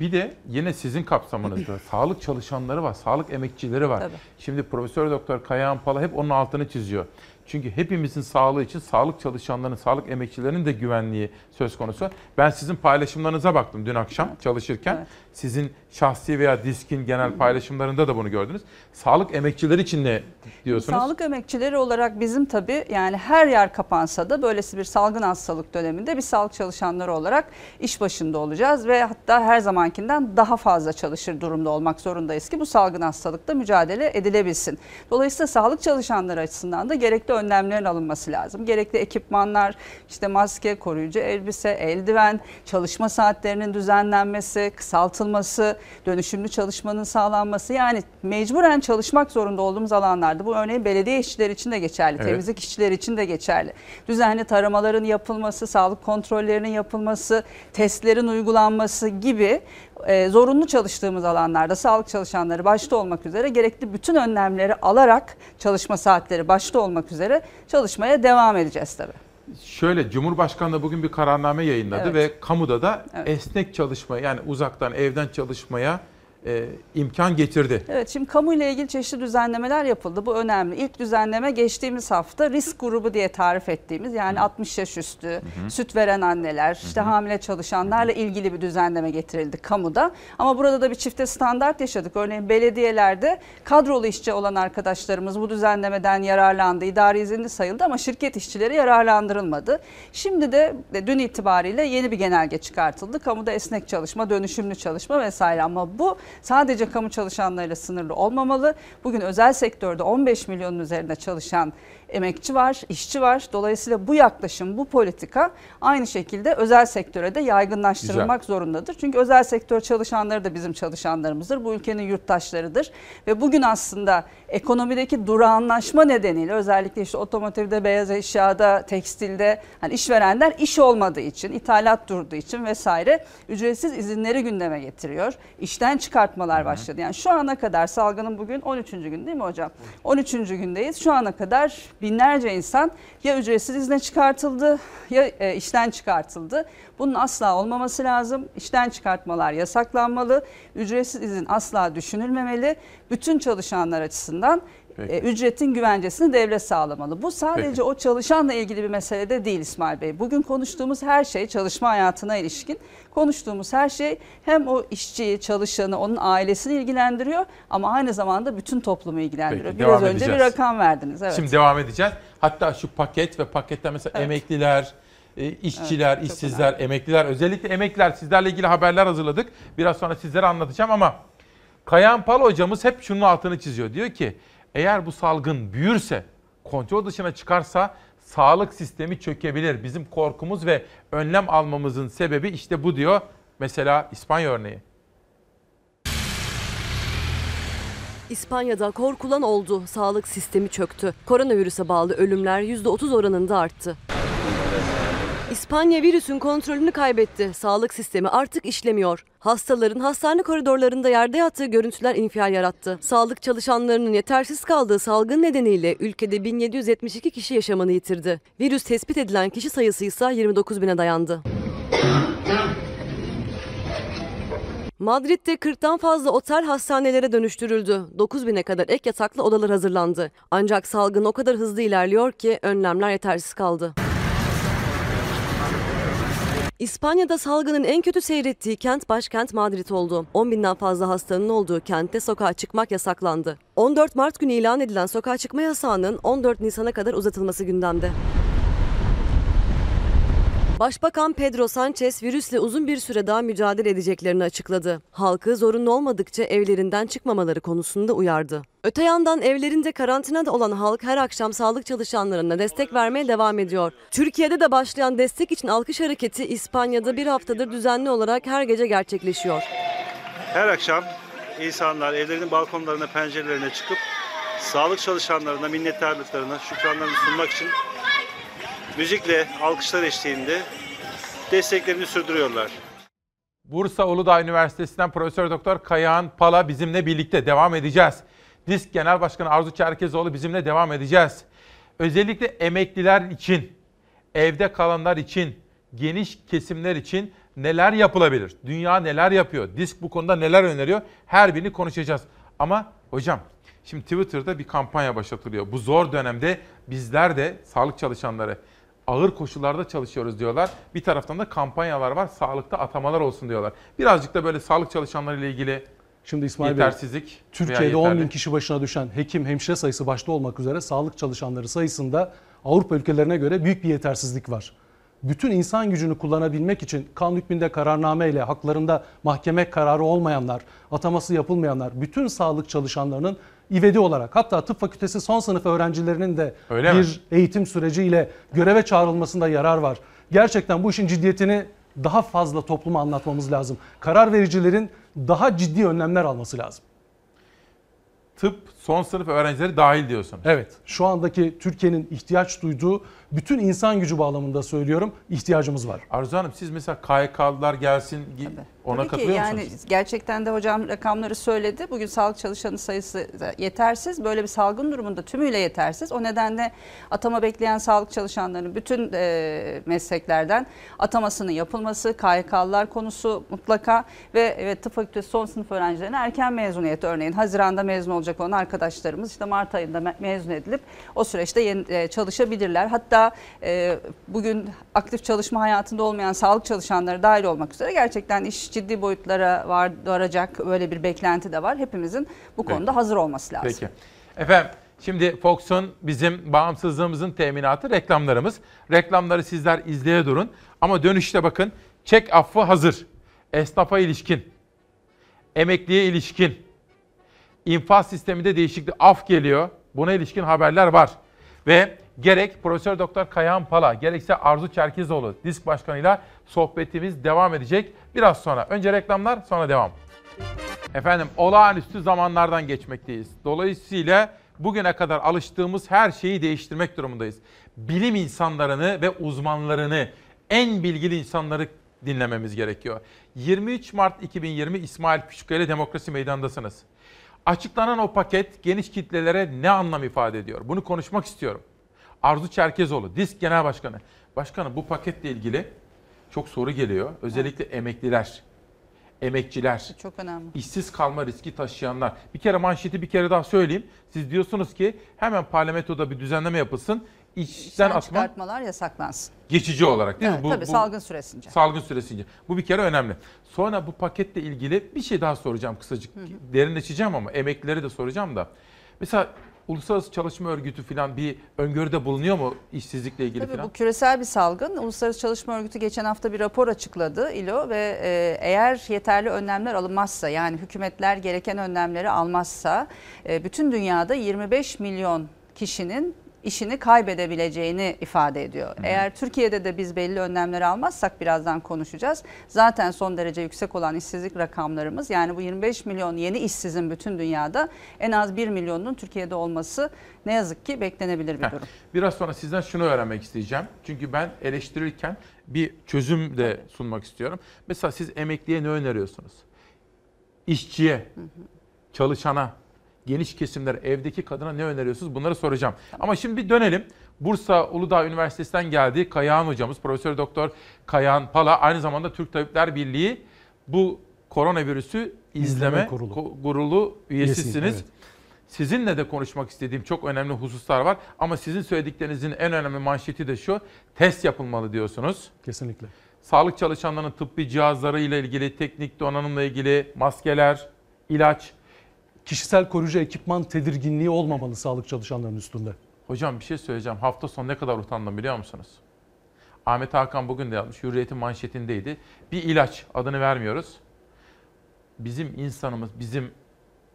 Bir de yine sizin kapsamınızda (laughs) sağlık çalışanları var, sağlık emekçileri var. Tabii. Şimdi Profesör Doktor Kayahan Pala hep onun altını çiziyor. Çünkü hepimizin sağlığı için sağlık çalışanlarının, sağlık emekçilerinin de güvenliği söz konusu. Ben sizin paylaşımlarınıza baktım dün akşam çalışırken. Evet. Sizin şahsi veya diskin genel paylaşımlarında da bunu gördünüz. Sağlık emekçileri için ne diyorsunuz? Sağlık emekçileri olarak bizim tabii yani her yer kapansa da böylesi bir salgın hastalık döneminde bir sağlık çalışanları olarak iş başında olacağız ve hatta her zamankinden daha fazla çalışır durumda olmak zorundayız ki bu salgın hastalıkla mücadele edilebilsin. Dolayısıyla sağlık çalışanları açısından da gerekli önlemlerin alınması lazım. Gerekli ekipmanlar, işte maske, koruyucu elbise, eldiven, çalışma saatlerinin düzenlenmesi, kısaltılması, dönüşümlü çalışmanın sağlanması yani mecburen çalışmak zorunda olduğumuz alanlarda bu örneğin belediye işçileri için de geçerli, Evet. temizlik işçileri için de geçerli. Düzenli taramaların yapılması, sağlık kontrollerinin yapılması, testlerin uygulanması gibi e, zorunlu çalıştığımız alanlarda sağlık çalışanları başta olmak üzere gerekli bütün önlemleri alarak çalışma saatleri başta olmak üzere çalışmaya devam edeceğiz tabii. Şöyle Cumhurbaşkanlığı bugün bir kararname yayınladı Evet. ve kamuda da Evet. esnek çalışma yani uzaktan evden çalışmaya e, imkan getirdi. Evet şimdi kamuyla ilgili çeşitli düzenlemeler yapıldı. Bu önemli. İlk düzenleme geçtiğimiz hafta risk grubu diye tarif ettiğimiz yani 60 yaş üstü, süt veren anneler, işte hamile çalışanlarla ilgili bir düzenleme getirildi kamuda. Ama burada da bir çifte standart yaşadık. Örneğin belediyelerde kadrolu işçi olan arkadaşlarımız bu düzenlemeden yararlandı. İdari izinli sayıldı ama şirket işçileri yararlandırılmadı. Şimdi de dün itibariyle yeni bir genelge çıkartıldı. Kamuda esnek çalışma, dönüşümlü çalışma vesaire ama bu sadece kamu çalışanlarıyla sınırlı olmamalı. Bugün özel sektörde 15 milyonun üzerinde çalışan emekçi var, işçi var. Dolayısıyla bu yaklaşım, bu politika aynı şekilde özel sektöre de yaygınlaştırılmak zorundadır. Çünkü özel sektör çalışanları da bizim çalışanlarımızdır. Bu ülkenin yurttaşlarıdır. Ve bugün aslında ekonomideki durağanlaşma nedeniyle özellikle işte otomotivde, beyaz eşyada, tekstilde hani işverenler iş olmadığı için, ithalat durduğu için vesaire ücretsiz izinleri gündeme getiriyor. İşten çıkartmalar başladı. Yani şu ana kadar salgının bugün 13. gün değil mi hocam? 13. gündeyiz. Şu ana kadar binlerce insan ya ücretsiz izne çıkartıldı ya e, işten çıkartıldı. Bunun asla olmaması lazım. İşten çıkartmalar yasaklanmalı. Ücretsiz izin asla düşünülmemeli. Bütün çalışanlar açısından Peki. e, ücretin güvencesini devlet sağlamalı. Bu sadece Peki. o çalışanla ilgili bir mesele de değil İsmail Bey. Bugün konuştuğumuz her şey çalışma hayatına ilişkin konuştuğumuz her şey hem o işçiyi, çalışanı, onun ailesini ilgilendiriyor ama aynı zamanda bütün toplumu ilgilendiriyor. Peki, Biraz önce bir edeceğiz. rakam verdiniz. Evet. Şimdi devam edeceğiz. Hatta şu paket ve paketten mesela Evet. emekliler, e, işçiler, Evet, işsizler, emekliler, özellikle emekliler sizlerle ilgili haberler hazırladık. Biraz sonra sizlere anlatacağım ama Kayan Pal hocamız hep şunun altını çiziyor. Diyor ki eğer bu salgın büyürse, kontrol dışına çıkarsa sağlık sistemi çökebilir. Bizim korkumuz ve önlem almamızın sebebi işte bu diyor. Mesela İspanya örneği. İspanya'da korkulan oldu. Sağlık sistemi çöktü. Koronavirüse bağlı ölümler %30 oranında arttı. İspanya virüsün kontrolünü kaybetti. Sağlık sistemi artık işlemiyor. Hastaların hastane koridorlarında yerde yattığı görüntüler infial yarattı. Sağlık çalışanlarının yetersiz kaldığı salgın nedeniyle ülkede 1772 kişi yaşamını yitirdi. Virüs tespit edilen kişi sayısı ise 29 bine dayandı. Madrid'de 40'tan fazla otel hastanelere dönüştürüldü. 9 bine kadar ek yataklı odalar hazırlandı. Ancak salgın o kadar hızlı ilerliyor ki önlemler yetersiz kaldı. İspanya'da salgının en kötü seyrettiği kent başkent Madrid oldu. 10 binden fazla hastanın olduğu kentte sokağa çıkmak yasaklandı. 14 Mart günü ilan edilen sokağa çıkma yasağının 14 Nisan'a kadar uzatılması gündemde. Başbakan Pedro Sanchez virüsle uzun bir süre daha mücadele edeceklerini açıkladı. Halkı zorunlu olmadıkça evlerinden çıkmamaları konusunda uyardı. Öte yandan evlerinde karantinada olan halk her akşam sağlık çalışanlarına destek vermeye devam ediyor. Türkiye'de de başlayan destek için alkış hareketi İspanya'da bir haftadır düzenli olarak her gece gerçekleşiyor. Her akşam insanlar evlerinin balkonlarına, pencerelerine çıkıp sağlık çalışanlarına minnettarlıklarını, şükranlarını sunmak için müzikle, alkışlar eşliğinde desteklerini sürdürüyorlar. Bursa Uludağ Üniversitesi'nden Profesör Doktor Kayahan Pala bizimle birlikte devam edeceğiz. Disk Genel Başkanı Arzu Çerkezoğlu bizimle devam edeceğiz. Özellikle emekliler için, evde kalanlar için, geniş kesimler için neler yapılabilir? Dünya neler yapıyor? Disk bu konuda neler öneriyor? Her birini konuşacağız. Ama hocam şimdi Twitter'da bir kampanya başlatılıyor. Bu zor dönemde bizler de sağlık çalışanları ağır koşullarda çalışıyoruz diyorlar. Bir taraftan da kampanyalar var. Sağlıkta atamalar olsun diyorlar. Birazcık da böyle sağlık çalışanları ile ilgili Şimdi İsmail yetersizlik Bey, Türkiye'de 10 bin kişi başına düşen hekim, hemşire sayısı başta olmak üzere sağlık çalışanları sayısında Avrupa ülkelerine göre büyük bir yetersizlik var. Bütün insan gücünü kullanabilmek için kanun hükmünde kararname ile haklarında mahkeme kararı olmayanlar, ataması yapılmayanlar, bütün sağlık çalışanlarının ivedi olarak hatta tıp fakültesi son sınıf öğrencilerinin de Öyle mi? bir eğitim süreciyle göreve çağrılmasında yarar var. Gerçekten bu işin ciddiyetini daha fazla topluma anlatmamız lazım. Karar vericilerin daha ciddi önlemler alması lazım. Tıp son sınıf öğrencileri dahil diyorsun. Evet, şu andaki Türkiye'nin ihtiyaç duyduğu bütün insan gücü bağlamında söylüyorum ihtiyacımız var. Arzu Hanım siz mesela KYK'lılar gelsin gi- ona Tabii ki katılıyor yani musunuz? gerçekten de hocam rakamları söyledi. Bugün sağlık çalışanı sayısı yetersiz. Böyle bir salgın durumunda tümüyle yetersiz. O nedenle atama bekleyen sağlık çalışanlarının bütün e, mesleklerden atamasının yapılması, KYK'lılar konusu mutlaka ve evet, tıp fakültesi son sınıf öğrencilerine erken mezuniyet örneğin Haziran'da mezun olacak olan arkadaşlarımız işte Mart ayında me- mezun edilip o süreçte yeni, e, çalışabilirler. Hatta e, bugün aktif çalışma hayatında olmayan sağlık çalışanları dahil olmak üzere gerçekten iş ciddi boyutlara var, varacak böyle bir beklenti de var. Hepimizin bu Peki. konuda hazır olması lazım. Peki. Efendim şimdi Fox'un bizim bağımsızlığımızın teminatı reklamlarımız. Reklamları sizler izleye durun. Ama dönüşte bakın çek affı hazır. Esnafa ilişkin, emekliye ilişkin, infaz sisteminde değişiklik af geliyor. Buna ilişkin haberler var. Ve gerek Profesör Doktor Kayahan Pala gerekse Arzu Çerkezoğlu disk başkanıyla sohbetimiz devam edecek. Biraz sonra. Önce reklamlar sonra devam. Efendim olağanüstü zamanlardan geçmekteyiz. Dolayısıyla bugüne kadar alıştığımız her şeyi değiştirmek durumundayız. Bilim insanlarını ve uzmanlarını, en bilgili insanları dinlememiz gerekiyor. 23 Mart 2020 İsmail Küçükkaya Demokrasi Meydanı'ndasınız. Açıklanan o paket geniş kitlelere ne anlam ifade ediyor? Bunu konuşmak istiyorum. Arzu Çerkezoğlu, DİSK Genel Başkanı. Başkanım bu paketle ilgili çok soru geliyor. Özellikle emekliler, emekçiler, Çok önemli. işsiz kalma riski taşıyanlar. Bir kere manşeti bir kere daha söyleyeyim. Siz diyorsunuz ki hemen parlamentoda bir düzenleme yapılsın. İşten İşten atma çıkartmalar yasaklansın. geçici olarak değil Evet, mi? tabii, salgın süresince. Salgın süresince. Bu bir kere önemli. Sonra bu paketle ilgili bir şey daha soracağım kısacık. Derinleşeceğim ama emeklileri de soracağım da. Mesela Uluslararası Çalışma Örgütü falan bir öngörüde bulunuyor mu işsizlikle ilgili Tabii falan? bu küresel bir salgın. Uluslararası Çalışma Örgütü geçen hafta bir rapor açıkladı İLO ve e, eğer yeterli önlemler alınmazsa yani hükümetler gereken önlemleri almazsa e, bütün dünyada 25 milyon kişinin işini kaybedebileceğini ifade ediyor. Eğer Türkiye'de de biz belli önlemleri almazsak birazdan konuşacağız. Zaten son derece yüksek olan işsizlik rakamlarımız yani bu 25 milyon yeni işsizin bütün dünyada en az 1 milyonun Türkiye'de olması ne yazık ki beklenebilir bir Heh, durum. Biraz sonra sizden şunu öğrenmek isteyeceğim. Çünkü ben eleştirirken bir çözüm de sunmak istiyorum. Mesela siz emekliye ne öneriyorsunuz? İşçiye, çalışana, geniş kesimler, evdeki kadına ne öneriyorsunuz? Bunları soracağım. Ama şimdi bir dönelim. Bursa Uludağ Üniversitesi'nden geldi Kayahan hocamız, Profesör Doktor Kayahan Pala. Aynı zamanda Türk Tabipler Birliği bu koronavirüsü izleme, İzleme kurulu. kurulu üyesisiniz. Evet. Sizinle de konuşmak istediğim çok önemli hususlar var. Ama sizin söylediklerinizin en önemli manşeti de şu. Test yapılmalı diyorsunuz. Kesinlikle. Sağlık çalışanlarının tıbbi cihazları ile ilgili, teknik donanımla ilgili, maskeler, ilaç. Kişisel koruyucu ekipman tedirginliği olmamalı sağlık çalışanlarının üstünde. Hocam bir şey söyleyeceğim. Hafta sonu ne kadar utandım biliyor musunuz? Ahmet Hakan bugün de yapmış. Hürriyet'in manşetindeydi. Bir ilaç adını vermiyoruz. Bizim insanımız, bizim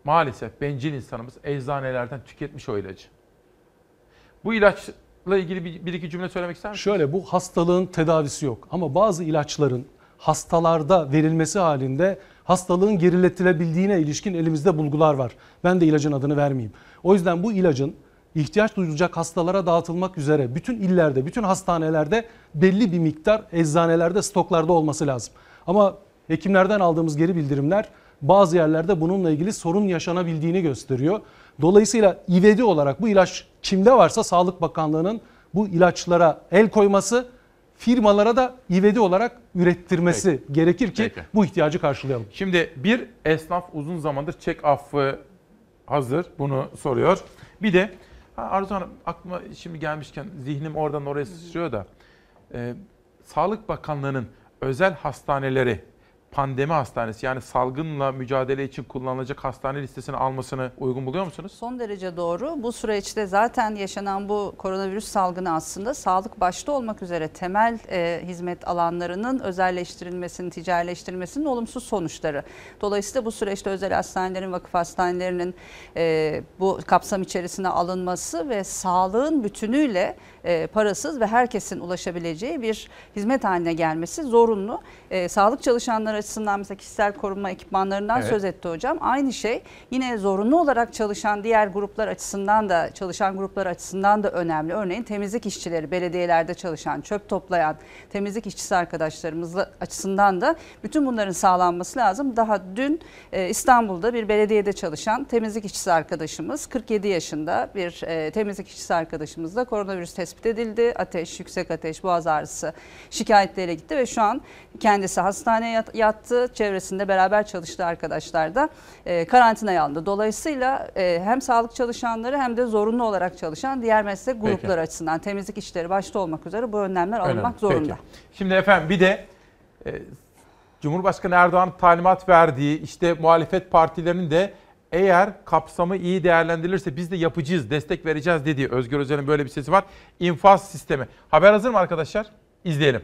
maalesef bencil insanımız eczanelerden tüketmiş o ilacı. Bu ilaçla ilgili bir, bir iki cümle söylemek ister misiniz? Şöyle bu hastalığın tedavisi yok ama bazı ilaçların hastalarda verilmesi halinde hastalığın geriletilebildiğine ilişkin elimizde bulgular var. Ben de ilacın adını vermeyeyim. O yüzden bu ilacın ihtiyaç duyulacak hastalara dağıtılmak üzere bütün illerde, bütün hastanelerde belli bir miktar eczanelerde stoklarda olması lazım. Ama hekimlerden aldığımız geri bildirimler bazı yerlerde bununla ilgili sorun yaşanabildiğini gösteriyor. Dolayısıyla ivedi olarak bu ilaç kimde varsa Sağlık Bakanlığı'nın bu ilaçlara el koyması, firmalara da ivedi olarak ürettirmesi Peki. gerekir ki Peki. bu ihtiyacı karşılayalım. Şimdi bir esnaf uzun zamandır çek affı hazır bunu soruyor. Bir de ha, Arzu Hanım aklıma şimdi gelmişken zihnim oradan oraya sıçrıyor da e, Sağlık Bakanlığı'nın özel hastaneleri pandemi hastanesi yani salgınla mücadele için kullanılacak hastane listesini almasını uygun buluyor musunuz? Son derece doğru. Bu süreçte zaten yaşanan bu koronavirüs salgını aslında sağlık başta olmak üzere temel e, hizmet alanlarının özelleştirilmesinin, ticarileştirilmesinin olumsuz sonuçları. Dolayısıyla bu süreçte özel hastanelerin, vakıf hastanelerinin e, bu kapsam içerisine alınması ve sağlığın bütünüyle e, parasız ve herkesin ulaşabileceği bir hizmet haline gelmesi zorunlu. E, sağlık çalışanları açısından mesela kişisel korunma ekipmanlarından Evet. söz etti hocam. Aynı şey yine zorunlu olarak çalışan diğer gruplar açısından da çalışan gruplar açısından da önemli. Örneğin temizlik işçileri, belediyelerde çalışan, çöp toplayan temizlik işçisi arkadaşlarımız açısından da bütün bunların sağlanması lazım. Daha dün e, İstanbul'da bir belediyede çalışan temizlik işçisi arkadaşımız 47 yaşında bir e, temizlik işçisi arkadaşımızla koronavirüs tespit edildi. Ateş, yüksek ateş, boğaz ağrısı şikayetleriyle gitti ve şu an kendisi hastaneye yat- yattı. Çevresinde beraber çalıştığı arkadaşlar da e, karantinaya alındı. Dolayısıyla e, hem sağlık çalışanları hem de zorunlu olarak çalışan diğer meslek Peki. grupları açısından temizlik işleri başta olmak üzere bu önlemler Önemli. alınmak zorunda. Peki. Şimdi efendim bir de e, Cumhurbaşkanı Erdoğan talimat verdiği işte muhalefet partilerinin de eğer kapsamı iyi değerlendirilirse biz de yapıcıyız, destek vereceğiz dediği Özgür Özel'in böyle bir sesi var. İnfaz sistemi. Haber hazır mı arkadaşlar? İzleyelim.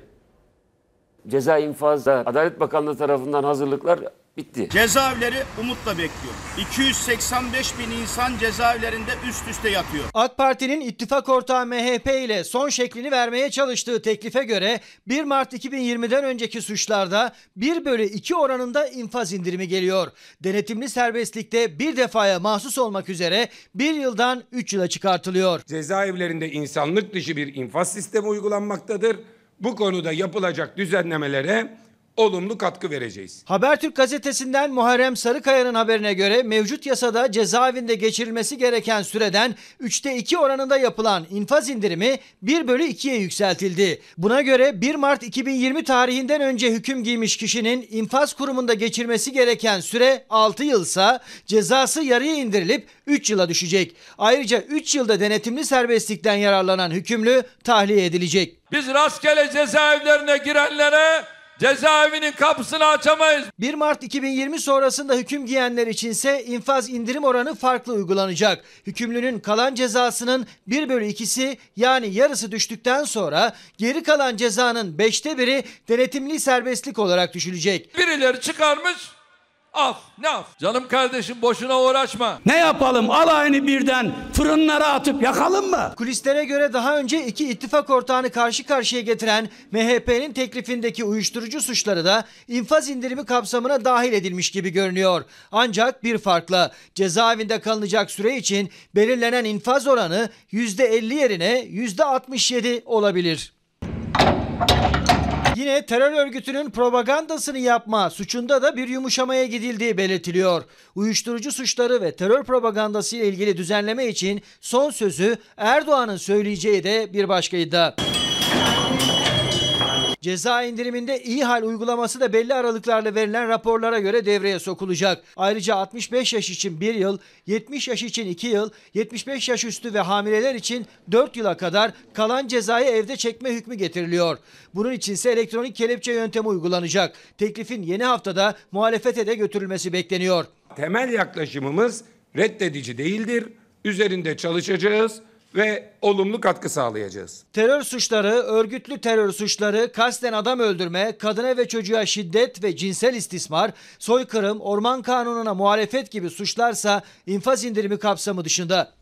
Ceza infazda Adalet Bakanlığı tarafından hazırlıklar bitti. Cezaevleri umutla bekliyor. 285 bin insan cezaevlerinde üst üste yatıyor. AK Parti'nin ittifak ortağı MHP ile son şeklini vermeye çalıştığı teklife göre 1 Mart 2020'den önceki suçlarda 1 bölü 2 oranında infaz indirimi geliyor. Denetimli serbestlikte bir defaya mahsus olmak üzere 1 yıldan 3 yıla çıkartılıyor. Cezaevlerinde insanlık dışı bir infaz sistemi uygulanmaktadır. Bu konuda yapılacak düzenlemelere olumlu katkı vereceğiz. Habertürk gazetesinden Muharrem Sarıkaya'nın haberine göre mevcut yasada cezaevinde geçirilmesi gereken süreden 3'te 2 oranında yapılan infaz indirimi 1 bölü 2'ye yükseltildi. Buna göre 1 Mart 2020 tarihinden önce hüküm giymiş kişinin infaz kurumunda geçirmesi gereken süre 6 yılsa cezası yarıya indirilip 3 yıla düşecek. Ayrıca 3 yılda denetimli serbestlikten yararlanan hükümlü tahliye edilecek. Biz rastgele cezaevlerine girenlere cezaevinin kapısını açamayız. 1 Mart 2020 sonrasında hüküm giyenler içinse infaz indirim oranı farklı uygulanacak. Hükümlünün kalan cezasının 1 bölü 2'si yani yarısı düştükten sonra geri kalan cezanın 5'te biri denetimli serbestlik olarak düşülecek. Birileri çıkarmış af ne af. Canım kardeşim boşuna uğraşma. Ne yapalım alayını birden fırınlara atıp yakalım mı? Kulislere göre daha önce iki ittifak ortağını karşı karşıya getiren MHP'nin teklifindeki uyuşturucu suçları da infaz indirimi kapsamına dahil edilmiş gibi görünüyor. Ancak bir farkla cezaevinde kalınacak süre için belirlenen infaz oranı %50 yerine %67 olabilir. Yine terör örgütünün propagandasını yapma suçunda da bir yumuşamaya gidildiği belirtiliyor. Uyuşturucu suçları ve terör propagandası ile ilgili düzenleme için son sözü Erdoğan'ın söyleyeceği de bir başka iddia. Ceza indiriminde iyi hal uygulaması da belli aralıklarla verilen raporlara göre devreye sokulacak. Ayrıca 65 yaş için 1 yıl, 70 yaş için 2 yıl, 75 yaş üstü ve hamileler için 4 yıla kadar kalan cezayı evde çekme hükmü getiriliyor. Bunun içinse elektronik kelepçe yöntemi uygulanacak. Teklifin yeni haftada muhalefete de götürülmesi bekleniyor. Temel yaklaşımımız reddedici değildir. Üzerinde çalışacağız. Ve olumlu katkı sağlayacağız. Terör suçları, örgütlü terör suçları, kasten adam öldürme, kadına ve çocuğa şiddet ve cinsel istismar, soykırım, orman kanununa muhalefet gibi suçlarsa infaz indirimi kapsamı dışında.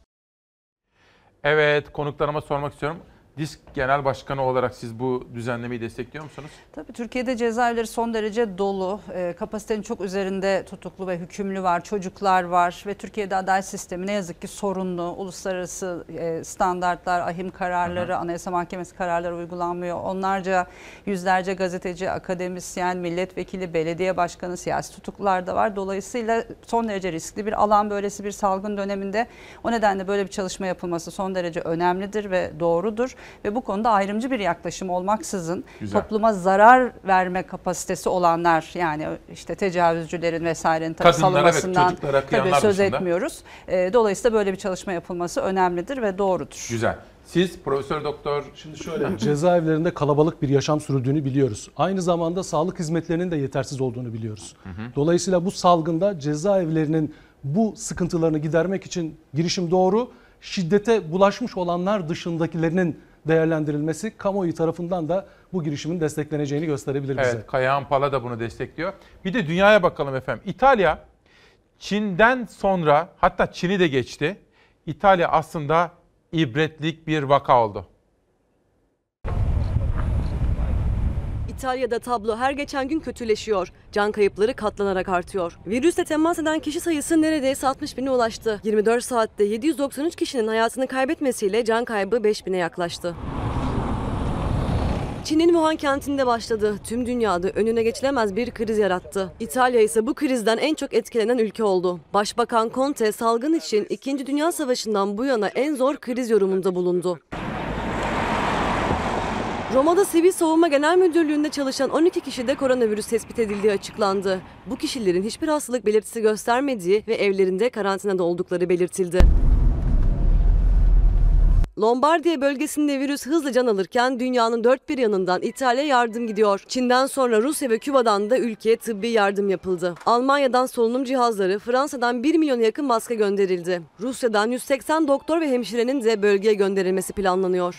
Evet konuklarıma sormak istiyorum. Disk Genel Başkanı olarak siz bu düzenlemeyi destekliyor musunuz? Tabii Türkiye'de cezaevleri son derece dolu. E, kapasitenin çok üzerinde tutuklu ve hükümlü var, çocuklar var ve Türkiye'de adalet sistemi ne yazık ki sorunlu. Uluslararası e, standartlar, ahim kararları, Hı hı. Anayasa Mahkemesi kararları uygulanmıyor. Onlarca yüzlerce gazeteci, akademisyen, milletvekili, belediye başkanı, siyasi tutuklular da var. Dolayısıyla son derece riskli bir alan böylesi bir salgın döneminde. O nedenle böyle bir çalışma yapılması son derece önemlidir ve doğrudur. Ve bu konuda ayrımcı bir yaklaşım olmaksızın Güzel. topluma zarar verme kapasitesi olanlar yani işte tecavüzcülerin vesairenin tabii Kadınlara çocuklara tabii söz dışında. etmiyoruz. E, Dolayısıyla böyle bir çalışma yapılması önemlidir ve doğrudur. Güzel. Siz Profesör Doktor Şimdi şöyle cezaevlerinde kalabalık bir yaşam sürdüğünü biliyoruz. Aynı zamanda sağlık hizmetlerinin de yetersiz olduğunu biliyoruz. Dolayısıyla bu salgında cezaevlerinin bu sıkıntılarını gidermek için girişim doğru. Şiddete bulaşmış olanlar dışındakilerinin değerlendirilmesi kamuoyu tarafından da bu girişimin destekleneceğini gösterebilir bize. Evet, Kayahan Pala da bunu destekliyor. Bir de dünyaya bakalım efendim. İtalya, Çin'den sonra hatta Çin'i de geçti. İtalya aslında ibretlik bir vaka oldu. İtalya'da tablo her geçen gün kötüleşiyor. Can kayıpları katlanarak artıyor. Virüsle temas eden kişi sayısı neredeyse 60 bine ulaştı. 24 saatte 793 kişinin hayatını kaybetmesiyle can kaybı 5 bine yaklaştı. Çin'in Wuhan kentinde başladı. Tüm dünyada önüne geçilemez bir kriz yarattı. İtalya ise bu krizden en çok etkilenen ülke oldu. Başbakan Conte salgın için 2. Dünya Savaşı'ndan bu yana en zor kriz yorumunda bulundu. Roma'da Sivil Savunma Genel Müdürlüğü'nde çalışan 12 kişide koronavirüs tespit edildiği açıklandı. Bu kişilerin hiçbir hastalık belirtisi göstermediği ve evlerinde karantinada oldukları belirtildi. Lombardiya bölgesinde virüs hızla can alırken dünyanın dört bir yanından İtalya yardım gidiyor. Çin'den sonra Rusya ve Küba'dan da ülkeye tıbbi yardım yapıldı. Almanya'dan solunum cihazları, Fransa'dan 1 milyona yakın maske gönderildi. Rusya'dan 180 doktor ve hemşirenin de bölgeye gönderilmesi planlanıyor.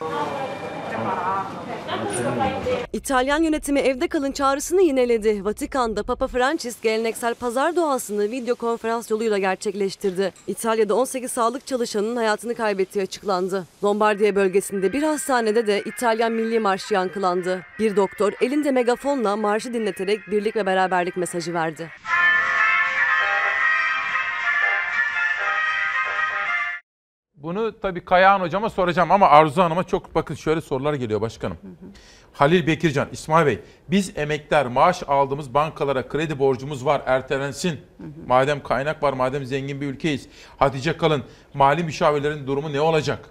İtalyan yönetimi evde kalın çağrısını yineledi. Vatikan'da Papa Francis geleneksel pazar doğasını video konferans yoluyla gerçekleştirdi. İtalya'da 18 sağlık çalışanının hayatını kaybettiği açıklandı. Lombardiya bölgesinde bir hastanede de İtalyan Milli Marşı yankılandı. Bir doktor elinde megafonla marşı dinleterek birlik ve beraberlik mesajı verdi. Bunu tabii Kayahan Hocama soracağım ama Arzu Hanım'a çok bakın şöyle sorular geliyor başkanım. Halil Bekircan, İsmail Bey, biz emekler maaş aldığımız bankalara kredi borcumuz var ertelensin. Madem kaynak var, madem zengin bir ülkeyiz. Hatice Kalın, mali müşavirlerin durumu ne olacak?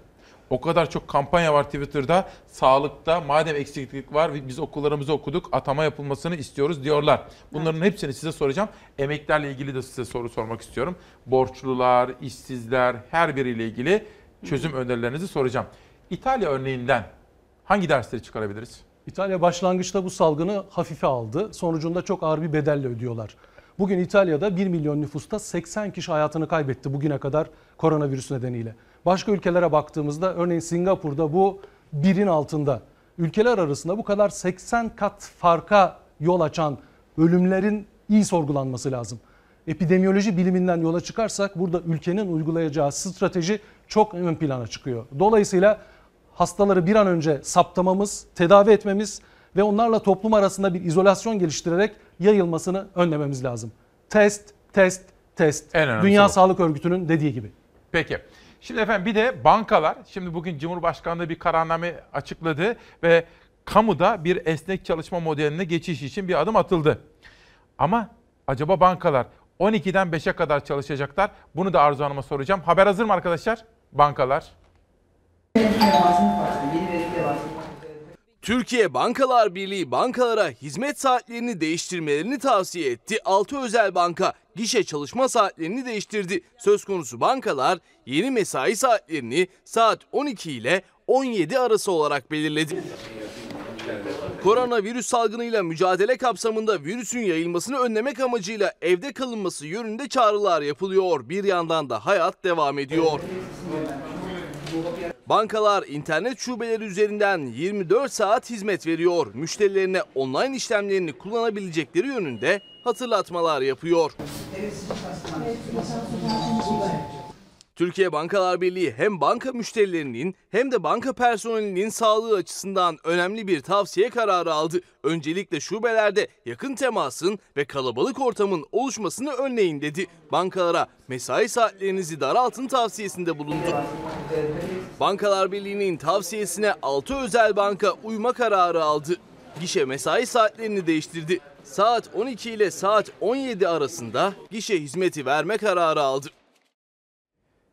O kadar çok kampanya var Twitter'da. Sağlıkta madem eksiklik var biz okullarımızı okuduk atama yapılmasını istiyoruz diyorlar. Bunların hepsini size soracağım. Emeklerle ilgili de size soru sormak istiyorum. Borçlular, işsizler her biriyle ilgili çözüm önerilerinizi soracağım. İtalya örneğinden hangi dersleri çıkarabiliriz? İtalya başlangıçta bu salgını hafife aldı. Sonucunda çok ağır bir bedelle ödüyorlar. Bugün İtalya'da 1 milyon nüfusta 80 kişi hayatını kaybetti bugüne kadar koronavirüs nedeniyle. Başka ülkelere baktığımızda örneğin Singapur'da bu birin altında. Ülkeler arasında bu kadar 80 kat farka yol açan ölümlerin iyi sorgulanması lazım. Epidemiyoloji biliminden yola çıkarsak burada ülkenin uygulayacağı strateji çok ön plana çıkıyor. Dolayısıyla hastaları bir an önce saptamamız, tedavi etmemiz ve onlarla toplum arasında bir izolasyon geliştirerek yayılmasını önlememiz lazım. Test, test, test. En Dünya bu. Sağlık Örgütü'nün dediği gibi. Peki. Şimdi efendim bir de bankalar. Şimdi bugün Cumhurbaşkanlığı bir kararname açıkladı ve kamuda bir esnek çalışma modeline geçiş için bir adım atıldı. Ama acaba bankalar 12'den 5'e kadar çalışacaklar. Bunu da Arzu Hanım'a soracağım. Haber hazır mı arkadaşlar? Bankalar. Türkiye Bankalar Birliği bankalara hizmet saatlerini değiştirmelerini tavsiye etti. 6 özel banka gişe çalışma saatlerini değiştirdi. Söz konusu bankalar yeni mesai saatlerini saat 12 ile 17 arası olarak belirledi. Koronavirüs salgınıyla mücadele kapsamında virüsün yayılmasını önlemek amacıyla evde kalınması yönünde çağrılar yapılıyor. Bir yandan da hayat devam ediyor. Bankalar internet şubeleri üzerinden 24 saat hizmet veriyor. Müşterilerine online işlemlerini kullanabilecekleri yönünde hatırlatmalar yapıyor. Türkiye Bankalar Birliği hem banka müşterilerinin hem de banka personelinin sağlığı açısından önemli bir tavsiye kararı aldı. Öncelikle şubelerde yakın temasın ve kalabalık ortamın oluşmasını önleyin dedi. Bankalara mesai saatlerinizi daraltın tavsiyesinde bulundu. Bankalar Birliği'nin tavsiyesine 6 özel banka uyma kararı aldı. Gişe mesai saatlerini değiştirdi. Saat 12 ile saat 17 arasında gişe hizmeti verme kararı aldı.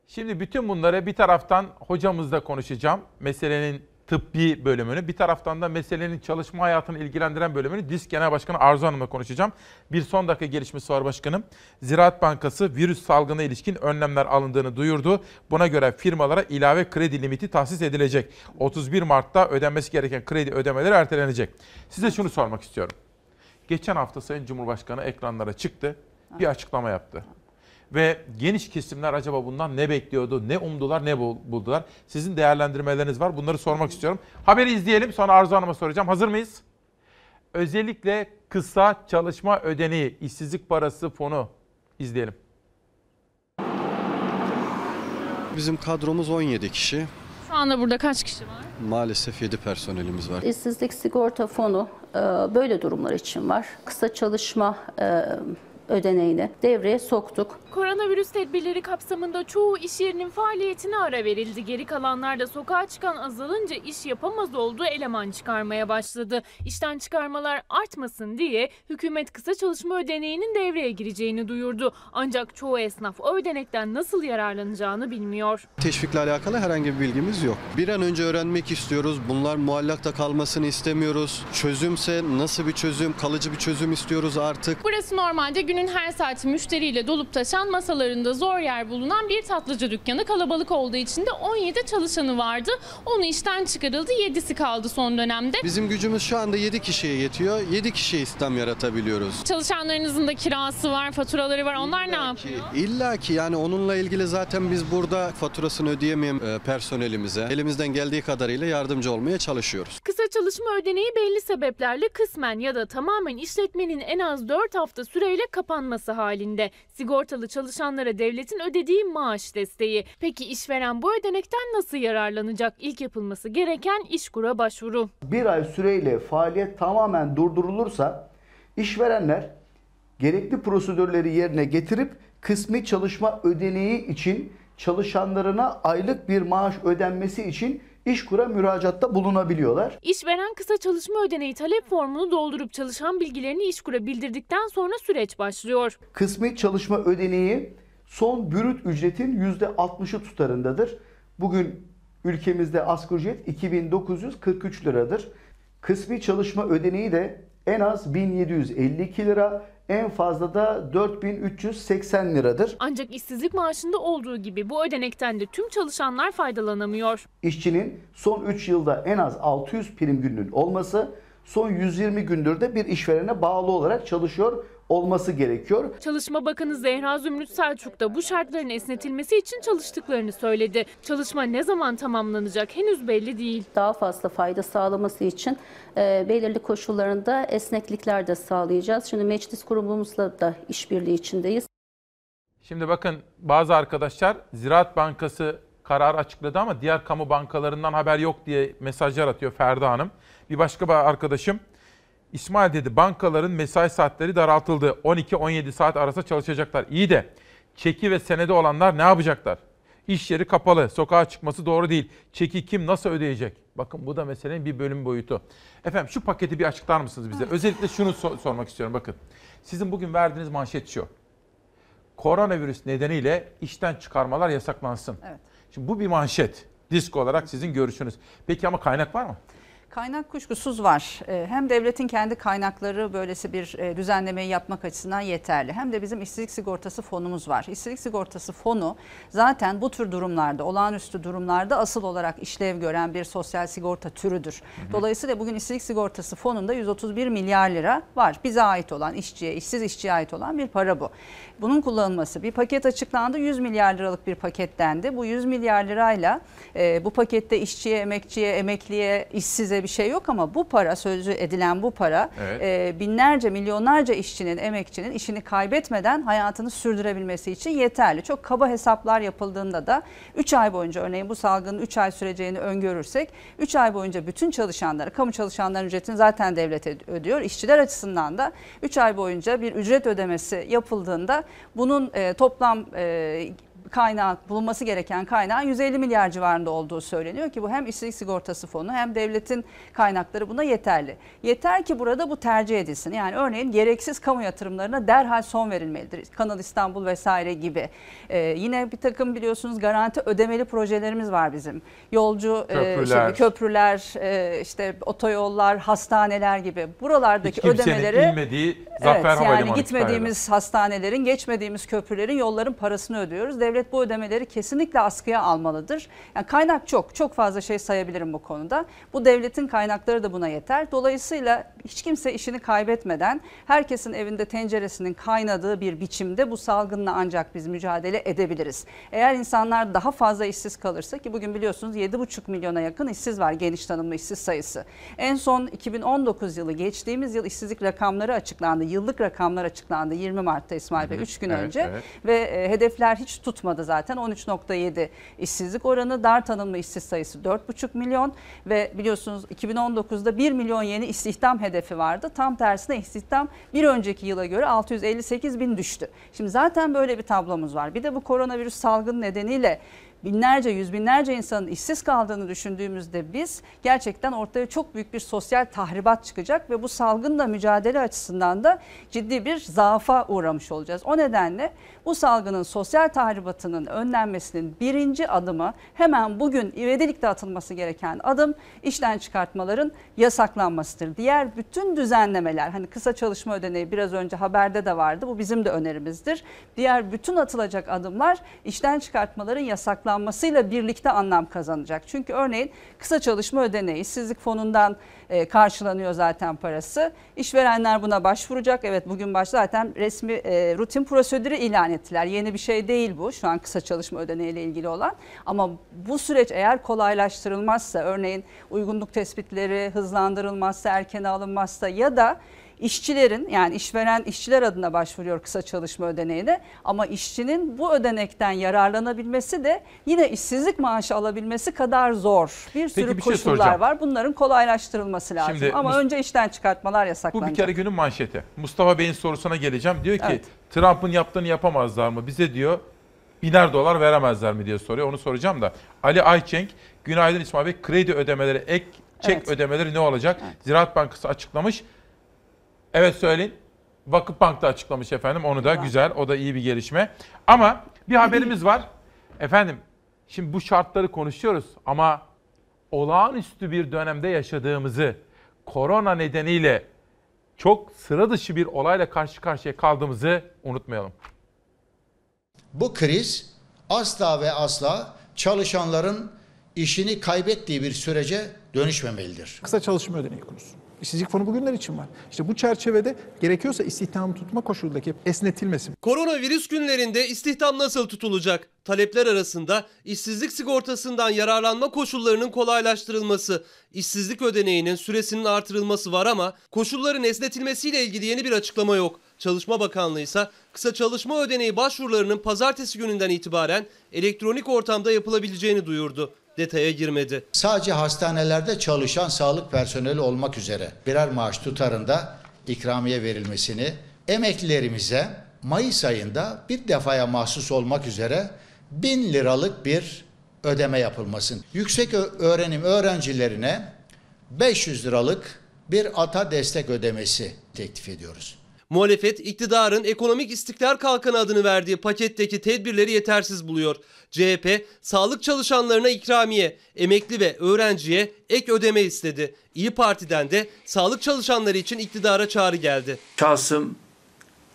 Şimdi bütün bunları bir taraftan hocamızla konuşacağım. Meselenin tıbbi bölümünü. Bir taraftan da meselenin çalışma hayatını ilgilendiren bölümünü DİSK Genel Başkanı Arzu Hanım'la konuşacağım. Bir son dakika gelişmesi var başkanım. Ziraat Bankası virüs salgına ilişkin önlemler alındığını duyurdu. Buna göre firmalara ilave kredi limiti tahsis edilecek. 31 Mart'ta ödenmesi gereken kredi ödemeleri ertelenecek. Size şunu sormak istiyorum. Geçen hafta Sayın Cumhurbaşkanı ekranlara çıktı, bir açıklama yaptı. Ve geniş kesimler acaba bundan ne bekliyordu, ne umdular, ne bul- buldular? Sizin değerlendirmeleriniz var. Bunları sormak istiyorum. Haberi izleyelim sonra Arzu Hanım'a soracağım. Hazır mıyız? Özellikle kısa çalışma ödeneği, işsizlik parası fonu izleyelim. Bizim kadromuz 17 kişi. Şu anda burada kaç kişi var? Maalesef 7 personelimiz var. İşsizlik sigorta fonu e, böyle durumlar için var. Kısa çalışma e, ödeneğini devreye soktuk. Koronavirüs tedbirleri kapsamında çoğu iş yerinin faaliyetine ara verildi. Geri kalanlar da sokağa çıkan azalınca iş yapamaz olduğu eleman çıkarmaya başladı. İşten çıkarmalar artmasın diye hükümet kısa çalışma ödeneğinin devreye gireceğini duyurdu. Ancak çoğu esnaf o ödenekten nasıl yararlanacağını bilmiyor. Teşvikle alakalı herhangi bir bilgimiz yok. Bir an önce öğrenmek istiyoruz. Bunlar muallakta kalmasını istemiyoruz. Çözümse nasıl bir çözüm, kalıcı bir çözüm istiyoruz artık. Burası normalde günün her saati müşteriyle dolup taşan masalarında zor yer bulunan bir tatlıcı dükkanı. Kalabalık olduğu için de 17 çalışanı vardı. Onu işten çıkarıldı. 7'si kaldı son dönemde. Bizim gücümüz şu anda 7 kişiye yetiyor. 7 kişiye istihdam yaratabiliyoruz. Çalışanlarınızın da kirası var, faturaları var. Onlar ne yapıyor? İlla ki yani onunla ilgili zaten biz burada faturasını ödeyemeyen e, personelimize elimizden geldiği kadarıyla yardımcı olmaya çalışıyoruz. Kısa çalışma ödeneği belli sebeplerle kısmen ya da tamamen işletmenin en az 4 hafta süreyle kapanması halinde. Sigortalı çalışanlara devletin ödediği maaş desteği. Peki işveren bu ödenekten nasıl yararlanacak? İlk yapılması gereken işkura başvuru. bir ay süreyle faaliyet tamamen durdurulursa işverenler gerekli prosedürleri yerine getirip kısmi çalışma ödeneği için çalışanlarına aylık bir maaş ödenmesi için işkura müracaatta bulunabiliyorlar. İşveren kısa çalışma ödeneği talep formunu doldurup çalışan bilgilerini işkura bildirdikten sonra süreç başlıyor. Kısmi çalışma ödeneği son brüt ücretin %60'ı tutarındadır. Bugün ülkemizde asgari ücret 2943 liradır. Kısmi çalışma ödeneği de en az 1752 lira, en fazla da 4380 liradır. Ancak işsizlik maaşında olduğu gibi bu ödenekten de tüm çalışanlar faydalanamıyor. İşçinin son 3 yılda en az 600 prim gününün olması, son 120 gündür de bir işverene bağlı olarak çalışıyor olması gerekiyor. Çalışma Bakanı Zehra Zümrüt Selçuk da bu şartların esnetilmesi için çalıştıklarını söyledi. Çalışma ne zaman tamamlanacak henüz belli değil. Daha fazla fayda sağlaması için e, belirli koşullarında esneklikler de sağlayacağız. Şimdi meclis grubumuzla da işbirliği içindeyiz. Şimdi bakın bazı arkadaşlar Ziraat Bankası karar açıkladı ama diğer kamu bankalarından haber yok diye mesajlar atıyor Ferda Hanım. Bir başka bir arkadaşım İsmail dedi bankaların mesai saatleri daraltıldı. 12-17 saat arası çalışacaklar. İyi de çeki ve senedi olanlar ne yapacaklar? İş yeri kapalı, sokağa çıkması doğru değil. Çeki kim nasıl ödeyecek? Bakın bu da meselenin bir bölüm boyutu. Efendim şu paketi bir açıklar mısınız bize? Özellikle şunu so- sormak istiyorum bakın. Sizin bugün verdiğiniz manşet şu. Koronavirüs nedeniyle işten çıkarmalar yasaklansın. Evet. Şimdi bu bir manşet. Disk olarak sizin görüşünüz. Peki ama kaynak var mı? Kaynak kuşkusuz var. Ee, Hem devletin kendi kaynakları böylesi bir e, düzenlemeyi yapmak açısından yeterli. Hem de bizim işsizlik sigortası fonumuz var. İşsizlik sigortası fonu zaten bu tür durumlarda, olağanüstü durumlarda asıl olarak işlev gören bir sosyal sigorta türüdür. Dolayısıyla bugün işsizlik sigortası fonunda 131 milyar lira var. Bize ait olan, işçiye, işsiz işçiye ait olan bir para bu. Bunun kullanılması bir paket açıklandı. 100 milyar liralık bir pakettendi. Bu 100 milyar lirayla e, bu pakette işçiye, emekçiye, emekliye, işsize bir şey yok ama bu para sözü edilen bu para Evet. e, binlerce, milyonlarca işçinin, emekçinin işini kaybetmeden hayatını sürdürebilmesi için yeterli. Çok kaba hesaplar yapıldığında da 3 ay boyunca örneğin bu salgının 3 ay süreceğini öngörürsek 3 ay boyunca bütün çalışanları, kamu çalışanların ücretini zaten devlet öd- ödüyor. İşçiler açısından da 3 ay boyunca bir ücret ödemesi yapıldığında bunun e, toplam e, kaynağı bulunması gereken kaynağın 150 milyar civarında olduğu söyleniyor ki bu hem işsizlik sigortası fonu hem devletin kaynakları buna yeterli. Yeter ki burada bu tercih edilsin. Yani örneğin gereksiz kamu yatırımlarına derhal son verilmelidir. Kanal İstanbul vesaire gibi. Ee, yine bir takım biliyorsunuz garanti ödemeli projelerimiz var bizim. Yolcu e, Köprüler. şey, köprüler, e, işte otoyollar, hastaneler gibi buralardaki Hiç ödemeleri inmediği Zafer evet, yani gitmediğimiz hastanelerin, geçmediğimiz köprülerin, yolların parasını ödüyoruz. Devlet bu ödemeleri kesinlikle askıya almalıdır. Yani kaynak çok, çok fazla şey sayabilirim bu konuda. Bu devletin kaynakları da buna yeter. Dolayısıyla hiç kimse işini kaybetmeden herkesin evinde tenceresinin kaynadığı bir biçimde bu salgınla ancak biz mücadele edebiliriz. Eğer insanlar daha fazla işsiz kalırsa ki bugün biliyorsunuz 7,5 milyona yakın işsiz var geniş tanımlı işsiz sayısı. En son 2019 yılı geçtiğimiz yıl işsizlik rakamları açıklandı. Yıllık rakamlar açıklandı 20 Mart'ta İsmail Bey 3 gün Evet, önce evet. ve e, hedefler hiç tutmadı zaten 13.7 işsizlik oranı dar tanımlı işsiz sayısı 4,5 milyon ve biliyorsunuz 2019'da 1 milyon yeni istihdam hedefi vardı. Tam tersine istihdam bir önceki yıla göre 658 bin düştü. Şimdi zaten böyle bir tablomuz var. Bir de bu koronavirüs salgını nedeniyle binlerce, yüz binlerce insanın işsiz kaldığını düşündüğümüzde biz gerçekten ortaya çok büyük bir sosyal tahribat çıkacak ve bu salgınla mücadele açısından da ciddi bir zaafa uğramış olacağız. O nedenle bu salgının sosyal tahribatının önlenmesinin birinci adımı hemen bugün ivedilikte atılması gereken adım işten çıkartmaların yasaklanmasıdır. Diğer bütün düzenlemeler hani kısa çalışma ödeneği biraz önce haberde de vardı bu bizim de önerimizdir. Diğer bütün atılacak adımlar işten çıkartmaların yasaklanmasıyla birlikte anlam kazanacak. Çünkü örneğin kısa çalışma ödeneği işsizlik fonundan e, karşılanıyor zaten parası. İşverenler buna başvuracak. Evet bugün baş zaten resmi e, rutin prosedürü ilan ettiler. Yeni bir şey değil bu şu an kısa çalışma ödeneği ile ilgili olan. Ama bu süreç eğer kolaylaştırılmazsa örneğin uygunluk tespitleri hızlandırılmazsa erken alınmazsa ya da işçilerin yani işveren işçiler adına başvuruyor kısa çalışma ödeneğine ama işçinin bu ödenekten yararlanabilmesi de yine işsizlik maaşı alabilmesi kadar zor. Bir sürü bir şey koşullar soracağım. var. Bunların kolaylaştırılması lazım. Şimdi ama Mus- önce işten çıkartmalar Bu yasaklanacak. bir kere günün manşeti. Mustafa Bey'in sorusuna geleceğim. Diyor ki Evet. Trump'ın yaptığını yapamazlar mı? Bize diyor biner dolar veremezler mi diye soruyor. Onu soracağım da. Ali Ayçenk, günaydın İsmail Bey. Kredi ödemeleri, ek çek Evet. ödemeleri ne olacak? Ziraat Bankası açıklamış. Evet söyleyin. Vakıfbank da açıklamış efendim. Onu da güzel. O da iyi bir gelişme. Ama bir haberimiz var. Efendim şimdi bu şartları konuşuyoruz ama olağanüstü bir dönemde yaşadığımızı korona nedeniyle çok sıra dışı bir olayla karşı karşıya kaldığımızı unutmayalım. Bu kriz asla ve asla çalışanların işini kaybettiği bir sürece dönüşmemelidir. Kısa çalışma ödeneği konusu. İşsizlik fonu bugünler için var. İşte bu çerçevede gerekiyorsa istihdamı tutma koşulundaki esnetilmesi. Koronavirüs günlerinde istihdam nasıl tutulacak? Talepler arasında işsizlik sigortasından yararlanma koşullarının kolaylaştırılması, işsizlik ödeneğinin süresinin artırılması var ama koşulların esnetilmesiyle ilgili yeni bir açıklama yok. Çalışma Bakanlığı ise kısa çalışma ödeneği başvurularının pazartesi gününden itibaren elektronik ortamda yapılabileceğini duyurdu. Detaya girmedi. Sadece hastanelerde çalışan sağlık personeli olmak üzere birer maaş tutarında ikramiye verilmesini, emeklilerimize Mayıs ayında bir defaya mahsus olmak üzere 1000 liralık bir ödeme yapılmasın. Yüksek öğrenim öğrencilerine 500 liralık bir ata destek ödemesi teklif ediyoruz. Muhalefet iktidarın ekonomik istikrar kalkanı adını verdiği paketteki tedbirleri yetersiz buluyor. CHP sağlık çalışanlarına ikramiye, emekli ve öğrenciye ek ödeme istedi. İyi Parti'den de sağlık çalışanları için iktidara çağrı geldi. Şahsım,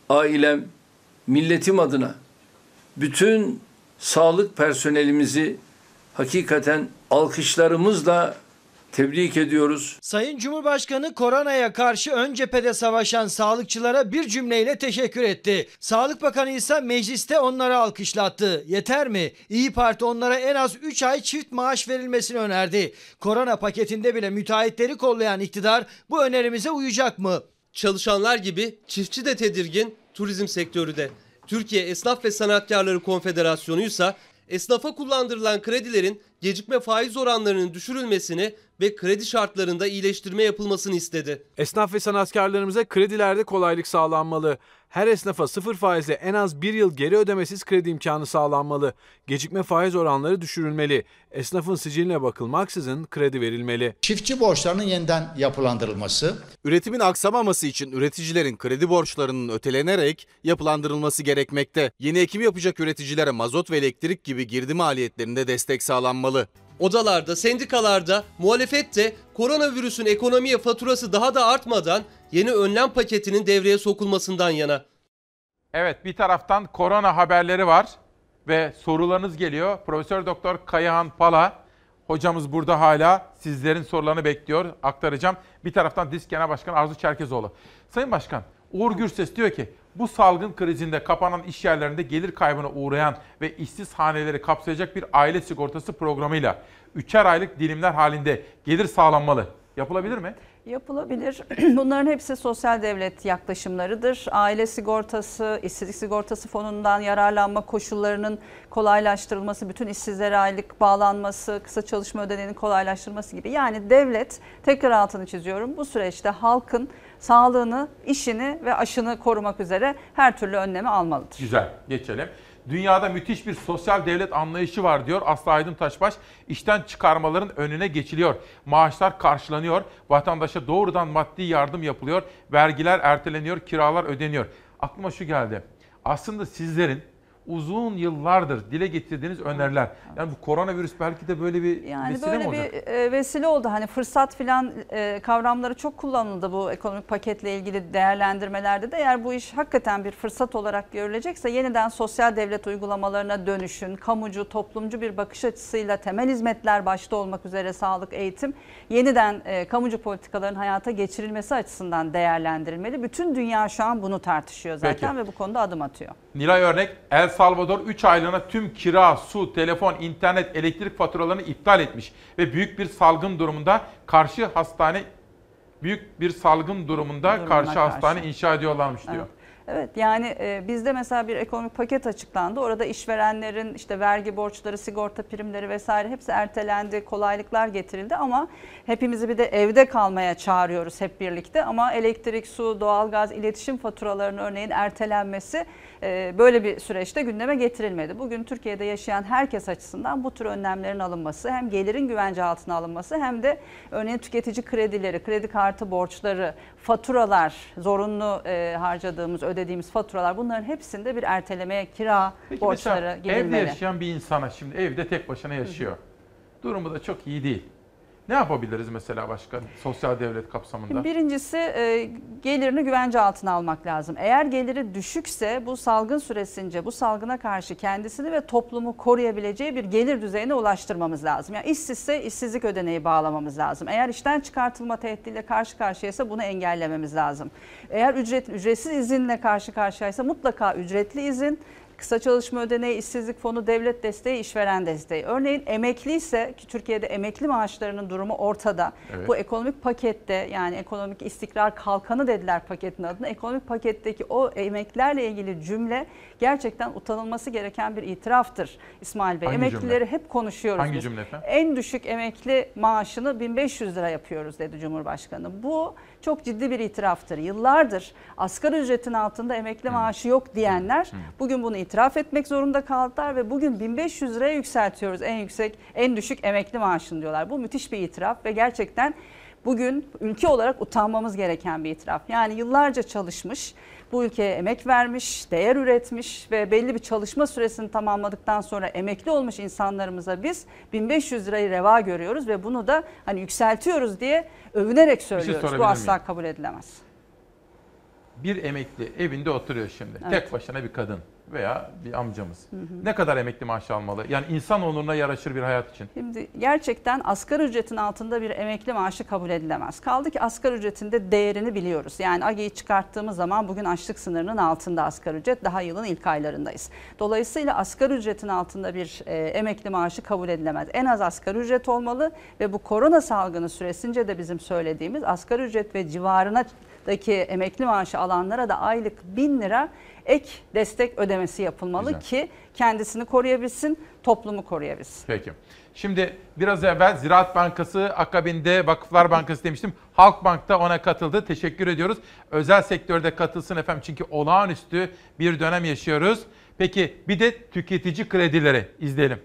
ailem, milletim adına bütün sağlık personelimizi hakikaten alkışlarımızla tebrik ediyoruz. Sayın Cumhurbaşkanı koronaya karşı ön cephede savaşan sağlıkçılara bir cümleyle teşekkür etti. Sağlık Bakanı ise mecliste onları alkışlattı. Yeter mi? İyi Parti onlara en az 3 ay çift maaş verilmesini önerdi. Korona paketinde bile müteahhitleri kollayan iktidar bu önerimize uyacak mı? Çalışanlar gibi çiftçi de tedirgin, turizm sektörü de. Türkiye Esnaf ve Sanatkarları Konfederasyonu ise esnafa kullandırılan kredilerin gecikme faiz oranlarının düşürülmesini ve kredi şartlarında iyileştirme yapılmasını istedi. Esnaf ve sanatkarlarımıza kredilerde kolaylık sağlanmalı. Her esnafa sıfır faizle en az bir yıl geri ödemesiz kredi imkanı sağlanmalı. Gecikme faiz oranları düşürülmeli. Esnafın siciline bakılmaksızın kredi verilmeli. Çiftçi borçlarının yeniden yapılandırılması. Üretimin aksamaması için üreticilerin kredi borçlarının ötelenerek yapılandırılması gerekmekte. Yeni ekim yapacak üreticilere mazot ve elektrik gibi girdi maliyetlerinde destek sağlanmalı. Odalarda, sendikalarda, muhalefet de koronavirüsün ekonomiye faturası daha da artmadan yeni önlem paketinin devreye sokulmasından yana. Evet bir taraftan korona haberleri var ve sorularınız geliyor. Profesör Doktor Kayahan Pala hocamız burada hala sizlerin sorularını bekliyor. Aktaracağım. Bir taraftan Disk Genel Başkanı Arzu Çerkezoğlu. Sayın Başkan Uğur Gürses diyor ki bu salgın krizinde kapanan iş yerlerinde gelir kaybına uğrayan ve işsiz haneleri kapsayacak bir aile sigortası programıyla üçer aylık dilimler halinde gelir sağlanmalı. Yapılabilir mi? Yapılabilir. (clears throat) Bunların hepsi sosyal devlet yaklaşımlarıdır. Aile sigortası, işsizlik sigortası fonundan yararlanma koşullarının kolaylaştırılması, bütün işsizlere aylık bağlanması, kısa çalışma ödeneğinin kolaylaştırılması gibi. Yani devlet, tekrar altını çiziyorum, bu süreçte halkın sağlığını, işini ve aşını korumak üzere her türlü önlemi almalıdır. Güzel, geçelim. Dünyada müthiş bir sosyal devlet anlayışı var diyor Aslı Aydın Taşbaş. İşten çıkarmaların önüne geçiliyor. Maaşlar karşılanıyor. Vatandaşa doğrudan maddi yardım yapılıyor. Vergiler erteleniyor, kiralar ödeniyor. Aklıma şu geldi. Aslında sizlerin uzun yıllardır dile getirdiğiniz öneriler. Yani bu koronavirüs belki de böyle bir Yani vesile böyle mi olacak? bir e, vesile oldu. Hani fırsat filan e, kavramları çok kullanıldı bu ekonomik paketle ilgili değerlendirmelerde de. Eğer bu iş hakikaten bir fırsat olarak görülecekse yeniden sosyal devlet uygulamalarına dönüşün, kamucu, toplumcu bir bakış açısıyla temel hizmetler başta olmak üzere sağlık, eğitim yeniden e, kamucu politikaların hayata geçirilmesi açısından değerlendirilmeli. Bütün dünya şu an bunu tartışıyor zaten Peki. ve bu konuda adım atıyor. Nilay örnek El Salvador 3 aylığına tüm kira, su, telefon, internet, elektrik faturalarını iptal etmiş ve büyük bir salgın durumunda karşı hastane büyük bir salgın durumunda Durumuna karşı, karşı. hastane inşa ediyorlarmış diyor. Evet. Evet yani e, bizde mesela bir ekonomik paket açıklandı. Orada işverenlerin işte vergi borçları, sigorta primleri vesaire hepsi ertelendi, kolaylıklar getirildi ama hepimizi bir de evde kalmaya çağırıyoruz hep birlikte. Ama elektrik, su, doğalgaz, iletişim faturalarının örneğin ertelenmesi böyle bir süreçte gündeme getirilmedi. Bugün Türkiye'de yaşayan herkes açısından bu tür önlemlerin alınması hem gelirin güvence altına alınması hem de örneğin tüketici kredileri, kredi kartı borçları, faturalar, zorunlu e, harcadığımız, ödediğimiz faturalar bunların hepsinde bir ertelemeye kira Peki borçları mesela evde girilmeli. yaşayan bir insana şimdi evde tek başına yaşıyor. Durumu da çok iyi değil. Ne yapabiliriz mesela başka sosyal devlet kapsamında? Birincisi e, gelirini güvence altına almak lazım. Eğer geliri düşükse bu salgın süresince bu salgına karşı kendisini ve toplumu koruyabileceği bir gelir düzeyine ulaştırmamız lazım. Yani işsizse işsizlik ödeneği bağlamamız lazım. Eğer işten çıkartılma tehdidiyle karşı karşıyaysa bunu engellememiz lazım. Eğer ücret, ücretsiz izinle karşı karşıyaysa mutlaka ücretli izin Kısa çalışma ödeneği, işsizlik fonu, devlet desteği, işveren desteği. Örneğin emekli ise ki Türkiye'de emekli maaşlarının durumu ortada. Evet. Bu ekonomik pakette yani ekonomik istikrar kalkanı dediler paketin adına. Ekonomik paketteki o emeklilerle ilgili cümle gerçekten utanılması gereken bir itiraftır İsmail Bey. Hangi Emeklileri cümle? hep konuşuyoruz Hangi biz. cümle efendim? En düşük emekli maaşını 1500 lira yapıyoruz dedi Cumhurbaşkanı. Bu çok ciddi bir itiraftır. Yıllardır asgari ücretin altında emekli maaşı yok diyenler bugün bunu itiraf etmek zorunda kaldılar ve bugün 1500 liraya yükseltiyoruz en yüksek, en düşük emekli maaşını diyorlar. Bu müthiş bir itiraf ve gerçekten bugün ülke olarak utanmamız gereken bir itiraf. Yani yıllarca çalışmış, bu ülkeye emek vermiş, değer üretmiş ve belli bir çalışma süresini tamamladıktan sonra emekli olmuş insanlarımıza biz 1500 lirayı reva görüyoruz ve bunu da hani yükseltiyoruz diye övünerek söylüyoruz. Bu asla kabul edilemez. Bir emekli evinde oturuyor şimdi. Evet. Tek başına bir kadın veya bir amcamız. Ne kadar emekli maaşı almalı? Yani insan onuruna yaraşır bir hayat için. Şimdi gerçekten asgari ücretin altında bir emekli maaşı kabul edilemez. Kaldı ki asgari ücretin de değerini biliyoruz. Yani AGE'yi çıkarttığımız zaman bugün açlık sınırının altında asgari ücret. Daha yılın ilk aylarındayız. Dolayısıyla asgari ücretin altında bir e, emekli maaşı kabul edilemez. En az asgari ücret olmalı ve bu korona salgını süresince de bizim söylediğimiz asgari ücret ve civarına daki emekli maaşı alanlara da aylık 1000 lira ek destek ödemesi yapılmalı Güzel. ki kendisini koruyabilsin, toplumu koruyabilsin. Peki. Şimdi biraz evvel Ziraat Bankası akabinde Vakıflar Bankası demiştim. Halkbank da ona katıldı. Teşekkür ediyoruz. Özel sektörde katılsın efendim çünkü olağanüstü bir dönem yaşıyoruz. Peki bir de tüketici kredileri izleyelim.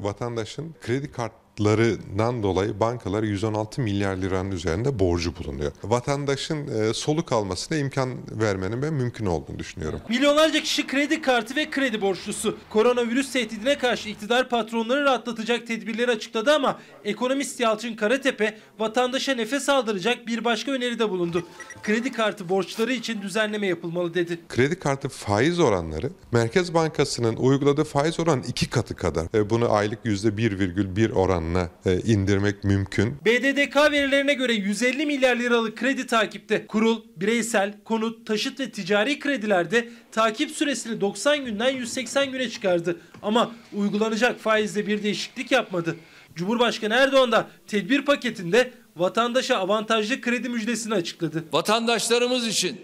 vatandaşın kredi kartlarından dolayı bankalara 116 milyar liranın üzerinde borcu bulunuyor. Vatandaşın e, soluk almasına imkan vermenin ben mümkün olduğunu düşünüyorum. Milyonlarca kişi kredi kartı ve kredi borçlusu. Koronavirüs tehdidine karşı iktidar patronları rahatlatacak tedbirleri açıkladı ama ekonomist Yalçın Karatepe vatandaşa nefes aldıracak bir başka öneride bulundu. Kredi kartı borçları için düzenleme yapılmalı dedi. Kredi kartı faiz oranları Merkez Bankası'nın uyguladığı faiz oranı iki katı kadar. E, bunu aylık %1,1 oranına e, indirmek mümkün. BDDK verilerine göre 150 milyar liralık kredi takipte. Kurul, bireysel, konut, taşıt ve ticari kredilerde takip süresini 90 günden 180 güne çıkardı. Ama uygulanacak faizde bir değişiklik yapmadı. Cumhurbaşkanı Erdoğan da tedbir paketinde vatandaşa avantajlı kredi müjdesini açıkladı. Vatandaşlarımız için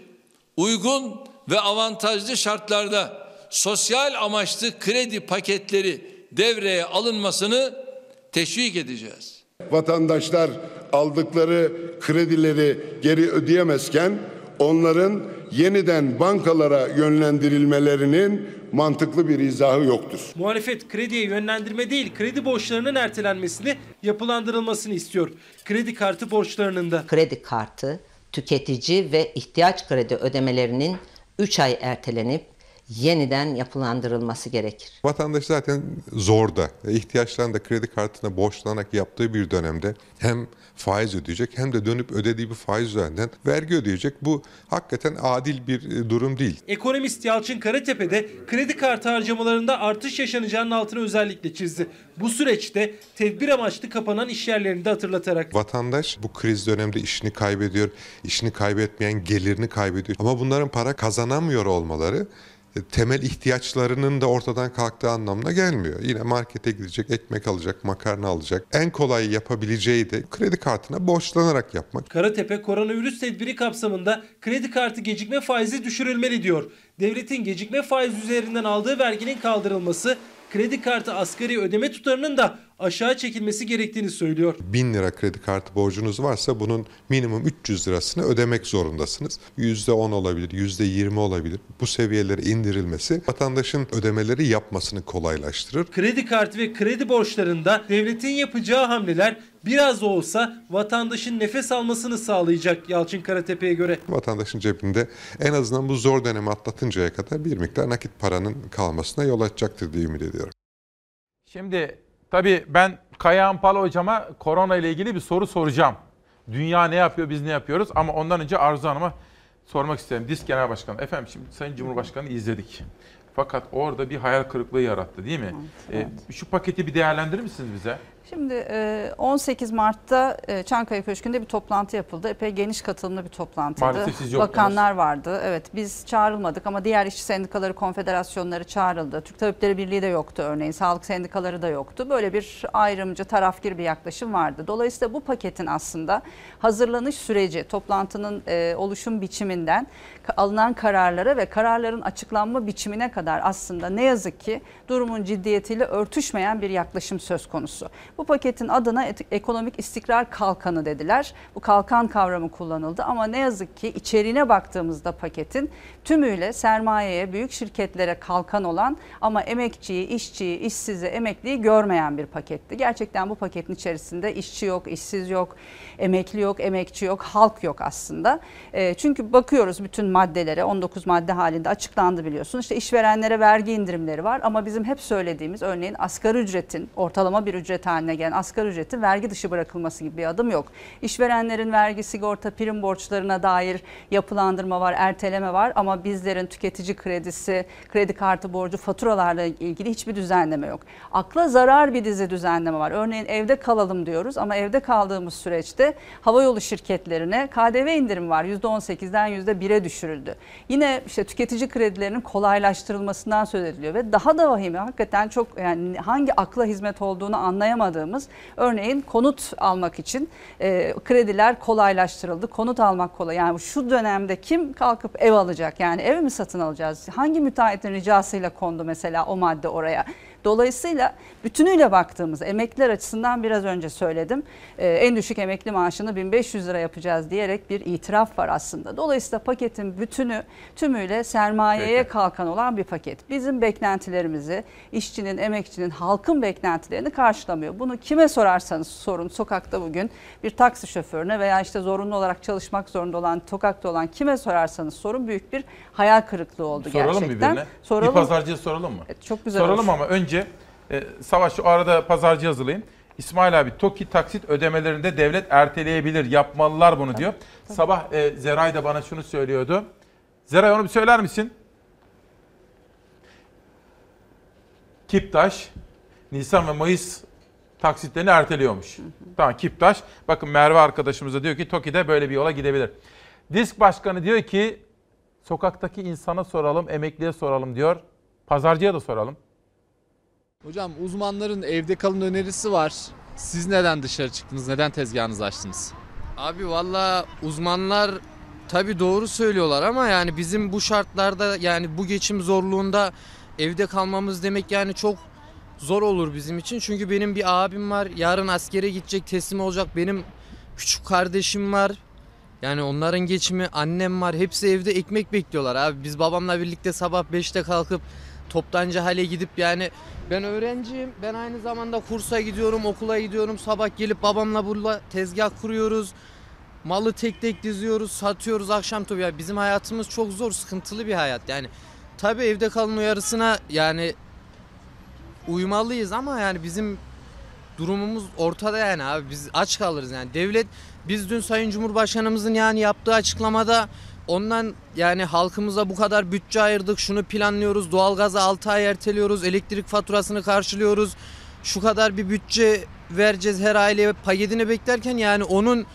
uygun ve avantajlı şartlarda sosyal amaçlı kredi paketleri devreye alınmasını teşvik edeceğiz. Vatandaşlar aldıkları kredileri geri ödeyemezken onların yeniden bankalara yönlendirilmelerinin mantıklı bir izahı yoktur. Muhalefet krediye yönlendirme değil kredi borçlarının ertelenmesini yapılandırılmasını istiyor. Kredi kartı borçlarının da. kredi kartı, tüketici ve ihtiyaç kredi ödemelerinin 3 ay ertelenip yeniden yapılandırılması gerekir. Vatandaş zaten zorda. E, ihtiyaçlarını da kredi kartına borçlanarak yaptığı bir dönemde hem faiz ödeyecek hem de dönüp ödediği bir faiz üzerinden vergi ödeyecek. Bu hakikaten adil bir e, durum değil. Ekonomist Yalçın Karatepe de kredi kartı harcamalarında artış yaşanacağının altını özellikle çizdi. Bu süreçte tedbir amaçlı kapanan iş yerlerini de hatırlatarak. Vatandaş bu kriz döneminde işini kaybediyor, işini kaybetmeyen gelirini kaybediyor. Ama bunların para kazanamıyor olmaları temel ihtiyaçlarının da ortadan kalktığı anlamına gelmiyor. Yine markete gidecek, ekmek alacak, makarna alacak. En kolay yapabileceği de kredi kartına borçlanarak yapmak. Karatepe koronavirüs tedbiri kapsamında kredi kartı gecikme faizi düşürülmeli diyor. Devletin gecikme faizi üzerinden aldığı verginin kaldırılması, kredi kartı asgari ödeme tutarının da aşağı çekilmesi gerektiğini söylüyor. 1000 lira kredi kartı borcunuz varsa bunun minimum 300 lirasını ödemek zorundasınız. %10 olabilir, %20 olabilir. Bu seviyelere indirilmesi vatandaşın ödemeleri yapmasını kolaylaştırır. Kredi kartı ve kredi borçlarında devletin yapacağı hamleler biraz da olsa vatandaşın nefes almasını sağlayacak Yalçın Karatepe'ye göre. Vatandaşın cebinde en azından bu zor dönemi atlatıncaya kadar bir miktar nakit paranın kalmasına yol açacaktır diye ümit ediyorum. Şimdi tabii ben Kayahan Pala hocama korona ile ilgili bir soru soracağım. Dünya ne yapıyor, biz ne yapıyoruz? Ama ondan önce Arzu Hanım'a sormak isterim. DİSK Genel Başkanı. Efendim şimdi Sayın Cumhurbaşkanı izledik. Fakat orada bir hayal kırıklığı yarattı değil mi? Evet, Ee, şu paketi bir değerlendirir misiniz bize? Şimdi e, 18 Mart'ta e, Çankaya Köşkü'nde bir toplantı yapıldı. Epey geniş katılımlı bir toplantıydı. Maalesef siz yoktunuz. Bakanlar vardı. Evet biz çağrılmadık ama diğer işçi sendikaları, konfederasyonları çağrıldı. Türk Tabipleri Birliği de yoktu örneğin. Sağlık sendikaları da yoktu. Böyle bir ayrımcı, tarafgir bir yaklaşım vardı. Dolayısıyla bu paketin aslında hazırlanış süreci, toplantının e, oluşum biçiminden alınan kararlara ve kararların açıklanma biçimine kadar aslında ne yazık ki durumun ciddiyetiyle örtüşmeyen bir yaklaşım söz konusu. Bu paketin adına ekonomik istikrar kalkanı dediler. Bu kalkan kavramı kullanıldı ama ne yazık ki içeriğine baktığımızda paketin tümüyle sermayeye, büyük şirketlere kalkan olan ama emekçiyi, işçiyi, işsizi, emekliyi görmeyen bir paketti. Gerçekten bu paketin içerisinde işçi yok, işsiz yok, emekli yok, emekçi yok, halk yok aslında. E, çünkü bakıyoruz bütün maddelere 19 madde halinde açıklandı biliyorsun. İşte işverenlere vergi indirimleri var ama bizim hep söylediğimiz örneğin asgari ücretin ortalama bir ücret haline gelen asgari ücretin vergi dışı bırakılması gibi bir adım yok. İşverenlerin vergi, sigorta, prim borçlarına dair yapılandırma var, erteleme var ama bizlerin tüketici kredisi, kredi kartı borcu, faturalarla ilgili hiçbir düzenleme yok. Akla zarar bir dizi düzenleme var. Örneğin evde kalalım diyoruz ama evde kaldığımız süreçte havayolu şirketlerine KDV indirim var. %18'den %1'e düşürüldü. Yine işte tüketici kredilerinin kolaylaştırılmasından söz ediliyor ve daha da vahimi hakikaten çok yani hangi akla hizmet olduğunu anlayamadığımız örneğin konut almak için e, krediler kolaylaştırıldı. Konut almak kolay. Yani şu dönemde kim kalkıp ev alacak? Yani ev mi satın alacağız? Hangi müteahhitin ricasıyla kondu mesela o madde oraya? Dolayısıyla bütünüyle baktığımız emekliler açısından biraz önce söyledim. Ee, en düşük emekli maaşını 1500 lira yapacağız diyerek bir itiraf var aslında. Dolayısıyla paketin bütünü tümüyle sermayeye Peki. kalkan olan bir paket. Bizim beklentilerimizi, işçinin, emekçinin, halkın beklentilerini karşılamıyor. Bunu kime sorarsanız sorun sokakta bugün bir taksi şoförüne veya işte zorunlu olarak çalışmak zorunda olan, sokakta olan kime sorarsanız sorun büyük bir hayal kırıklığı oldu Soralım gerçekten. birbirine. Soralım. Bir pazarcıya soralım mı? çok güzel Soralım olur. ama önce e, Savaş şu arada pazarcı hazırlayın. İsmail abi TOKİ taksit ödemelerinde devlet erteleyebilir. Yapmalılar bunu diyor. Sabah e, Zeray da bana şunu söylüyordu. Zeray onu bir söyler misin? Kiptaş Nisan ve Mayıs taksitlerini erteliyormuş. Tamam Kiptaş. Bakın Merve arkadaşımız da diyor ki TOKİ'de böyle bir yola gidebilir. Disk Başkanı diyor ki sokaktaki insana soralım, emekliye soralım diyor. Pazarcıya da soralım. Hocam uzmanların evde kalın önerisi var. Siz neden dışarı çıktınız? Neden tezgahınızı açtınız? Abi valla uzmanlar tabi doğru söylüyorlar ama yani bizim bu şartlarda yani bu geçim zorluğunda evde kalmamız demek yani çok zor olur bizim için. Çünkü benim bir abim var yarın askere gidecek teslim olacak benim küçük kardeşim var. Yani onların geçimi annem var hepsi evde ekmek bekliyorlar abi. Biz babamla birlikte sabah 5'te kalkıp toptancı hale gidip yani ben öğrenciyim. Ben aynı zamanda kursa gidiyorum, okula gidiyorum. Sabah gelip babamla burada tezgah kuruyoruz. Malı tek tek diziyoruz, satıyoruz akşam tabii. Ya bizim hayatımız çok zor, sıkıntılı bir hayat. Yani tabii evde kalın uyarısına yani uymalıyız ama yani bizim durumumuz ortada yani abi biz aç kalırız yani devlet biz dün Sayın Cumhurbaşkanımızın yani yaptığı açıklamada ondan yani halkımıza bu kadar bütçe ayırdık şunu planlıyoruz doğalgazı 6 ay erteliyoruz elektrik faturasını karşılıyoruz şu kadar bir bütçe vereceğiz her aileye paketini beklerken yani onun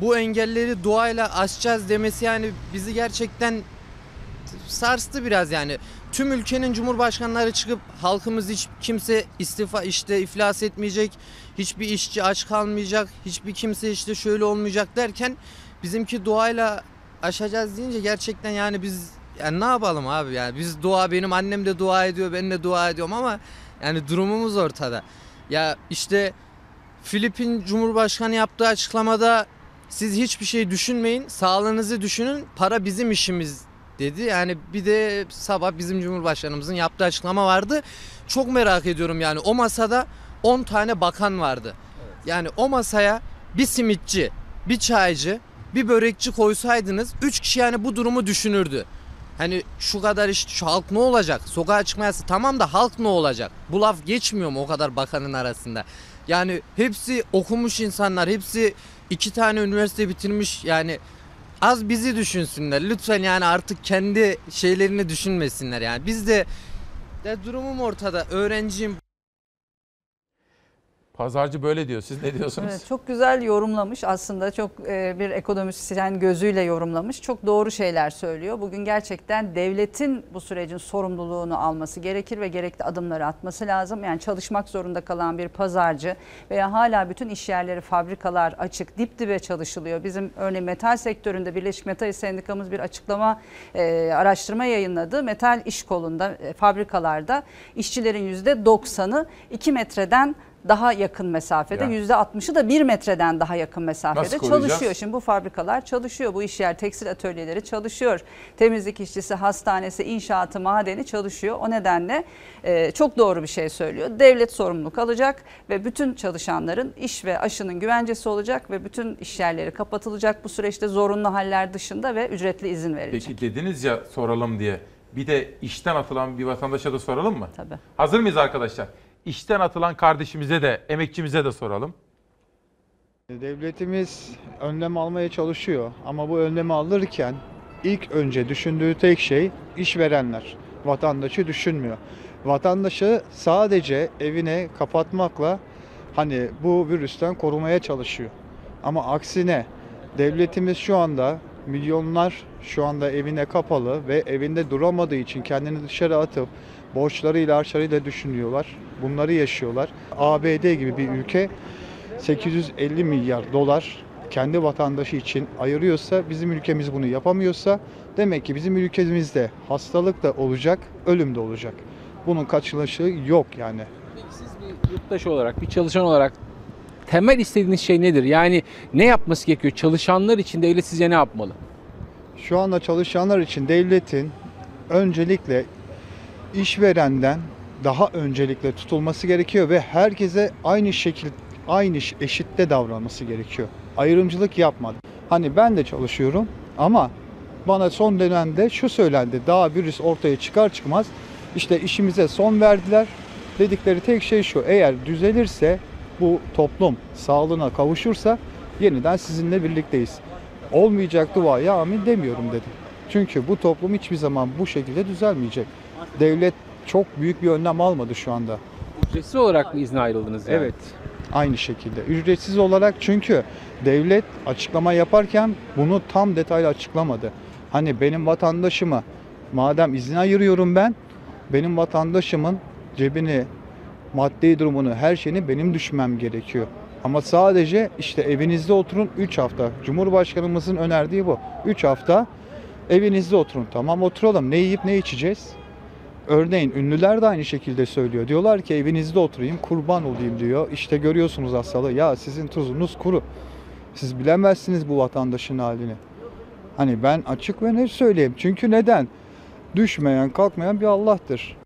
bu engelleri doğayla aşacağız demesi yani bizi gerçekten sarstı biraz yani. Tüm ülkenin cumhurbaşkanları çıkıp halkımız hiç kimse istifa işte iflas etmeyecek. Hiçbir işçi aç kalmayacak. Hiçbir kimse işte şöyle olmayacak derken bizimki doğayla aşacağız deyince gerçekten yani biz yani ne yapalım abi yani biz dua benim annem de dua ediyor ben de dua ediyorum ama yani durumumuz ortada. Ya işte Filipin Cumhurbaşkanı yaptığı açıklamada siz hiçbir şey düşünmeyin, sağlığınızı düşünün, para bizim işimiz dedi. Yani bir de sabah bizim Cumhurbaşkanımızın yaptığı açıklama vardı. Çok merak ediyorum yani o masada 10 tane bakan vardı. Yani o masaya bir simitçi, bir çaycı, bir börekçi koysaydınız 3 kişi yani bu durumu düşünürdü. Hani şu kadar işte şu halk ne olacak? Sokağa çıkmayası tamam da halk ne olacak? Bu laf geçmiyor mu o kadar bakanın arasında? Yani hepsi okumuş insanlar, hepsi iki tane üniversite bitirmiş yani az bizi düşünsünler. Lütfen yani artık kendi şeylerini düşünmesinler yani. Biz de ya durumum ortada. Öğrenciyim. Pazarcı böyle diyor. Siz ne diyorsunuz? Evet, çok güzel yorumlamış aslında çok e, bir ekonomisyen gözüyle yorumlamış. Çok doğru şeyler söylüyor. Bugün gerçekten devletin bu sürecin sorumluluğunu alması gerekir ve gerekli adımları atması lazım. Yani çalışmak zorunda kalan bir pazarcı veya hala bütün iş yerleri, fabrikalar açık, dip dibe çalışılıyor. Bizim örneğin metal sektöründe Birleşik Metal Sendikamız bir açıklama, e, araştırma yayınladı. Metal iş kolunda, e, fabrikalarda işçilerin %90'ı 2 metreden daha yakın mesafede, Ya. %60'ı da 1 metreden daha yakın mesafede çalışıyor. Şimdi bu fabrikalar çalışıyor, bu iş yer tekstil atölyeleri çalışıyor. Temizlik işçisi, hastanesi, inşaatı, madeni çalışıyor. O nedenle e, çok doğru bir şey söylüyor. Devlet sorumluluk alacak ve bütün çalışanların iş ve aşının güvencesi olacak ve bütün iş yerleri kapatılacak bu süreçte zorunlu haller dışında ve ücretli izin verilecek. Peki dediniz ya soralım diye. Bir de işten atılan bir vatandaşa da soralım mı? Tabii. Hazır mıyız arkadaşlar? İşten atılan kardeşimize de, emekçimize de soralım. Devletimiz önlem almaya çalışıyor ama bu önlemi alırken ilk önce düşündüğü tek şey işverenler. Vatandaşı düşünmüyor. Vatandaşı sadece evine kapatmakla hani bu virüsten korumaya çalışıyor. Ama aksine devletimiz şu anda milyonlar şu anda evine kapalı ve evinde duramadığı için kendini dışarı atıp borçlarıyla harçlarıyla düşünüyorlar. Bunları yaşıyorlar. ABD gibi bir ülke 850 milyar dolar kendi vatandaşı için ayırıyorsa, bizim ülkemiz bunu yapamıyorsa demek ki bizim ülkemizde hastalık da olacak, ölüm de olacak. Bunun kaçınışı yok yani. yurttaş olarak, bir çalışan olarak temel istediğiniz şey nedir? Yani ne yapması gerekiyor? Çalışanlar için devlet sizce ne yapmalı? Şu anda çalışanlar için devletin öncelikle işverenden daha öncelikle tutulması gerekiyor ve herkese aynı şekil aynı eşitte davranması gerekiyor. Ayrımcılık yapmadı. Hani ben de çalışıyorum ama bana son dönemde şu söylendi. Daha virüs ortaya çıkar çıkmaz işte işimize son verdiler. Dedikleri tek şey şu. Eğer düzelirse bu toplum sağlığına kavuşursa yeniden sizinle birlikteyiz. Olmayacak duaya amin demiyorum dedi. Çünkü bu toplum hiçbir zaman bu şekilde düzelmeyecek. Devlet çok büyük bir önlem almadı şu anda. Ücretsiz olarak mı izne ayrıldınız yani? Evet. Aynı şekilde. Ücretsiz olarak çünkü devlet açıklama yaparken bunu tam detaylı açıklamadı. Hani benim vatandaşımı madem izin ayırıyorum ben, benim vatandaşımın cebini, maddi durumunu, her şeyini benim düşmem gerekiyor. Ama sadece işte evinizde oturun 3 hafta. Cumhurbaşkanımızın önerdiği bu. 3 hafta evinizde oturun. Tamam oturalım. Ne yiyip ne içeceğiz? Örneğin ünlüler de aynı şekilde söylüyor. Diyorlar ki evinizde oturayım, kurban olayım diyor. İşte görüyorsunuz hastalığı. Ya sizin tuzunuz kuru. Siz bilemezsiniz bu vatandaşın halini. Hani ben açık ve net söyleyeyim. Çünkü neden? Düşmeyen, kalkmayan bir Allah'tır.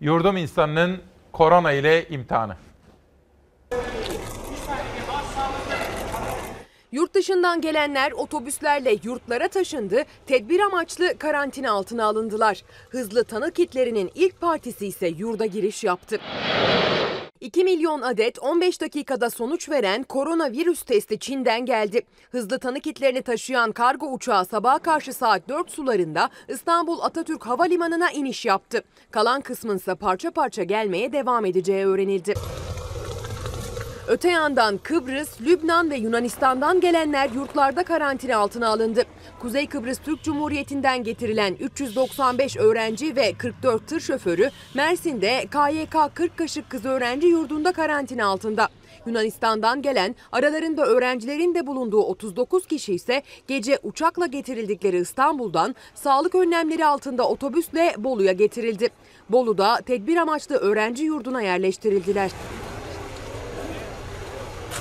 Yurdum insanının korona ile imtihanı. Yurt dışından gelenler otobüslerle yurtlara taşındı, tedbir amaçlı karantina altına alındılar. Hızlı tanı kitlerinin ilk partisi ise yurda giriş yaptı. 2 milyon adet 15 dakikada sonuç veren koronavirüs testi Çin'den geldi. Hızlı tanı kitlerini taşıyan kargo uçağı sabaha karşı saat 4 sularında İstanbul Atatürk Havalimanı'na iniş yaptı. Kalan kısmınsa parça parça gelmeye devam edeceği öğrenildi. Öte yandan Kıbrıs, Lübnan ve Yunanistan'dan gelenler yurtlarda karantina altına alındı. Kuzey Kıbrıs Türk Cumhuriyeti'nden getirilen 395 öğrenci ve 44 tır şoförü Mersin'de KYK 40 Kaşık Kız Öğrenci Yurdu'nda karantina altında. Yunanistan'dan gelen aralarında öğrencilerin de bulunduğu 39 kişi ise gece uçakla getirildikleri İstanbul'dan sağlık önlemleri altında otobüsle Bolu'ya getirildi. Bolu'da tedbir amaçlı öğrenci yurduna yerleştirildiler.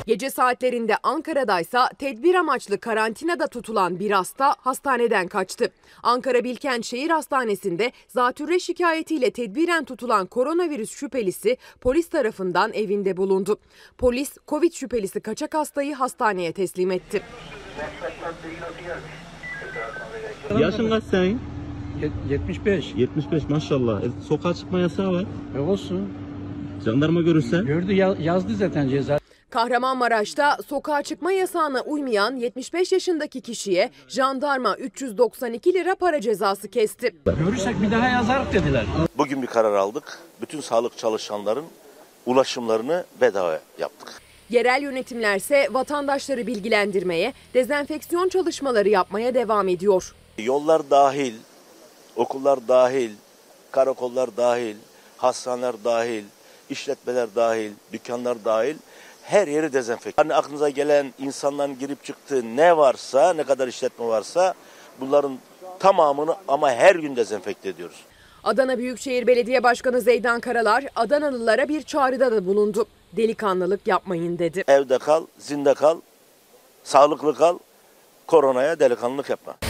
Gece saatlerinde Ankara'daysa tedbir amaçlı karantinada tutulan bir hasta hastaneden kaçtı. Ankara Bilkent Şehir Hastanesi'nde zatürre şikayetiyle tedbiren tutulan koronavirüs şüphelisi polis tarafından evinde bulundu. Polis Covid şüphelisi kaçak hastayı hastaneye teslim etti. Yaşın kaç senin? 75. 75 maşallah. E, sokağa çıkma yasağı var. E olsun. Jandarma görürse? Gördü yazdı zaten ceza. Kahramanmaraş'ta sokağa çıkma yasağına uymayan 75 yaşındaki kişiye jandarma 392 lira para cezası kesti. Görürsek bir daha yazarız dediler. Bugün bir karar aldık. Bütün sağlık çalışanların ulaşımlarını bedava yaptık. Yerel yönetimlerse vatandaşları bilgilendirmeye, dezenfeksiyon çalışmaları yapmaya devam ediyor. Yollar dahil, okullar dahil, karakollar dahil, hastaneler dahil, işletmeler dahil, dükkanlar dahil her yeri dezenfekte. Hani aklınıza gelen insanların girip çıktığı ne varsa, ne kadar işletme varsa bunların tamamını ama her gün dezenfekte ediyoruz. Adana Büyükşehir Belediye Başkanı Zeydan Karalar Adanalılara bir çağrıda da bulundu. Delikanlılık yapmayın dedi. Evde kal, zinde kal, sağlıklı kal, koronaya delikanlılık yapma.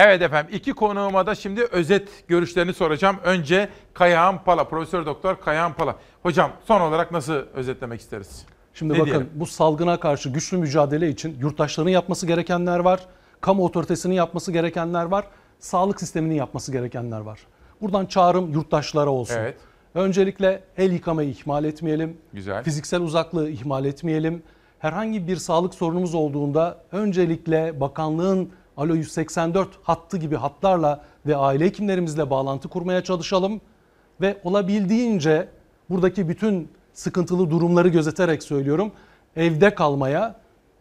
Evet efendim iki konuğuma da şimdi özet görüşlerini soracağım. Önce Kayahan Pala, Profesör Doktor Kayahan Pala. Hocam son olarak nasıl özetlemek isteriz? Şimdi Ne bakın diyelim? bu salgına karşı güçlü mücadele için yurttaşların yapması gerekenler var. Kamu otoritesinin yapması gerekenler var. Sağlık sisteminin yapması gerekenler var. Buradan çağrım yurttaşlara olsun. Evet. Öncelikle el yıkamayı ihmal etmeyelim. Güzel. Fiziksel uzaklığı ihmal etmeyelim. Herhangi bir sağlık sorunumuz olduğunda öncelikle bakanlığın Alo 184 hattı gibi hatlarla ve aile hekimlerimizle bağlantı kurmaya çalışalım ve olabildiğince buradaki bütün sıkıntılı durumları gözeterek söylüyorum. Evde kalmaya,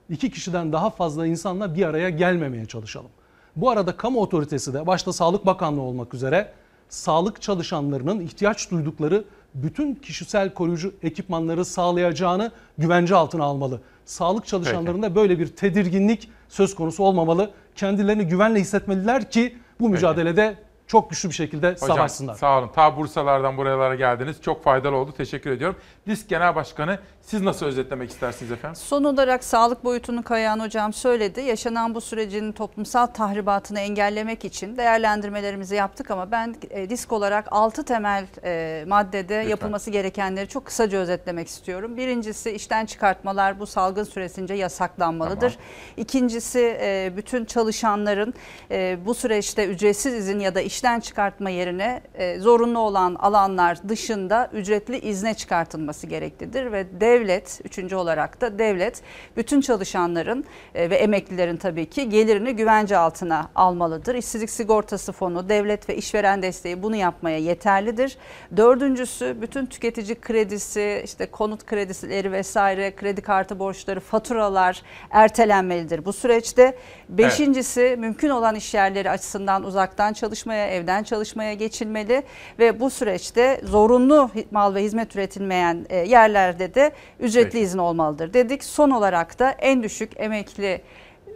iki kişiden daha fazla insanla bir araya gelmemeye çalışalım. Bu arada kamu otoritesi de başta Sağlık Bakanlığı olmak üzere sağlık çalışanlarının ihtiyaç duydukları bütün kişisel koruyucu ekipmanları sağlayacağını güvence altına almalı. Sağlık çalışanlarında böyle bir tedirginlik söz konusu olmamalı. Kendilerini güvenle hissetmeliler ki bu mücadelede çok güçlü bir şekilde Hocam savaşsınlar. sağ olun. Ta Bursalardan buralara geldiniz. Çok faydalı oldu. Teşekkür ediyorum. Disk Genel Başkanı siz nasıl özetlemek istersiniz efendim? Son olarak sağlık boyutunu Kayahan Hocam söyledi. Yaşanan bu sürecin toplumsal tahribatını engellemek için değerlendirmelerimizi yaptık ama ben e, disk olarak 6 temel e, maddede yapılması gerekenleri çok kısaca özetlemek istiyorum. Birincisi işten çıkartmalar bu salgın süresince yasaklanmalıdır. İkincisi e, bütün çalışanların e, bu süreçte ücretsiz izin ya da işten çıkartma yerine e, zorunlu olan alanlar dışında ücretli izne çıkartılması gereklidir ve devlet üçüncü olarak da devlet bütün çalışanların e, ve emeklilerin tabii ki gelirini güvence altına almalıdır. İşsizlik sigortası fonu, devlet ve işveren desteği bunu yapmaya yeterlidir. Dördüncüsü bütün tüketici kredisi, işte konut kredileri vesaire, kredi kartı borçları, faturalar ertelenmelidir bu süreçte. Beşincisi mümkün olan iş yerleri açısından uzaktan çalışmaya, evden çalışmaya geçilmeli ve bu süreçte zorunlu mal ve hizmet üretilmeyen e, yerlerde de ücretli Peki. izin olmalıdır dedik. Son olarak da en düşük emekli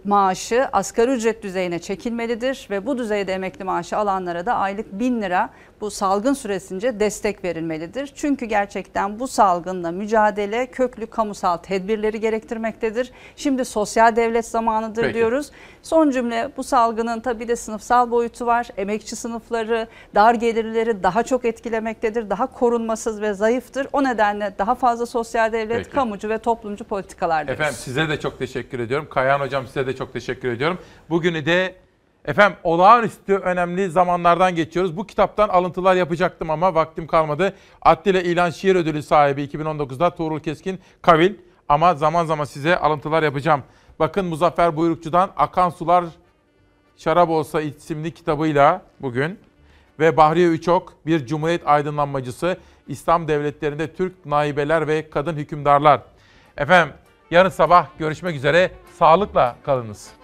maaşı asgari ücret düzeyine çekilmelidir ve bu düzeyde emekli maaşı alanlara da aylık 1000 lira bu salgın süresince destek verilmelidir. Çünkü gerçekten bu salgınla mücadele köklü kamusal tedbirleri gerektirmektedir. Şimdi sosyal devlet zamanıdır Peki. diyoruz. Son cümle bu salgının tabii de sınıfsal boyutu var. Emekçi sınıfları, dar gelirleri daha çok etkilemektedir. Daha korunmasız ve zayıftır. O nedenle daha fazla sosyal devlet, Peki. kamucu ve toplumcu politikalar diyoruz. Efendim size de çok teşekkür ediyorum. Kayahan Hocam size de çok teşekkür ediyorum. Bugünü de efendim olağanüstü önemli zamanlardan geçiyoruz. Bu kitaptan alıntılar yapacaktım ama vaktim kalmadı. Attila İlan Şiir Ödülü sahibi 2019'da Tuğrul Keskin Kavil ama zaman zaman size alıntılar yapacağım. Bakın Muzaffer Buyrukçu'dan Akan Sular Şarap Olsa isimli kitabıyla bugün ve Bahriye Üçok bir Cumhuriyet aydınlanmacısı İslam devletlerinde Türk naibeler ve kadın hükümdarlar. Efendim yarın sabah görüşmek üzere. Sağlıkla kalınız.